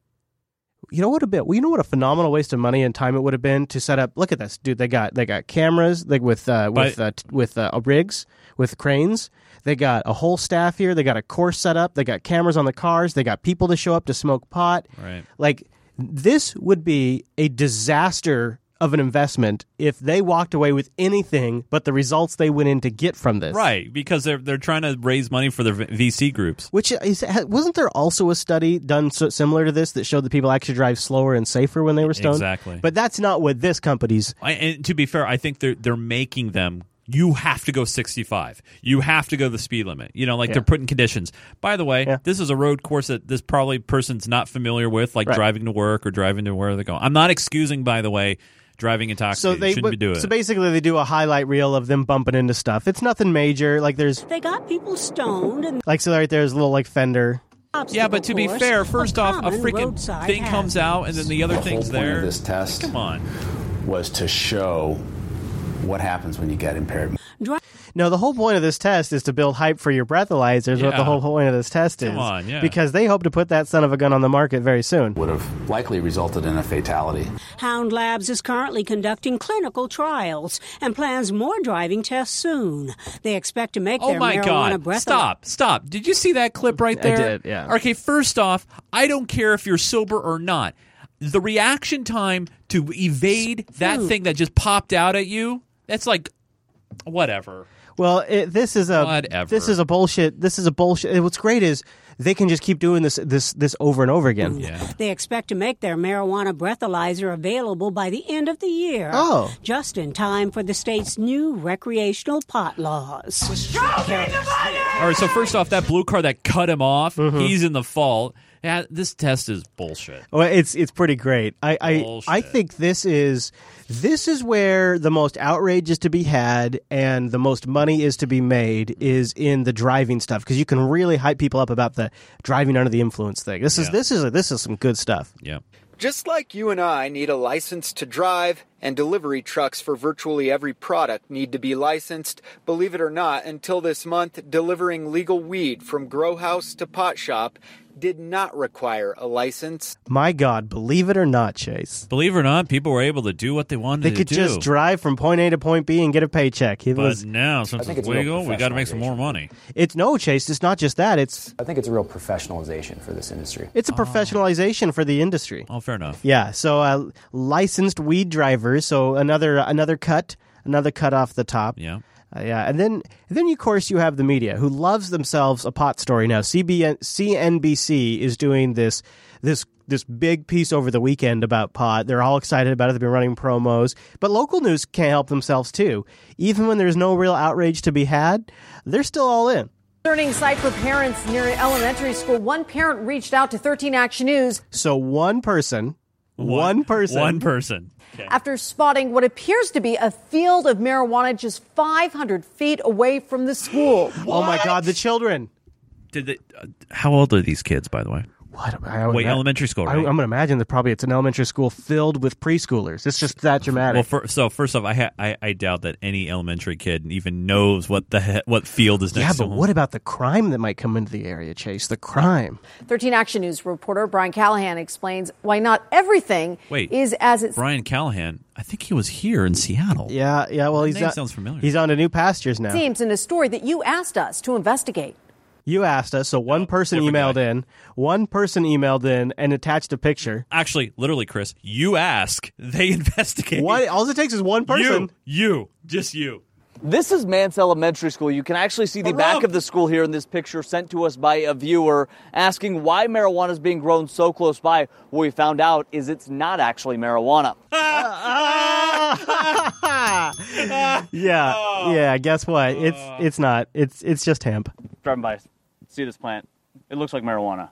You know what a bit? Well, you know what a phenomenal waste of money and time it would have been to set up. Look at this, dude. They got they got cameras like with uh, with uh, t- with uh, rigs with cranes. They got a whole staff here. They got a course set up. They got cameras on the cars. They got people to show up to smoke pot. Right. Like this would be a disaster of an investment if they walked away with anything but the results they went in to get from this. Right, because they're they're trying to raise money for their VC groups. Which is wasn't there also a study done so, similar to this that showed that people actually drive slower and safer when they were stoned? Exactly. But that's not what this company's. I, and to be fair, I think they're they're making them. You have to go 65. You have to go the speed limit. You know, like Yeah. they're putting conditions. By the way, this is a road course that this probably person's not familiar with, like Right. driving to work or driving to where they're going. I'm not excusing, by the way, driving intoxicated. So intoxicated. they shouldn't but- be doing so it. basically they do a highlight reel of them bumping into stuff. It's nothing major. Like there's They got people stoned and like so right there's a little like fender. Yeah, but to be course, fair, a first off, a freaking thing hazard. comes out, and then the other the thing's whole point there. of this test Come on. was to show what happens when you get impaired. No, the whole point of this test is to build hype for your breathalyzers. What the whole point of this test is, Come on, yeah. because they hope to put that son of a gun on the market very soon. Would have likely resulted in a fatality. Hound Labs is currently conducting clinical trials and plans more driving tests soon. They expect to make Oh their my marijuana god! breath Stop! Stop! Did you see that clip right I there? did, yeah. Okay, first off, I don't care if you're sober or not. The reaction time to evade that thing that just popped out at you—that's like whatever. Well, it, this is a Whatever. this is a bullshit. This is a bullshit. What's great is they can just keep doing this this this over and over again. Yeah. They expect to make their marijuana breathalyzer available by the end of the year. Oh. Just in time for the state's new recreational pot laws. All right, so first off, that blue car that cut him off, Mm-hmm. he's in the fault. Yeah, this test is bullshit. Well, it's it's pretty great. I I, I think this is this is where the most outrage is to be had and the most money is to be made is in the driving stuff because you can really hype people up about the driving under the influence thing. This is Yeah. this is this is some good stuff. Yeah. Just like you and I need a license to drive, and delivery trucks for virtually every product need to be licensed, believe it or not, until this month, delivering legal weed from grow house to pot shop did not require a license. My God, believe it or not, Chase, Believe it or not, people were able to do what they wanted they to could do. just drive from point A to point B and get a paycheck. It but was now, since think it's it's legal, we got to make some more money. it's no Chase. It's not just that. It's I think it's a real professionalization for this industry. it's a professionalization for the industry. Oh, fair enough. Yeah, so uh, licensed weed drivers. So another another cut, another cut off the top. Yeah. Uh, yeah, and then and then of course you have the media who loves themselves a pot story. Now CBN, CNBC is doing this this this big piece over the weekend about pot. They're all excited about it. They've been running promos, but local news can't help themselves too. Even when there's no real outrage to be had, they're still all in. Concerning sight for parents near elementary school. One parent reached out to 13 Action News So one person, one, person, One person. after spotting what appears to be a field of marijuana just 500 feet away from the school. Oh my God, the children! Did they, uh, how old are these kids, by the way? What? I would Wait, ima- elementary school, I, right? I'm going to imagine that probably it's an elementary school filled with preschoolers. It's just that dramatic. Well, for, so first off, I, ha- I I doubt that any elementary kid even knows what the he- what field is next yeah, to but him. what about the crime that might come into the area, Chase? The crime. 13 Action News reporter Brian Callahan explains why not everything Wait, is as it's Brian Callahan, I think he was here in Seattle. Yeah, yeah. Well, That he's name not- sounds familiar. He's on to new pastures now. seems in a story that you asked us to investigate. You asked us, so one oh, person emailed in. One person emailed in and attached a picture. Actually, literally, Chris, you ask, they investigate. What? All it takes is one person. You, you, just you. This is Mance Elementary School. You can actually see the back of the school here in this picture sent to us by a viewer asking why marijuana is being grown so close by. What we found out is it's not actually marijuana. yeah, yeah. Guess what? It's it's not. It's it's just hemp. Driving by, see this plant. It looks like marijuana,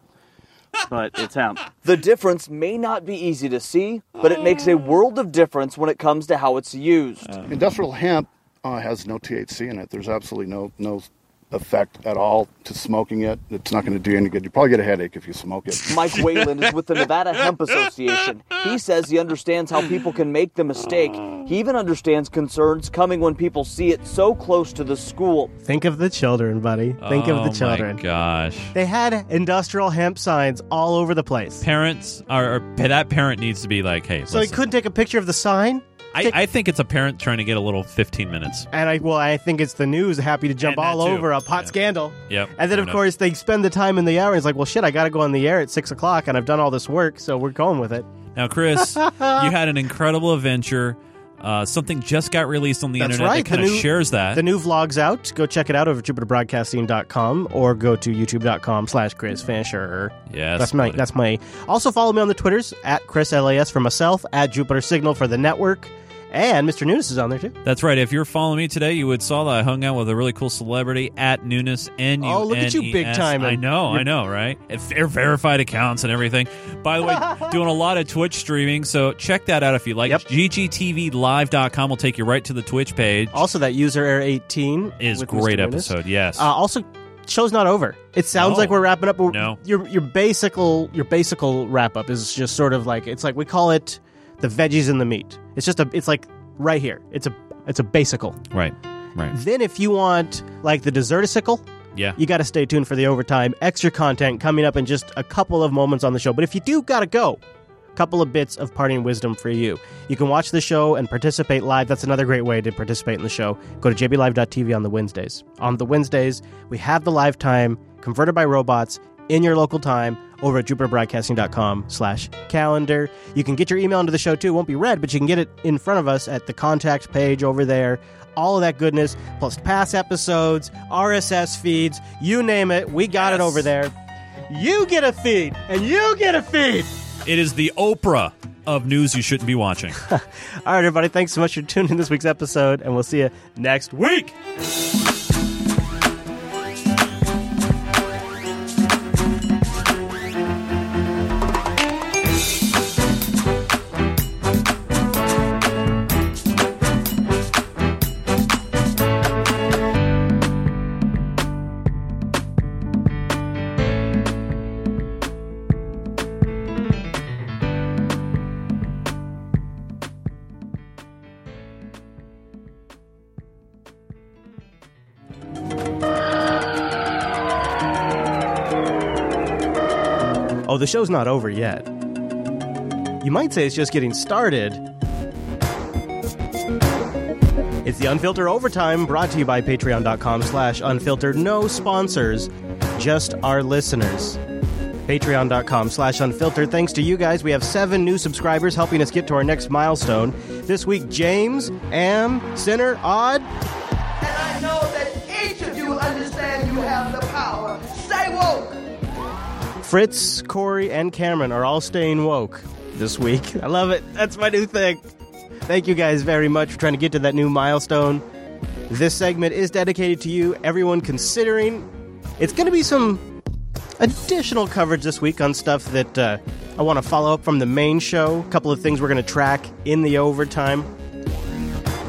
but it's hemp. The difference may not be easy to see, but it makes a world of difference when it comes to how it's used. Industrial hemp uh, has no THC in it. There's absolutely no no effect at all to smoking it. It's not going to do you any good. You probably get a headache if you smoke it. Mike Whalen is with the Nevada Hemp Association. He says he understands how people can make the mistake. He even understands concerns coming when people see it so close to the school. Think of the children, buddy. Think oh of the oh children. My gosh. They had industrial hemp signs all over the place. Parents are, or that parent needs to be like, hey, So he couldn't take a picture of the sign. I, I think it's a parent trying to get a little 15 minutes. And I well, I think it's the news happy to jump And that all too. over a pot scandal. Yep. And then fair of enough. course they spend the time in the hour. And it's like, well, shit, I got to go on the air at six o'clock, and I've done all this work, so we're going with it. Now, Chris, you had an incredible adventure. Uh, something just got released on the That's internet right. that kind the of new, shares that. The new vlog's out. Go check it out over at jupiterbroadcasting.com or go to youtube.com slash Chris Fancher. Yes, That's my buddy. that's my also follow me on the Twitters at Chris LAS for myself, at Jupiter Signal for the network. And Mr. Nunes is on there too. That's right. If you're following me today, you would saw that I hung out with a really cool celebrity at Nunes. N U N S. Oh, look at you big time. I know, I know, right? Verified accounts and everything. By the way, doing a lot of Twitch streaming, so check that out if you like. GGTVLive.com will take you right to the Twitch page. Also, that user error 18 Is great episode, yes. Uh, also, show's not over. It sounds No. like we're wrapping up. but No. Your your basical your basical wrap up is just sort of like it's like we call it the veggies and the meat. It's just a it's like right here. It's a it's a basical. Right, right. Then if you want like the desserticicle, Yeah. you got to stay tuned for the overtime. Extra content coming up in just a couple of moments on the show. But if you do got to go, couple of bits of parting wisdom for you. You can watch the show and participate live. That's another great way to participate in the show. Go to jblive.tv on the Wednesdays. On the Wednesdays, we have the live time converted by robots in your local time over at jupiterbroadcasting.com slash calendar. You can get your email into the show too. It won't be read, but you can get it in front of us at the contact page over there. All of that goodness, plus past episodes, RSS feeds, you name it. We got it over there. you get a feed, and you get a feed. It is the Oprah of news you shouldn't be watching. All right, everybody. Thanks so much for tuning in this week's episode, and we'll see you next week. Oh, the show's not over yet. You might say it's just getting started. It's the Unfiltered Overtime brought to you by patreon.com slash unfiltered. No sponsors, just our listeners. Patreon.com slash unfiltered. Thanks to you guys, we have seven new subscribers helping us get to our next milestone. This week, James, Am, Sinner, Odd, And I know that each of you understand you have the. Fritz, Corey, and Cameron are all staying woke this week. I love it. That's my new thing. Thank you guys very much for trying to get to that new milestone. This segment is dedicated to you, everyone considering. It's going to be some additional coverage this week on stuff that uh, I want to follow up from the main show. A couple of things we're going to track in the overtime.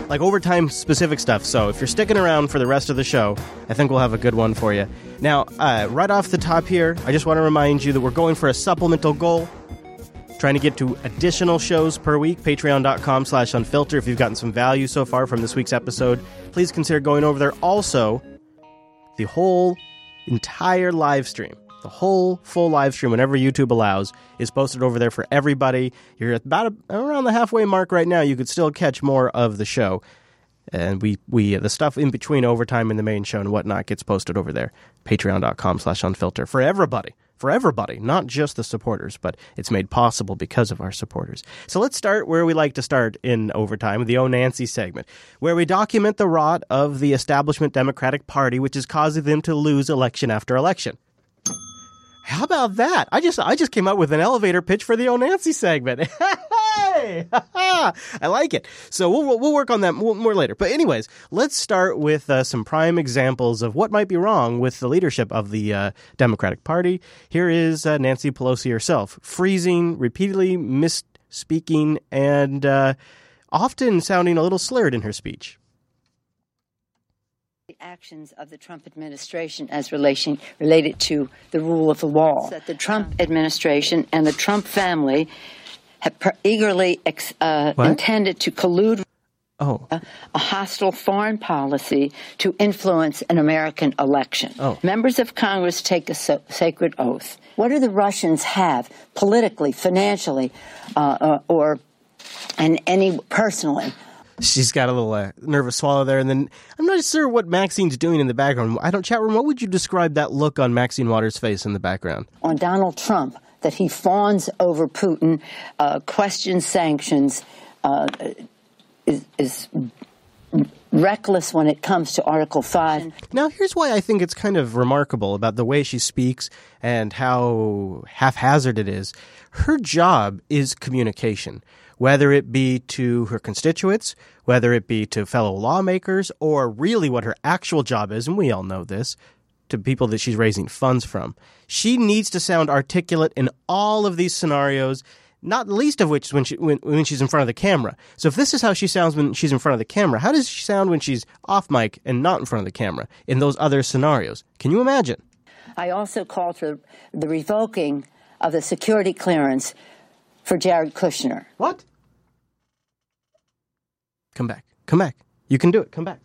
Like overtime specific stuff. So if you're sticking around for the rest of the show, I think we'll have a good one for you. Now, uh, right off the top here, I just want to remind you that we're going for a supplemental goal. Trying to get to additional shows per week, patreon.com slash unfilter. If you've gotten some value so far from this week's episode, please consider going over there. Also, the whole entire live stream, the whole full live stream, whenever YouTube allows, is posted over there for everybody. You're at about a, around the halfway mark right now. You could still catch more of the show. And we, we the stuff in between overtime and the main show and whatnot gets posted over there. Patreon.com slash unfilter for everybody. For everybody, not just the supporters, but it's made possible because of our supporters. So let's start where we like to start in overtime, the Oh Nancy segment, where we document the rot of the establishment Democratic Party, which is causing them to lose election after election. How about that? I just I just came up with an elevator pitch for the Oh Nancy segment. hey, I like it. So we'll we'll work on that more, more later. But anyways, let's start with uh, some prime examples of what might be wrong with the leadership of the uh, Democratic Party. Here is uh, Nancy Pelosi herself, freezing, repeatedly misspeaking, and uh, often sounding a little slurred in her speech. Actions of the Trump administration as relation related to the rule of the law. That the Trump administration and the Trump family have per- eagerly ex- uh, intended to collude Oh. a, a hostile foreign policy to influence an American election. Oh. Members of Congress take a so- sacred oath. What do the Russians have politically, financially, uh, uh, or and any personally She's got a little uh, nervous swallow there, and then I'm not sure what Maxine's doing in the background. I don't chat room. What would you describe that look on Maxine Waters' face in the background? on Donald Trump that he fawns over Putin, uh, questions sanctions, uh, is, is reckless when it comes to Article 5. Now, here's why I think it's kind of remarkable about the way she speaks and how haphazard it is. Her job is communication, whether it be to her constituents, whether it be to fellow lawmakers, or really what her actual job is, and we all know this, to people that she's raising funds from. She needs to sound articulate in all of these scenarios. Not least of which is when she when, when she's in front of the camera. So if this is how she sounds when she's in front of the camera, how does she sound when she's off mic and not in front of the camera in those other scenarios? Can you imagine? I also called for the revoking of the security clearance for Jared Kushner. What? Come back. Come back. You can do it. Come back.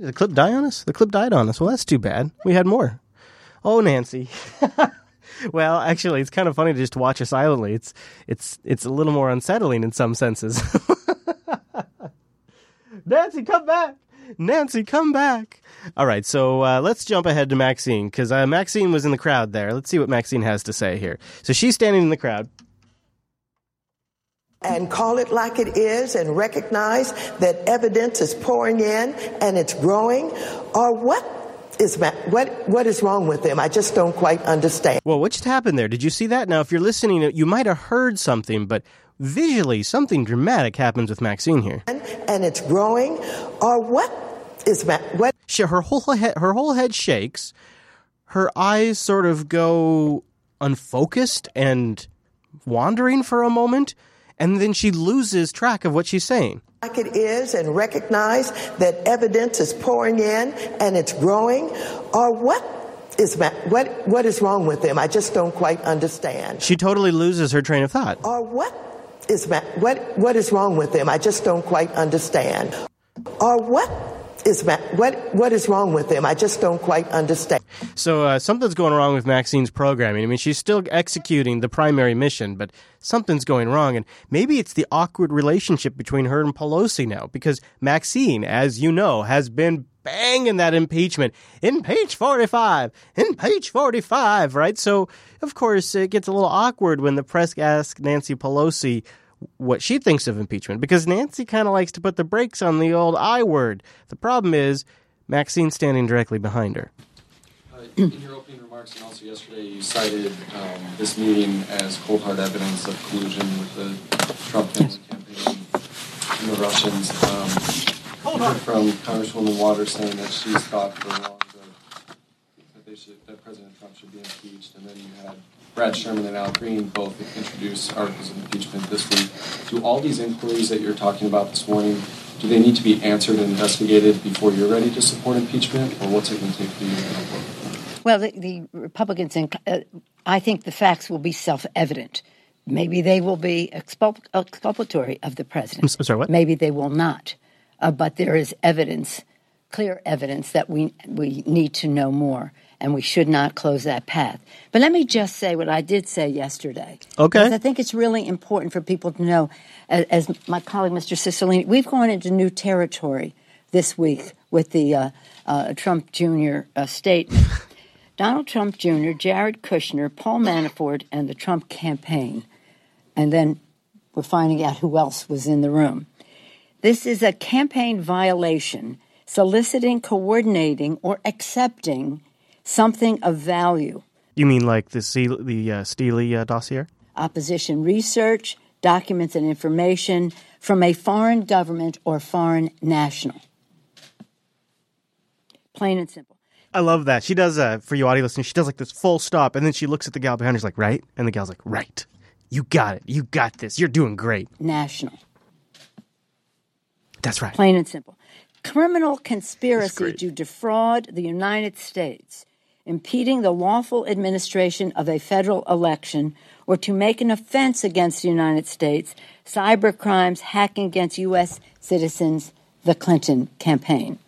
Did the clip die on us? The clip died on us. Well, that's too bad. We had more. Oh, Nancy. well, actually, it's kind of funny to just watch her silently. It's it's it's a little more unsettling in some senses. Nancy, come back. Nancy, come back. All right, so uh, let's jump ahead to Maxine because uh, Maxine was in the crowd there. Let's see what Maxine has to say here. So she's standing in the crowd. And call it like it is and recognize that evidence is pouring in and it's growing? Or what is what what is wrong with them? I just don't quite understand. Well, what just happened there? Did you see that? Now, if you're listening, you might have heard something, but visually, something dramatic happens with Maxine here. And it's growing, or what is what? She, her whole head, her whole head shakes. Her eyes sort of go unfocused and wandering for a moment, and then she loses track of what she's saying. Like it is, and recognize that evidence is pouring in and it's growing, or what is what what is wrong with them? I just don't quite understand. She totally loses her train of thought. Or what is what what is wrong with them? I just don't quite understand. Or what is what what is wrong with them? I just don't quite understand. So uh, something's going wrong with Maxine's programming. I mean, she's still executing the primary mission, but something's going wrong, and maybe it's the awkward relationship between her and Pelosi now, because Maxine, as you know, has been banging that impeachment. in page 45, in page 45, right? So, of course, it gets a little awkward when the press asks Nancy Pelosi what she thinks of impeachment, because Nancy kind of likes to put the brakes on the old I word. The problem is Maxine's standing directly behind her. Uh, in your opening remarks and also yesterday, you cited um, this meeting as cold hard evidence of collusion with the Trump family campaign and the Russians. Um, we heard from Congresswoman Waters saying that she's thought for a long that, that, they should, that President Trump should be impeached, and then you had Brad Sherman and Al Green both introduce articles of impeachment this week. Do all these inquiries that you're talking about this morning, do they need to be answered and investigated before you're ready to support impeachment, or what's it going to take for you to Well, the, the Republicans, uh, I think the facts will be self-evident. Maybe they will be expul- exculpatory of the president. I'm sorry, what? Maybe they will not. Uh, but there is evidence, clear evidence, that we we need to know more, and we should not close that path. But let me just say what I did say yesterday. Okay. Because I think it's really important for people to know. As, as my colleague, Mr. Cicilline, we've gone into new territory this week with the uh, uh, Trump Jr. Uh, statement. Donald Trump Jr., Jared Kushner, Paul Manafort, and the Trump campaign. And then we're finding out who else was in the room. This is a campaign violation, soliciting, coordinating, or accepting something of value. You mean like the C- the uh, Steely uh, dossier? Opposition research, documents, and information from a foreign government or foreign national. Plain and simple. I love that. She does, uh, for you audio listeners, she does like this full stop, and then she looks at the gal behind her, she's like, right? And the gal's like, right. You got it. You got this. You're doing great. National. That's right. Plain and simple. Criminal conspiracy to defraud the United States, impeding the lawful administration of a federal election, or to make an offense against the United States, cyber crimes, hacking against U.S. citizens, the Clinton campaign.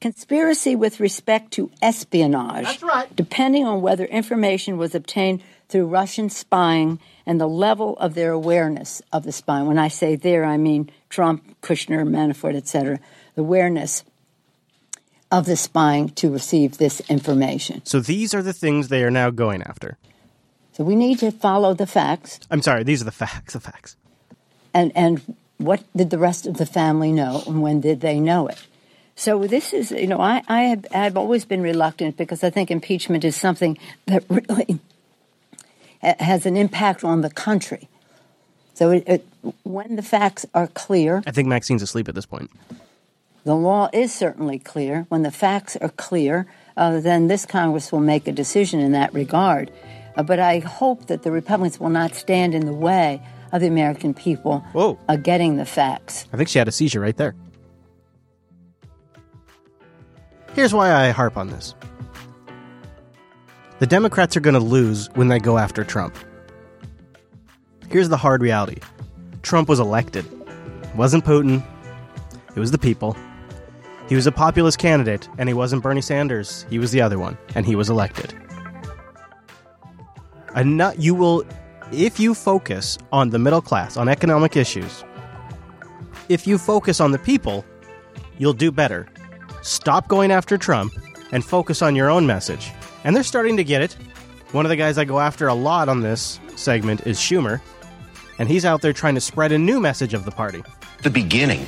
Conspiracy with respect to espionage, That's right. depending on whether information was obtained through Russian spying and the level of their awareness of the spying. When I say there, I mean Trump, Kushner, Manafort, etc. The awareness of the spying to receive this information. So these are the things they are now going after. So we need to follow the facts. I'm sorry, these are the facts, the facts. And and what did the rest of the family know, and when did they know it? So this is, you know, I, I have I've always been reluctant because I think impeachment is something that really has an impact on the country. So it, it, when the facts are clear, I think Maxine's asleep at this point. The law is certainly clear. When the facts are clear, uh, then this Congress will make a decision in that regard. Uh, but I hope that the Republicans will not stand in the way of the American people Whoa. uh, getting the facts. I think she had a seizure right there. Here's why I harp on this the Democrats are going to lose when they go after Trump. Here's the hard reality Trump was elected. It wasn't Putin, it was the people. He was a populist candidate, and he wasn't Bernie Sanders. He was the other one, and he was elected. And you will, if you focus on the middle class, on economic issues, if you focus on the people, you'll do better. Stop going after Trump and focus on your own message. And they're starting to get it. One of the guys I go after a lot on this segment is Schumer, and he's out there trying to spread a new message of the party. The beginning.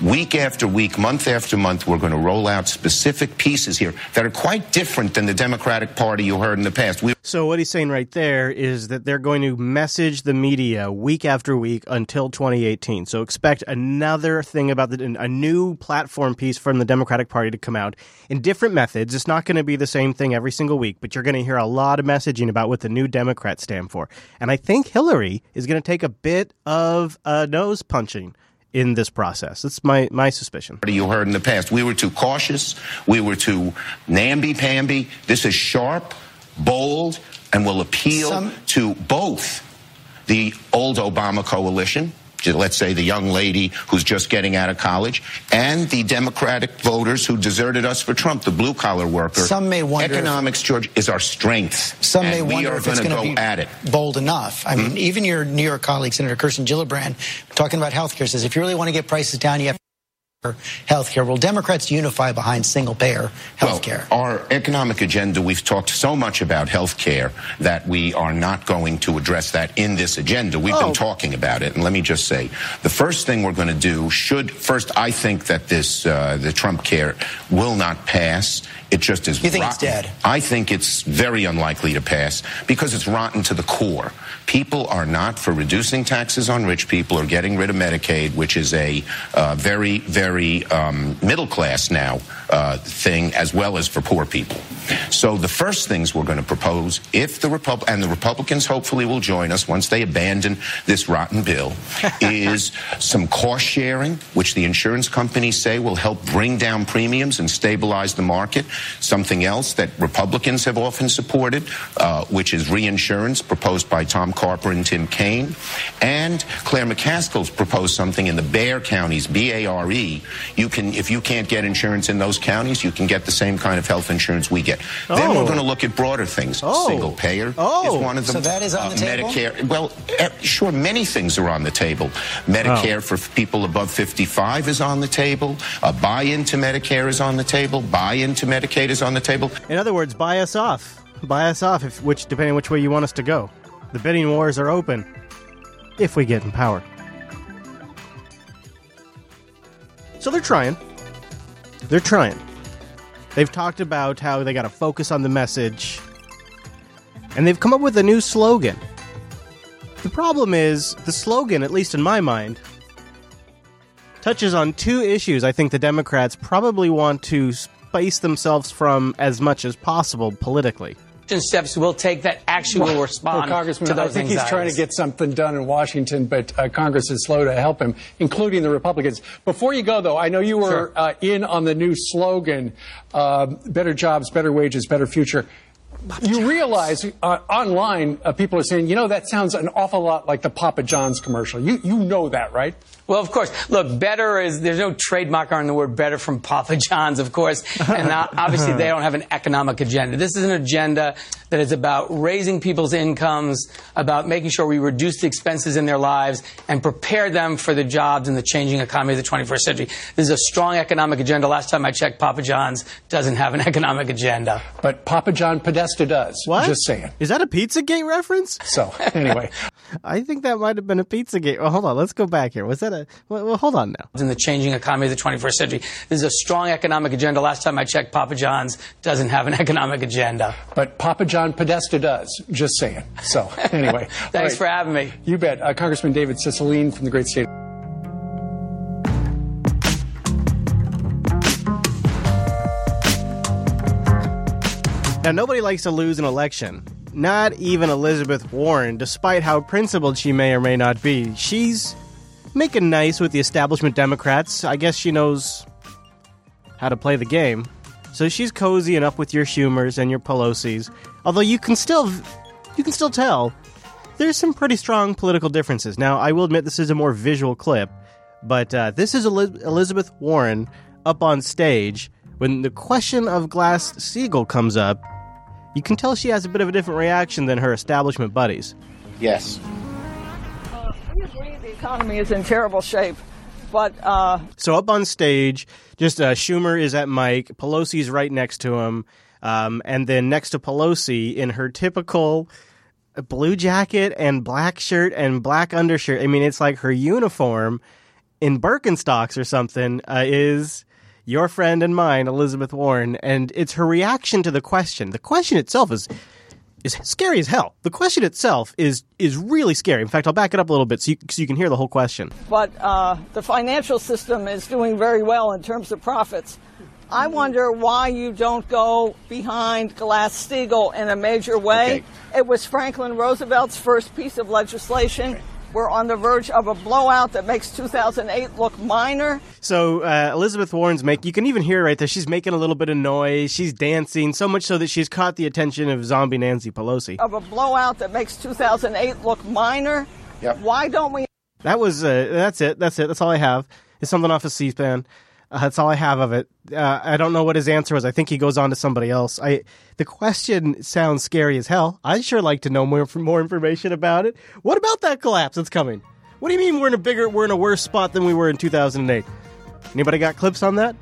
week after week, month after month, we're going to roll out specific pieces here that are quite different than the Democratic Party you heard in the past. We- So what he's saying right there is that they're going to message the media week after week until 2018. So expect another thing about the, a new platform piece from the Democratic Party to come out in different methods. It's not going to be the same thing every single week, but you're going to hear a lot of messaging about what the new Democrats stand for. And I think Hillary is going to take a bit of a nose punching in this process. That's my, my suspicion. You heard in the past. We were too cautious. We were too namby-pamby. This is sharp, bold, and will appeal Some- to both the old Obama coalition, let's say the young lady who's just getting out of college, and the Democratic voters who deserted us for Trump, the blue-collar worker. Some may wonder if- Economics, George, is our strength. Some may wonder are if it's going to go be at it. bold enough. I mean, hmm? even your New York colleague, Senator Kirsten Gillibrand, talking about health care, says if you really want to get prices down, you have health care. Will Democrats unify behind single payer health care? Well, our economic agenda, we've talked so much about health care that we are not going to address that in this agenda. We've Oh. been talking about it. And let me just say, the first thing we're going to do should, first, I think that this, uh, the Trump care will not pass. It just is You think it's dead? I think it's very unlikely to pass because it's rotten to the core. People are not for reducing taxes on rich people or getting rid of Medicaid, which is a uh, very, very um, middle class now uh, thing, as well as for poor people. So the first things we're going to propose, if the Repub- and the Republicans hopefully will join us once they abandon this rotten bill, is some cost sharing, which the insurance companies say will help bring down premiums and stabilize the market. Something else that Republicans have often supported, uh, which is reinsurance, proposed by Tom Carper and Tim Kaine. And Claire McCaskill's proposed something in the Bare counties, B-A-R-E. You can, if you can't get insurance in those counties, you can get the same kind of health insurance we get. Then Oh. we're going to look at broader things. Oh. Single payer Oh. is one of them. So that is on Uh, the table? Medicare. Well, eh, sure, many things are on the table. Medicare for people above 55 is on the table. A buy-in to Medicare is on the table. Buy-in to Medicaid is on the table. In other words, buy us off. Buy us off, if, which depending which way you want us to go. The bidding wars are open if we get in power. So they're trying. They're trying. They've talked about how they got to focus on the message, and they've come up with a new slogan. The problem is, the slogan, at least in my mind, touches on two issues I think the Democrats probably want to space themselves from as much as possible politically. Steps we'll take that actually will respond Well, Congressman, to those I think he's trying to get something done in Washington, but uh, Congress is slow to help him, including the Republicans. Before you go, though, I know you were Sure. uh, in on the new slogan uh, better jobs, better wages, better future. You realize uh, online uh, people are saying, you know, that sounds an awful lot like the Papa John's commercial. You, you know that, right? Well, of course. Look, better is there's no trademark on the word better from Papa John's, of course, and obviously they don't have an economic agenda. This is an agenda that is about raising people's incomes, about making sure we reduce the expenses in their lives, and prepare them for the jobs and the changing economy of the 21st century. This is a strong economic agenda. Last time I checked, Papa John's doesn't have an economic agenda. But Papa John Podesta does. What? Just saying. Is that a Pizzagate reference? So, anyway. I think that might have been a Pizzagate. Well, hold on. Let's go back here. Was that a. Well, well hold on now. in the changing economy of the 21st century. This is a strong economic agenda. Last time I checked, Papa John's doesn't have an economic agenda. But Papa John Podesta does. Just saying. So, anyway. Thanks All right. for having me. You bet. Uh, Congressman David Cicilline from the great state. Now, nobody likes to lose an election. Not even Elizabeth Warren, despite how principled she may or may not be. She's making nice with the establishment Democrats. I guess she knows how to play the game. So she's cozy enough with your Schumers and your Pelosi's. Although you can still you can still tell there's some pretty strong political differences. Now, I will admit this is a more visual clip, but uh, this is Elizabeth Warren up on stage when the question of Glass Steagall comes up. You can tell she has a bit of a different reaction than her establishment buddies. Yes. We agree the economy is in terrible shape, but uh, So up on stage, just uh, Schumer is at Mike, Pelosi's right next to him, um, and then next to Pelosi in her typical blue jacket and black shirt and black undershirt. I mean, it's like her uniform in Birkenstocks or something uh, is your friend and mine, Elizabeth Warren, and it's her reaction to the question. The question itself is is scary as hell. The question itself is is really scary. In fact, I'll back it up a little bit so you, so you can hear the whole question. But uh, the financial system is doing very well in terms of profits. I wonder why you don't go behind Glass Steagall in a major way. It was Franklin Roosevelt's first piece of legislation. We're on the verge of a blowout that makes 2008 look minor. So uh, Elizabeth Warren's make you can even hear right there. She's making a little bit of noise. She's dancing so much so that she's caught the attention of zombie Nancy Pelosi. Of a blowout that makes 2008 look minor. Yep. Why don't we? That was uh, that's it. That's it. That's all I have. It's something off of C-SPAN. Uh, that's all I have of it. Uh, I don't know what his answer was. I think he goes on to somebody else. I the question sounds scary as hell. I'd sure like to know more more information about it. What about that collapse that's coming? What do you mean we're in a bigger we're in a worse spot than we were in 2008? Anybody got clips on that?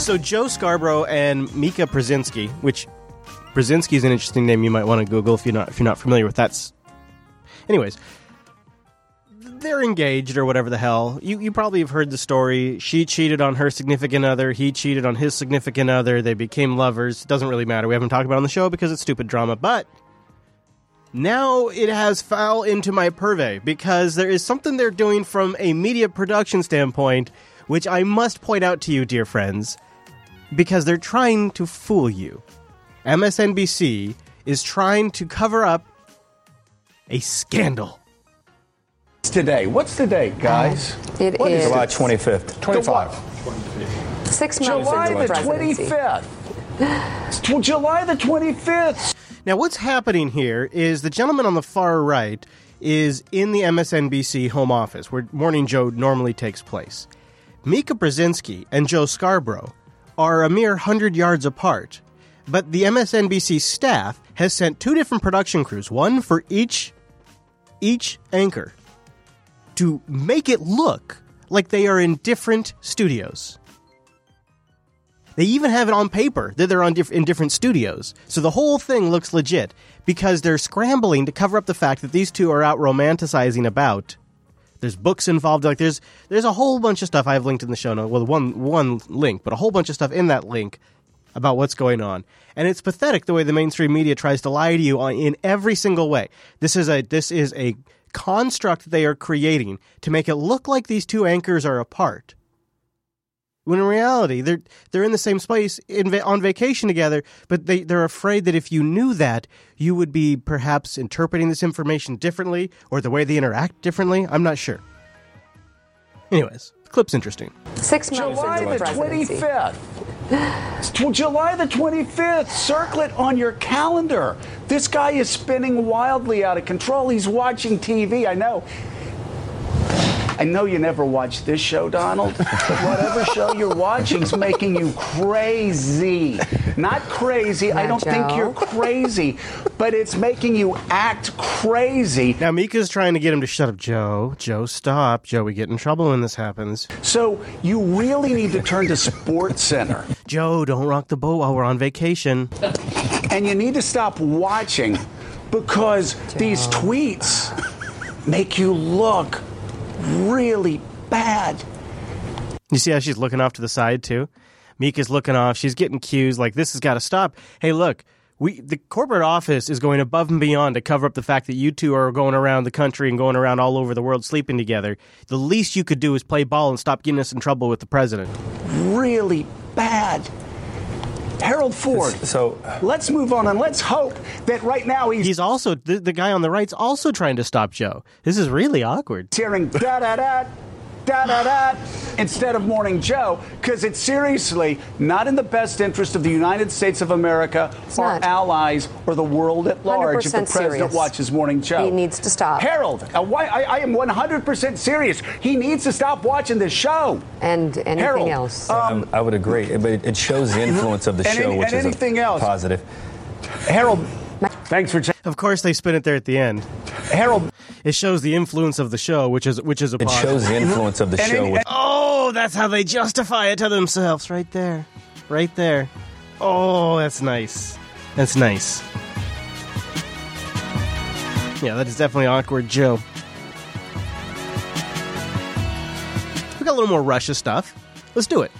So Joe Scarborough and Mika Brzezinski, which Brzezinski is an interesting name you might want to Google if you're not if you're not familiar with that. Anyways, they're engaged or whatever the hell. You you probably have heard the story. She cheated on her significant other. He cheated on his significant other. They became lovers. Doesn't really matter. We haven't talked about on the show because it's stupid drama. But now it has foul into my purvey because there is something they're doing from a media production standpoint, which I must point out to you, dear friends, because they're trying to fool you. MSNBC is trying to cover up a scandal. today? What's the date, guys? It What is- July 25th. 25. Six months July into the the presidency. 25th. It's July the 25th. Now, what's happening here is the gentleman on the far right is in the MSNBC home office where Morning Joe normally takes place. Mika Brzezinski and Joe Scarborough are a mere 100 yards apart, but the MSNBC staff has sent two different production crews, one for each each anchor, to make it look like they are in different studios. They even have it on paper that they're on diff- in different studios. So the whole thing looks legit because they're scrambling to cover up the fact that these two are out romanticizing about. There's books involved. Like there's there's a whole bunch of stuff I've linked in the show note. Well, one one link, but a whole bunch of stuff in that link about what's going on. And it's pathetic the way the mainstream media tries to lie to you on, in every single way. This is a this is a construct they are creating to make it look like these two anchors are apart when in reality they're they're in the same space in on vacation together but they they're afraid that if you knew that you would be perhaps interpreting this information differently or the way they interact differently i'm not sure anyways the clip's interesting Six months July into the the presidency. 25th. Tw- July the 25th. Circle it on your calendar. This guy is spinning wildly out of control. He's watching TV. I know. I know you never watch this show, Donald. But whatever show you're watching is making you crazy. Not crazy. I don't think you're crazy, but it's making you act crazy. now mika's trying to get him to shut up joe joe stop joe we get in trouble when this happens So you really need to turn to Sports Center. joe don't rock the boat while we're on vacation And you need to stop watching because these tweets make you look really bad. You see how she's looking off to the side too? Mika's looking off. She's getting cues like this has got to stop. Hey, look, we the corporate office is going above and beyond to cover up the fact that you two are going around the country and going around all over the world sleeping together. The least you could do is play ball and stop getting us in trouble with the president. Really bad. Harold Ford. So let's move on and let's hope that right now he's, He's also the, the guy on the right's also trying to stop Joe. This is really awkward. hearing da da da. Da da da, instead of Morning Joe, because it's seriously not in the best interest of the United States of America, our not. allies, or the world at large if the president serious. watches Morning Joe. He needs to stop. Harold, uh, why, I, I am 100% serious. He needs to stop watching this show. And anything Harold, else. Um, I would agree, but it- it shows the influence of the show, any- which and is a anything else. positive. Harold, thanks for. Of course, they spin it there at the end. Harold, it shows the influence of the show, which is which is a It positive. shows the influence of the And show, which oh, that's how they justify it to themselves, right there, right there. Oh, that's nice. That's nice. Yeah, that is definitely awkward, Joe. We got a little more Russia stuff. Let's do it.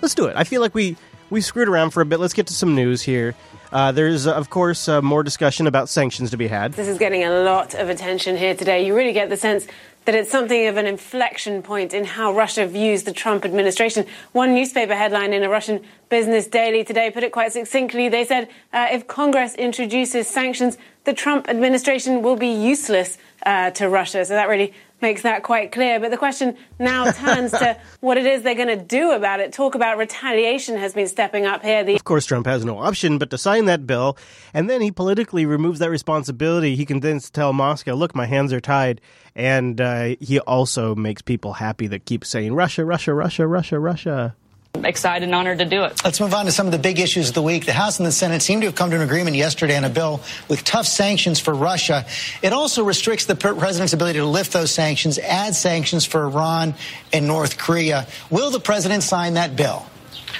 Let's do it. I feel like we we screwed around for a bit. Let's get to some news here. Uh, there's, uh, of course, uh, more discussion about sanctions to be had. This is getting a lot of attention here today. You really get the sense that it's something of an inflection point in how Russia views the Trump administration. One newspaper headline in a Russian business daily today put it quite succinctly. They said uh, if Congress introduces sanctions, the Trump administration will be useless uh, to Russia. So that really makes that quite clear. But the question now turns to what it is they're going to do about it. Talk about retaliation has been stepping up here. The Of course, Trump has no option but to sign that bill, and then he politically removes that responsibility. He can then tell Moscow, look, my hands are tied. And uh, he also makes people happy that keep saying Russia, Russia, Russia, Russia, Russia. Excited and honored to do it. Let's move on to some of the big issues of the week. The House and the Senate seem to have come to an agreement yesterday on a bill with tough sanctions for Russia. It also restricts the president's ability to lift those sanctions, add sanctions for Iran and North Korea. Will the president sign that bill?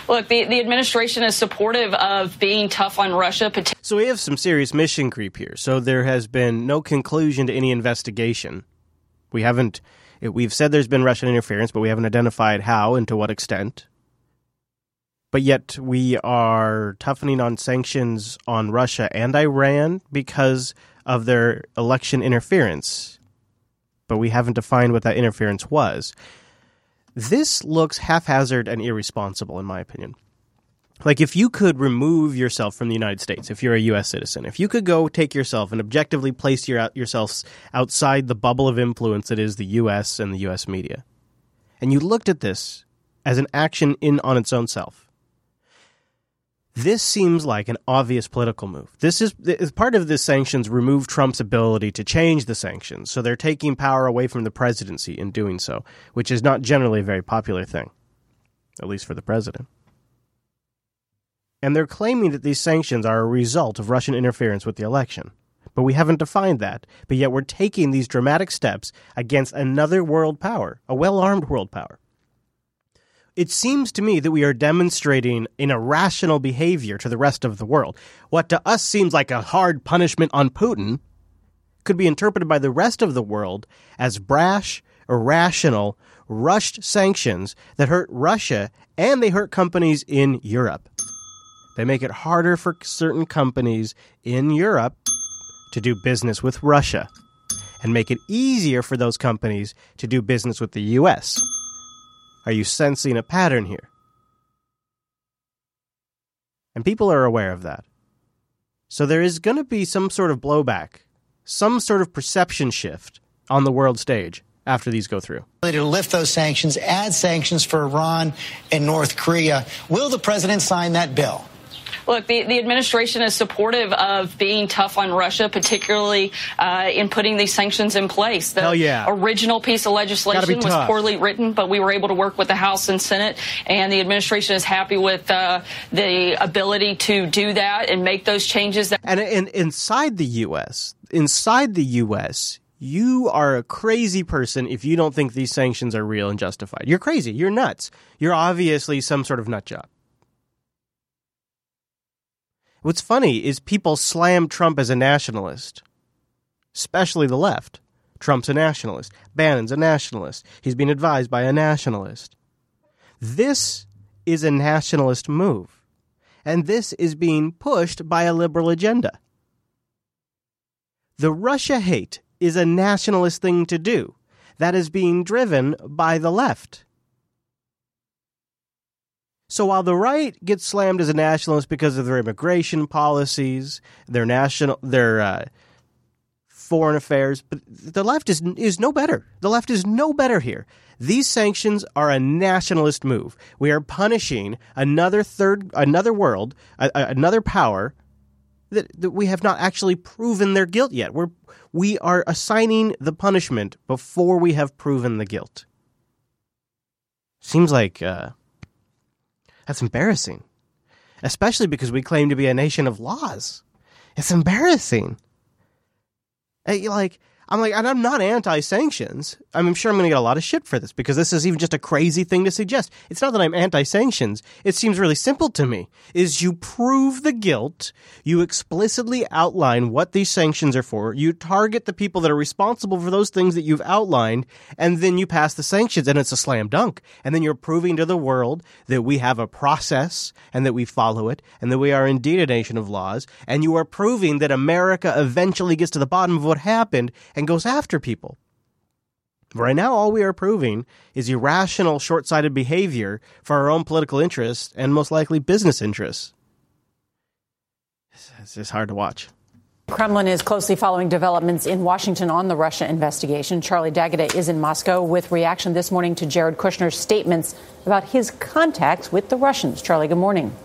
Look, the, the administration is supportive of being tough on Russia. So we have some serious mission creep here. So there has been no conclusion to any investigation. We haven't. We've said there's been Russian interference, but we haven't identified how and to what extent. But yet we are toughening on sanctions on Russia and Iran because of their election interference. But we haven't defined what that interference was. This looks haphazard and irresponsible, in my opinion. Like, if you could remove yourself from the United States, if you're a U.S. citizen, if you could go take yourself and objectively place your, yourself outside the bubble of influence that is the U.S. and the U.S. media, and you looked at this as an action in on its own self, this seems like an obvious political move. This is, part of the sanctions remove Trump's ability to change the sanctions. So they're taking power away from the presidency in doing so, which is not generally a very popular thing, at least for the president. And they're claiming that these sanctions are a result of Russian interference with the election. But we haven't defined that. But yet we're taking these dramatic steps against another world power, a well armed world power it seems to me that we are demonstrating an irrational behavior to the rest of the world. What to us seems like a hard punishment on Putin could be interpreted by the rest of the world as brash, irrational, rushed sanctions that hurt Russia and they hurt companies in Europe. They make it harder for certain companies in Europe to do business with Russia and make it easier for those companies to do business with the US. Are you sensing a pattern here? And people are aware of that. So there is going to be some sort of blowback, some sort of perception shift on the world stage after these go through. To lift those sanctions, add sanctions for Iran and North Korea. Will the president sign that bill? Look, the, the administration is supportive of being tough on Russia, particularly uh, in putting these sanctions in place. The Hell yeah. original piece of legislation was tough. poorly written, but we were able to work with the House and Senate, and the administration is happy with uh, the ability to do that and make those changes. That- And, and inside the U.S., inside the U.S., you are a crazy person if you don't think these sanctions are real and justified. You're crazy. You're nuts. You're obviously some sort of nut job. What's funny is people slam Trump as a nationalist, especially the left. Trump's a nationalist. Bannon's a nationalist. He's been advised by a nationalist. This is a nationalist move. And this is being pushed by a liberal agenda. The Russia hate is a nationalist thing to do that is being driven by the left. So while the right gets slammed as a nationalist because of their immigration policies, their national, their uh, foreign affairs, but the left is is no better. The left is no better here. These sanctions are a nationalist move. We are punishing another third, another world, a, a, another power that, that we have not actually proven their guilt yet. We're we are assigning the punishment before we have proven the guilt. Seems like. Uh, that's embarrassing. Especially because we claim to be a nation of laws. It's embarrassing. Like, I'm like, and I'm not anti sanctions. I'm sure I'm going to get a lot of shit for this because this is even just a crazy thing to suggest. It's not that I'm anti-sanctions. It seems really simple to me. Is you prove the guilt, you explicitly outline what these sanctions are for, you target the people that are responsible for those things that you've outlined, and then you pass the sanctions and it's a slam dunk. And then you're proving to the world that we have a process and that we follow it and that we are indeed a nation of laws. And you are proving that America eventually gets to the bottom of what happened and goes after people. Right now, all we are proving is irrational, short sighted behavior for our own political interests and most likely business interests. It's just hard to watch. Kremlin is closely following developments in Washington on the Russia investigation. Charlie D'Agata is in Moscow with reaction this morning to Jared Kushner's statements about his contacts with the Russians. Charlie, good morning.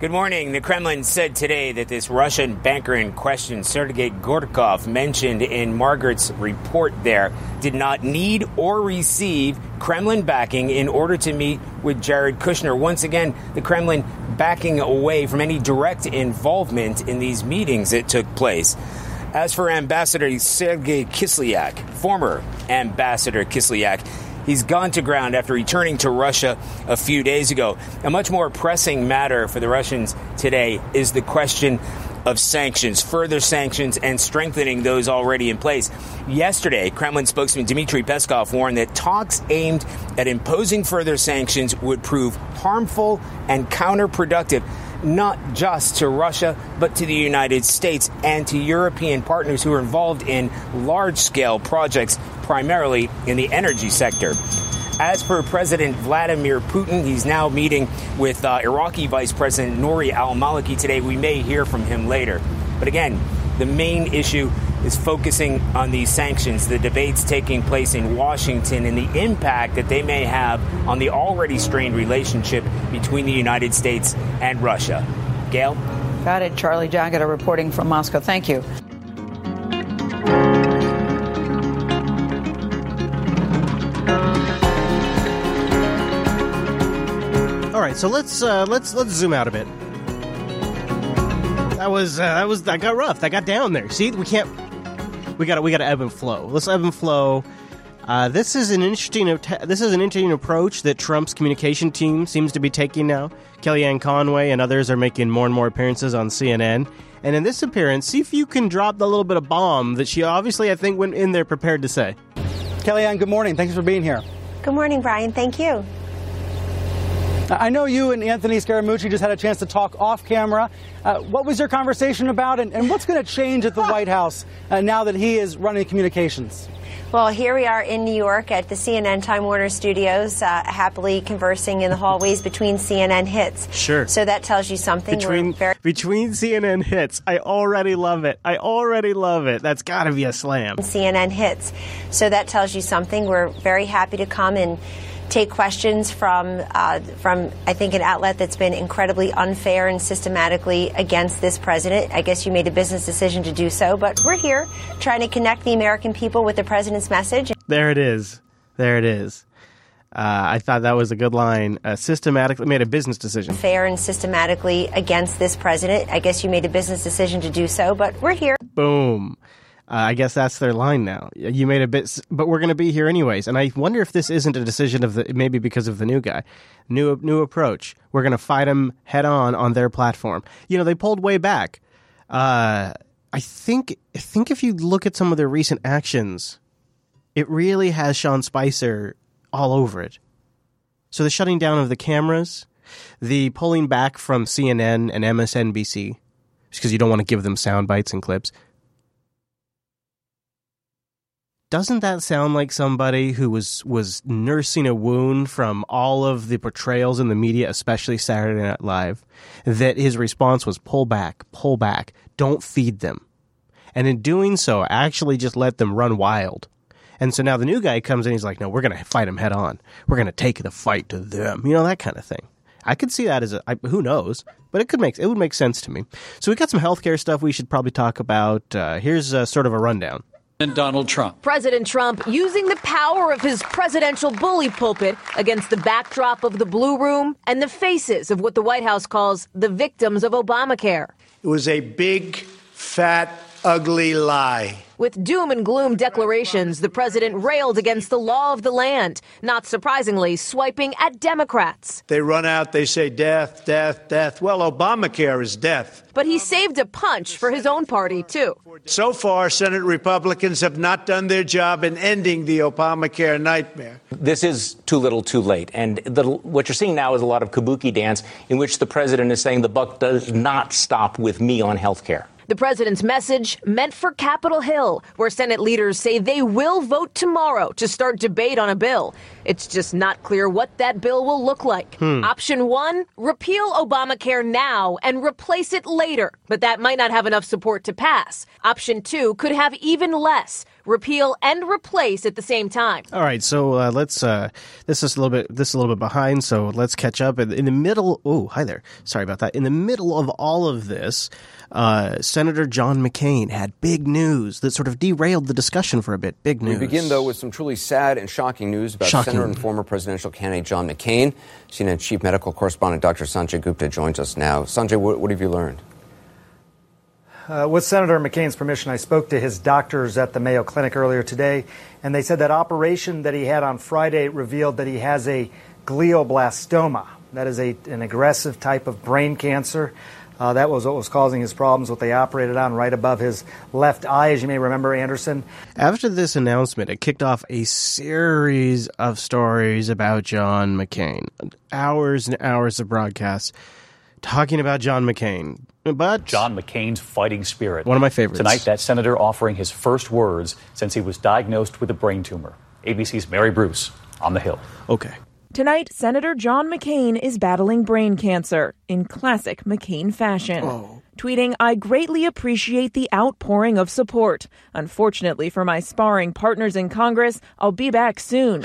Good morning. The Kremlin said today that this Russian banker in question, Sergei Gorkov, mentioned in Margaret's report there, did not need or receive Kremlin backing in order to meet with Jared Kushner. Once again, the Kremlin backing away from any direct involvement in these meetings that took place. As for Ambassador Sergei Kislyak, former Ambassador Kislyak, He's gone to ground after returning to Russia a few days ago. A much more pressing matter for the Russians today is the question of sanctions, further sanctions, and strengthening those already in place. Yesterday, Kremlin spokesman Dmitry Peskov warned that talks aimed at imposing further sanctions would prove harmful and counterproductive not just to Russia, but to the United States and to European partners who are involved in large scale projects, primarily in the energy sector. As per President Vladimir Putin, he's now meeting with uh, Iraqi Vice President Nouri al Maliki today. We may hear from him later. But again, the main issue is focusing on these sanctions, the debates taking place in Washington, and the impact that they may have on the already strained relationship between the United States and Russia. Gail? Got it. Charlie D'Agata reporting from Moscow. Thank you. Right, so let's uh, let's let's zoom out a bit. That was uh, that was that got rough. That got down there. See, we can't. We got to we got to ebb and flow. Let's ebb and flow. Uh, this is an interesting this is an interesting approach that Trump's communication team seems to be taking now. Kellyanne Conway and others are making more and more appearances on CNN. And in this appearance, see if you can drop the little bit of bomb that she obviously, I think, went in there prepared to say. Kellyanne, good morning. Thanks for being here. Good morning, Brian. Thank you. I know you and Anthony Scaramucci just had a chance to talk off camera. Uh, what was your conversation about, and, and what's going to change at the White House uh, now that he is running communications? Well, here we are in New York at the CNN Time Warner studios, uh, happily conversing in the hallways between CNN hits. Sure. So that tells you something. Between, very- between CNN hits. I already love it. I already love it. That's got to be a slam. CNN hits. So that tells you something. We're very happy to come and take questions from uh, from I think an outlet that's been incredibly unfair and systematically against this president. I guess you made a business decision to do so, but we're here trying to connect the American people with the president's message. There it is. There it is. Uh, I thought that was a good line. Uh, systematically made a business decision. Fair and systematically against this president. I guess you made a business decision to do so, but we're here. Boom. Uh, I guess that's their line now. You made a bit, but we're going to be here anyways. And I wonder if this isn't a decision of the maybe because of the new guy, new new approach. We're going to fight them head on on their platform. You know, they pulled way back. Uh, I think I think if you look at some of their recent actions, it really has Sean Spicer all over it. So the shutting down of the cameras, the pulling back from CNN and MSNBC, because you don't want to give them sound bites and clips doesn't that sound like somebody who was was nursing a wound from all of the portrayals in the media, especially Saturday Night Live? That his response was pull back, pull back, don't feed them, and in doing so, actually just let them run wild. And so now the new guy comes in, he's like, "No, we're going to fight them head on. We're going to take the fight to them." You know that kind of thing. I could see that as a I, who knows, but it could make it would make sense to me. So we got some healthcare stuff we should probably talk about. Uh, here's a, sort of a rundown Donald Trump. President Trump using the power of his presidential bully pulpit against the backdrop of the Blue Room and the faces of what the White House calls the victims of Obamacare. It was a big, fat, ugly lie. With doom and gloom declarations, the president railed against the law of the land, not surprisingly, swiping at Democrats. They run out, they say death, death, death. Well, Obamacare is death. But he saved a punch for his own party, too. So far, Senate Republicans have not done their job in ending the Obamacare nightmare. This is too little, too late. And the, what you're seeing now is a lot of kabuki dance in which the president is saying the buck does not stop with me on health care. The president's message meant for Capitol Hill, where Senate leaders say they will vote tomorrow to start debate on a bill. It's just not clear what that bill will look like. Hmm. Option one, repeal Obamacare now and replace it later, but that might not have enough support to pass. Option two could have even less. Repeal and replace at the same time. All right, so uh, let's. Uh, this is a little bit. This is a little bit behind, so let's catch up. In the middle. Oh, hi there. Sorry about that. In the middle of all of this, uh, Senator John McCain had big news that sort of derailed the discussion for a bit. Big news. We begin, though, with some truly sad and shocking news about Shocking. Senator and former presidential candidate John McCain. CNN chief medical correspondent Dr. Sanjay Gupta joins us now. Sanjay, what, what have you learned? Uh, with Senator McCain's permission, I spoke to his doctors at the Mayo Clinic earlier today, and they said that operation that he had on Friday revealed that he has a glioblastoma. That is a, an aggressive type of brain cancer. Uh, that was what was causing his problems, what they operated on right above his left eye, as you may remember, Anderson. After this announcement, it kicked off a series of stories about John McCain. Hours and hours of broadcasts talking about John McCain. But John McCain's fighting spirit. One of my favorites. Tonight, that senator offering his first words since he was diagnosed with a brain tumor. ABC's Mary Bruce on the Hill. Okay. Tonight, Senator John McCain is battling brain cancer in classic McCain fashion. Oh. Tweeting, I greatly appreciate the outpouring of support. Unfortunately for my sparring partners in Congress, I'll be back soon.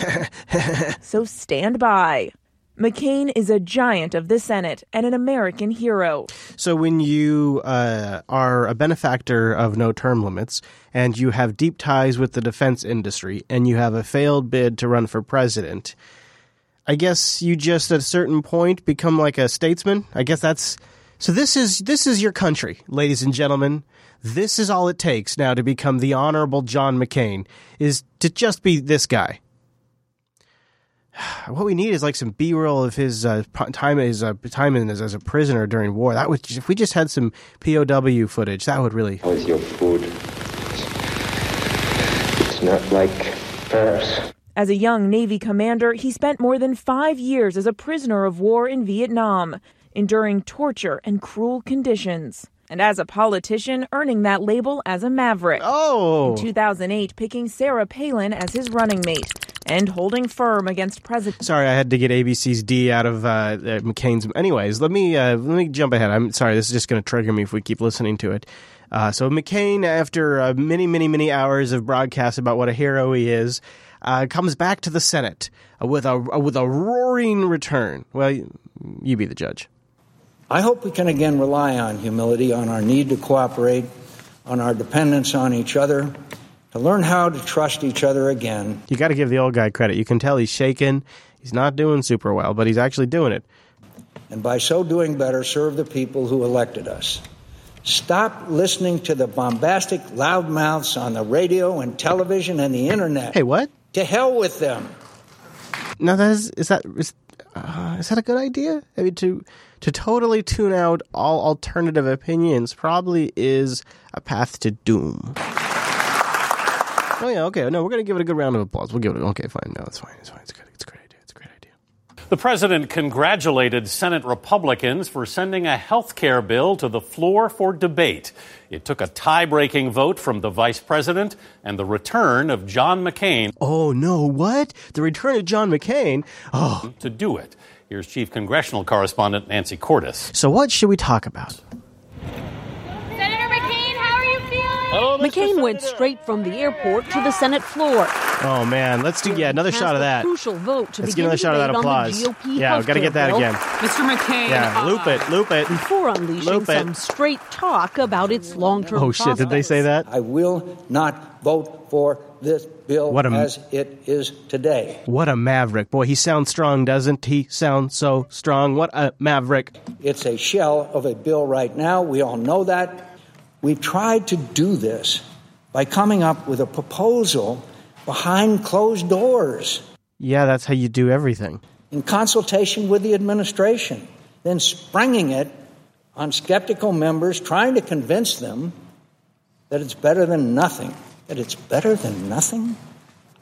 so stand by. McCain is a giant of the Senate and an American hero. So when you uh, are a benefactor of no term limits and you have deep ties with the defense industry and you have a failed bid to run for president, I guess you just at a certain point become like a statesman. I guess that's so this is this is your country, ladies and gentlemen. This is all it takes now to become the honorable John McCain is to just be this guy. What we need is like some B-roll of his uh, p- time his uh, time in as, as a prisoner during war. That would if we just had some POW footage, that would really. How is your food? It's not like hers. As a young Navy commander, he spent more than five years as a prisoner of war in Vietnam, enduring torture and cruel conditions. And as a politician, earning that label as a maverick. Oh! In 2008, picking Sarah Palin as his running mate and holding firm against President. Sorry, I had to get ABC's D out of uh, uh, McCain's. Anyways, let me uh, let me jump ahead. I'm sorry, this is just going to trigger me if we keep listening to it. Uh, so McCain, after uh, many, many, many hours of broadcast about what a hero he is, uh, comes back to the Senate uh, with a uh, with a roaring return. Well, you, you be the judge. I hope we can again rely on humility, on our need to cooperate, on our dependence on each other, to learn how to trust each other again. You got to give the old guy credit. You can tell he's shaken. He's not doing super well, but he's actually doing it. And by so doing better, serve the people who elected us. Stop listening to the bombastic loudmouths on the radio and television and the internet. Hey, what? To hell with them. Now that is is that is, uh, is that a good idea? I mean, to to totally tune out all alternative opinions probably is a path to doom. Oh yeah, okay. No, we're gonna give it a good round of applause. We'll give it. Okay, fine. No, it's fine. It's fine. It's good. It's a great idea. It's a great idea. The president congratulated Senate Republicans for sending a health care bill to the floor for debate. It took a tie breaking vote from the vice president and the return of John McCain. Oh, no, what? The return of John McCain? Oh. To do it. Here's Chief Congressional Correspondent Nancy Cordes. So, what should we talk about? Senator McCain, how are you feeling? McCain went straight from the airport to the Senate floor. Oh man, let's do yeah another shot of that. Crucial vote to Let's begin get another shot of that on the applause. Yeah, we've got to get that bill. again. Mr. McCain, Yeah, loop it, loop it. Before unleashing Loop it. some straight talk about its long-term Oh shit! Did they say that? I will not vote for this bill What a- as it is today. What a maverick, boy! He sounds strong, doesn't he? Sound so strong. What a maverick! It's a shell of a bill right now. We all know that. We've tried to do this by coming up with a proposal behind closed doors Yeah, that's how you do everything. in consultation with the administration, then springing it on skeptical members, trying to convince them that it's better than nothing. That it's better than nothing?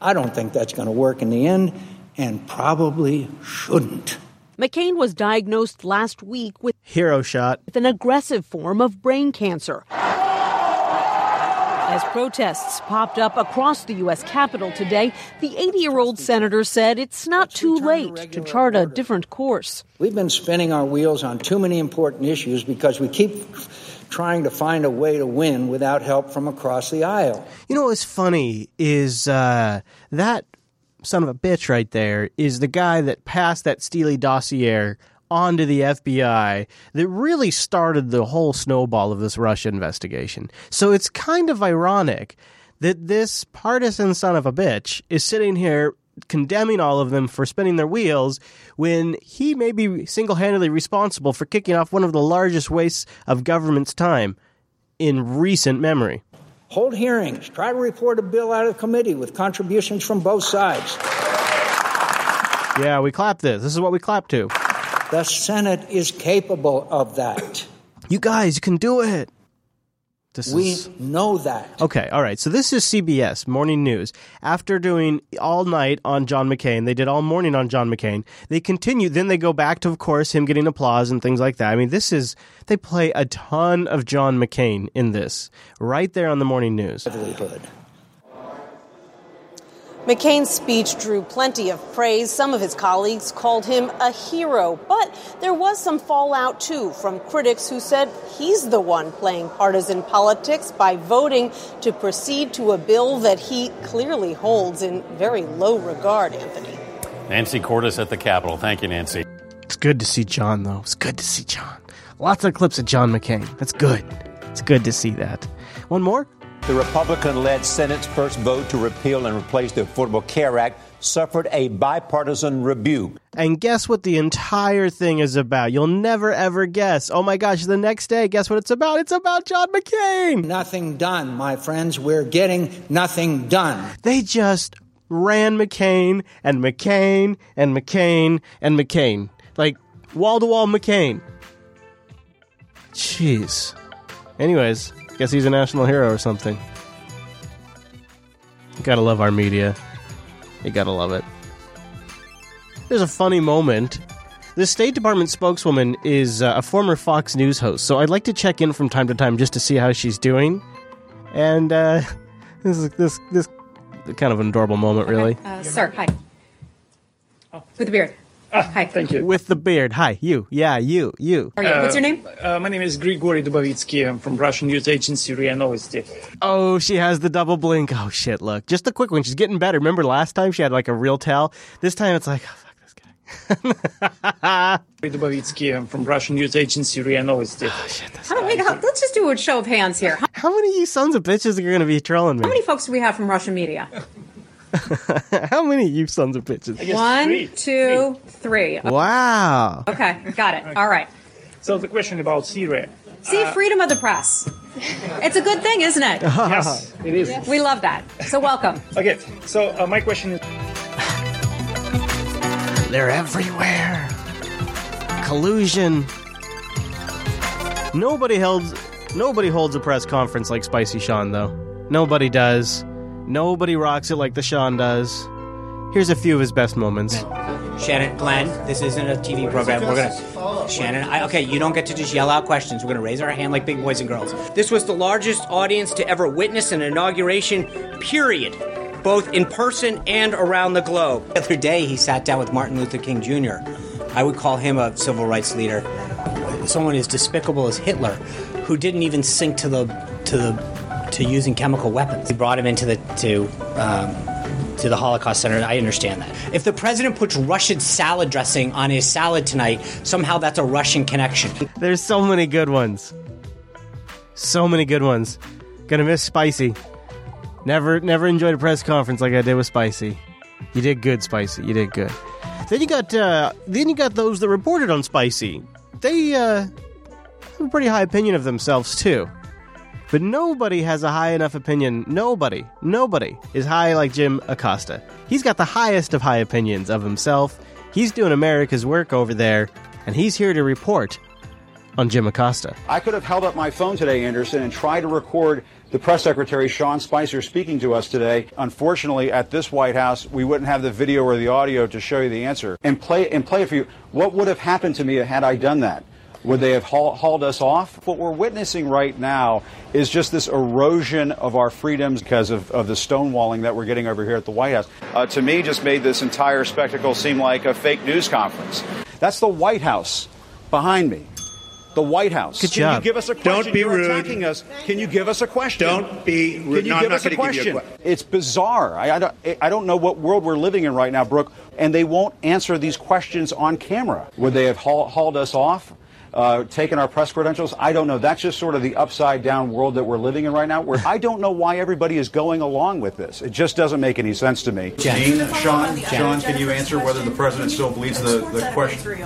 I don't think that's going to work in the end, and probably shouldn't. McCain was diagnosed last week with Hero shot. With an aggressive form of brain cancer. As protests popped up across the U.S. Capitol today, the 80 year old senator said it's not too late to chart a different course. We've been spinning our wheels on too many important issues because we keep trying to find a way to win without help from across the aisle. You know what's funny is uh, that son of a bitch right there is the guy that passed that Steely dossier onto the FBI that really started the whole snowball of this Russia investigation. So it's kind of ironic that this partisan son of a bitch is sitting here condemning all of them for spinning their wheels when he may be single-handedly responsible for kicking off one of the largest wastes of government's time in recent memory. Hold hearings, try to report a bill out of committee with contributions from both sides. Yeah, we clap this. This is what we clap to. The Senate is capable of that. You guys, can do it. This we is know that. Okay, all right. So this is CBS Morning News. After doing all night on John McCain, they did all morning on John McCain. They continue, then they go back to, of course, him getting applause and things like that. I mean, this is, they play a ton of John McCain in this, right there on the morning news. McCain's speech drew plenty of praise. Some of his colleagues called him a hero, but there was some fallout too from critics who said he's the one playing partisan politics by voting to proceed to a bill that he clearly holds in very low regard, Anthony. Nancy Cordes at the Capitol. Thank you, Nancy. It's good to see John, though. It's good to see John. Lots of clips of John McCain. That's good. It's good to see that. One more? The Republican led Senate's first vote to repeal and replace the Affordable Care Act suffered a bipartisan rebuke. And guess what the entire thing is about? You'll never ever guess. Oh my gosh, the next day, guess what it's about? It's about John McCain. Nothing done, my friends. We're getting nothing done. They just ran McCain and McCain and McCain and McCain. Like wall to wall McCain. Jeez. Anyways, guess he's a national hero or something. You gotta love our media. You gotta love it. There's a funny moment. The State Department spokeswoman is uh, a former Fox News host, so I'd like to check in from time to time just to see how she's doing. And uh, this is this this kind of an adorable moment, really. Uh, sir, hi. Oh. With the beard. Hi. Thank you. With the beard. Hi, you. Yeah, you. You. Are you? What's your name? Uh, my name is Grigory Dubovitsky. I'm from Russian news agency RIA Novosti. Oh, she has the double blink. Oh shit! Look, just a quick one. She's getting better. Remember last time she had like a real tell. This time it's like, oh, fuck this guy. Dubovitsky. I'm from Russian news agency RIA Novosti. How, wait, how, let's just do a show of hands here. How, How many of you sons of bitches are going to be trolling me? how many folks do we have from Russian media? How many you sons of bitches? One, two, three. Wow. Okay, got it. All right. So the question about Syria. See, freedom of the press. It's a good thing, isn't it? yes, it is. We love that. So welcome. Okay, so uh, my question is They're everywhere. Collusion. Nobody holds nobody holds a press conference like Spicy Sean though. Nobody does. Nobody rocks it like the Sean does. Here's a few of his best moments. Shannon, Glenn, this isn't a TV program. We're gonna Shannon. I, okay, you don't get to just yell out questions. We're gonna raise our hand like big boys and girls. This was the largest audience to ever witness an inauguration. Period. Both in person and around the globe. The other day, he sat down with Martin Luther King Jr. I would call him a civil rights leader. Someone as despicable as Hitler, who didn't even sink to the to the to using chemical weapons. He brought him into the to um, to the Holocaust Center. I understand that. If the president puts Russian salad dressing on his salad tonight, somehow that's a Russian connection. There's so many good ones. So many good ones. Gonna miss Spicy. Never never enjoyed a press conference like I did with Spicy. You did good, Spicy. You did good. Then you got uh, then you got those that reported on Spicy. They uh, have a pretty high opinion of themselves too. But nobody has a high enough opinion. Nobody, nobody is high like Jim Acosta. He's got the highest of high opinions of himself. He's doing America's work over there, and he's here to report on Jim Acosta. I could have held up my phone today, Anderson, and tried to record the press secretary, Sean Spicer, speaking to us today. Unfortunately, at this White House, we wouldn't have the video or the audio to show you the answer and play and play it for you. What would have happened to me had I done that? Would they have haul, hauled us off? What we're witnessing right now is just this erosion of our freedoms because of, of the stonewalling that we're getting over here at the White House. Uh, to me, just made this entire spectacle seem like a fake news conference. That's the White House behind me. The White House. Good Can job. you give us a question? Don't be You're rude. attacking us. Can you give us a question? Don't be rude. Can you No, I'm give not us a gonna you a question? it's bizarre. I, I, don't, I don't know what world we're living in right now, Brooke, and they won't answer these questions on camera. Would they have haul, hauled us off? Uh, taken our press credentials? I don't know. That's just sort of the upside down world that we're living in right now. Where I don't know why everybody is going along with this. It just doesn't make any sense to me. Jen. Sean, Jen. Sean, can you answer whether the president still believes the, the question?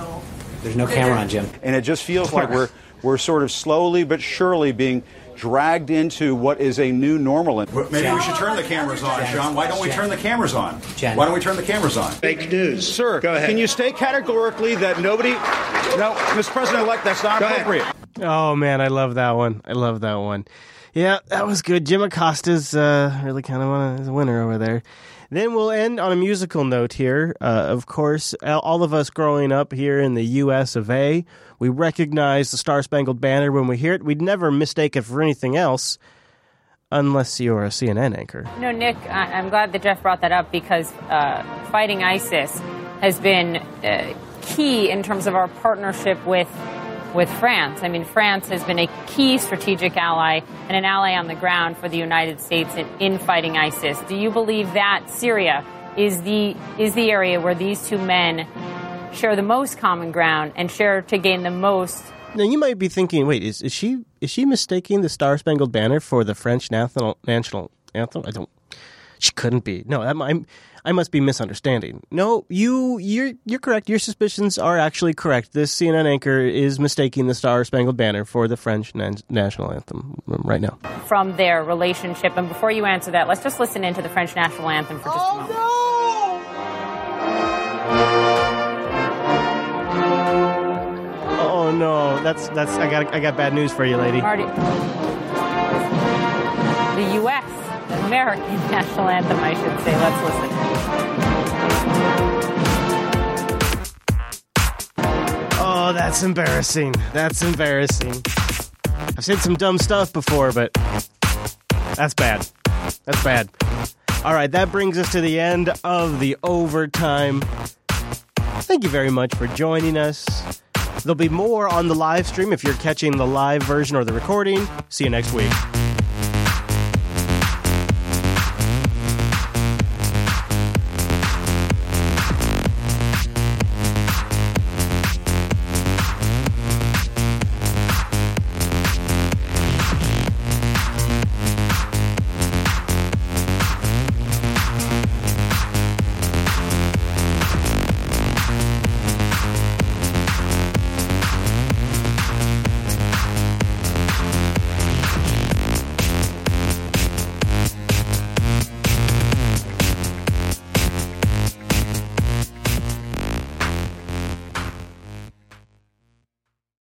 There's no camera on Jim. And it just feels like we're we're sort of slowly but surely being dragged into what is a new normal. Maybe we should turn the cameras on, Sean. Why don't we turn the cameras on? Jen. Why don't we turn the cameras on? Fake news. Sir, Go ahead. can you state categorically that nobody. No, Mr. President elect, that's not Go ahead. appropriate. Oh man, I love that one. I love that one. Yeah, that was good. Jim Acosta's uh, really kind of one- is a winner over there. Then we'll end on a musical note here. Uh, of course, all all of us growing up here in the U.S. of A., we recognize the Star Spangled Banner when we hear it. We'd never mistake it for anything else, unless you're a CNN anchor. No, Nick, I- I'm glad that Jeff brought that up because uh, fighting ISIS has been uh, key in terms of our partnership with with France. I mean, France has been a key strategic ally and an ally on the ground for the United States in, in fighting ISIS. Do you believe that Syria is the is the area where these two men share the most common ground and share to gain the most Now you might be thinking, wait, is, is she is she mistaking the Star Spangled Banner for the French national national anthem? I don't. She couldn't be. No, I'm, I'm I must be misunderstanding. No, you you're you're correct. Your suspicions are actually correct. This CNN anchor is mistaking the Star Spangled Banner for the French nan- national anthem right now. from their relationship. And before you answer that, let's just listen into the French national anthem for just a oh, moment. Oh no, that's that's I got I got bad news for you, lady. Marty. The U.S. American national anthem, I should say. Let's listen. Oh, that's embarrassing. That's embarrassing. I've said some dumb stuff before, but that's bad. That's bad. All right, that brings us to the end of the overtime. Thank you very much for joining us. There'll be more on the live stream if you're catching the live version or the recording. See you next week.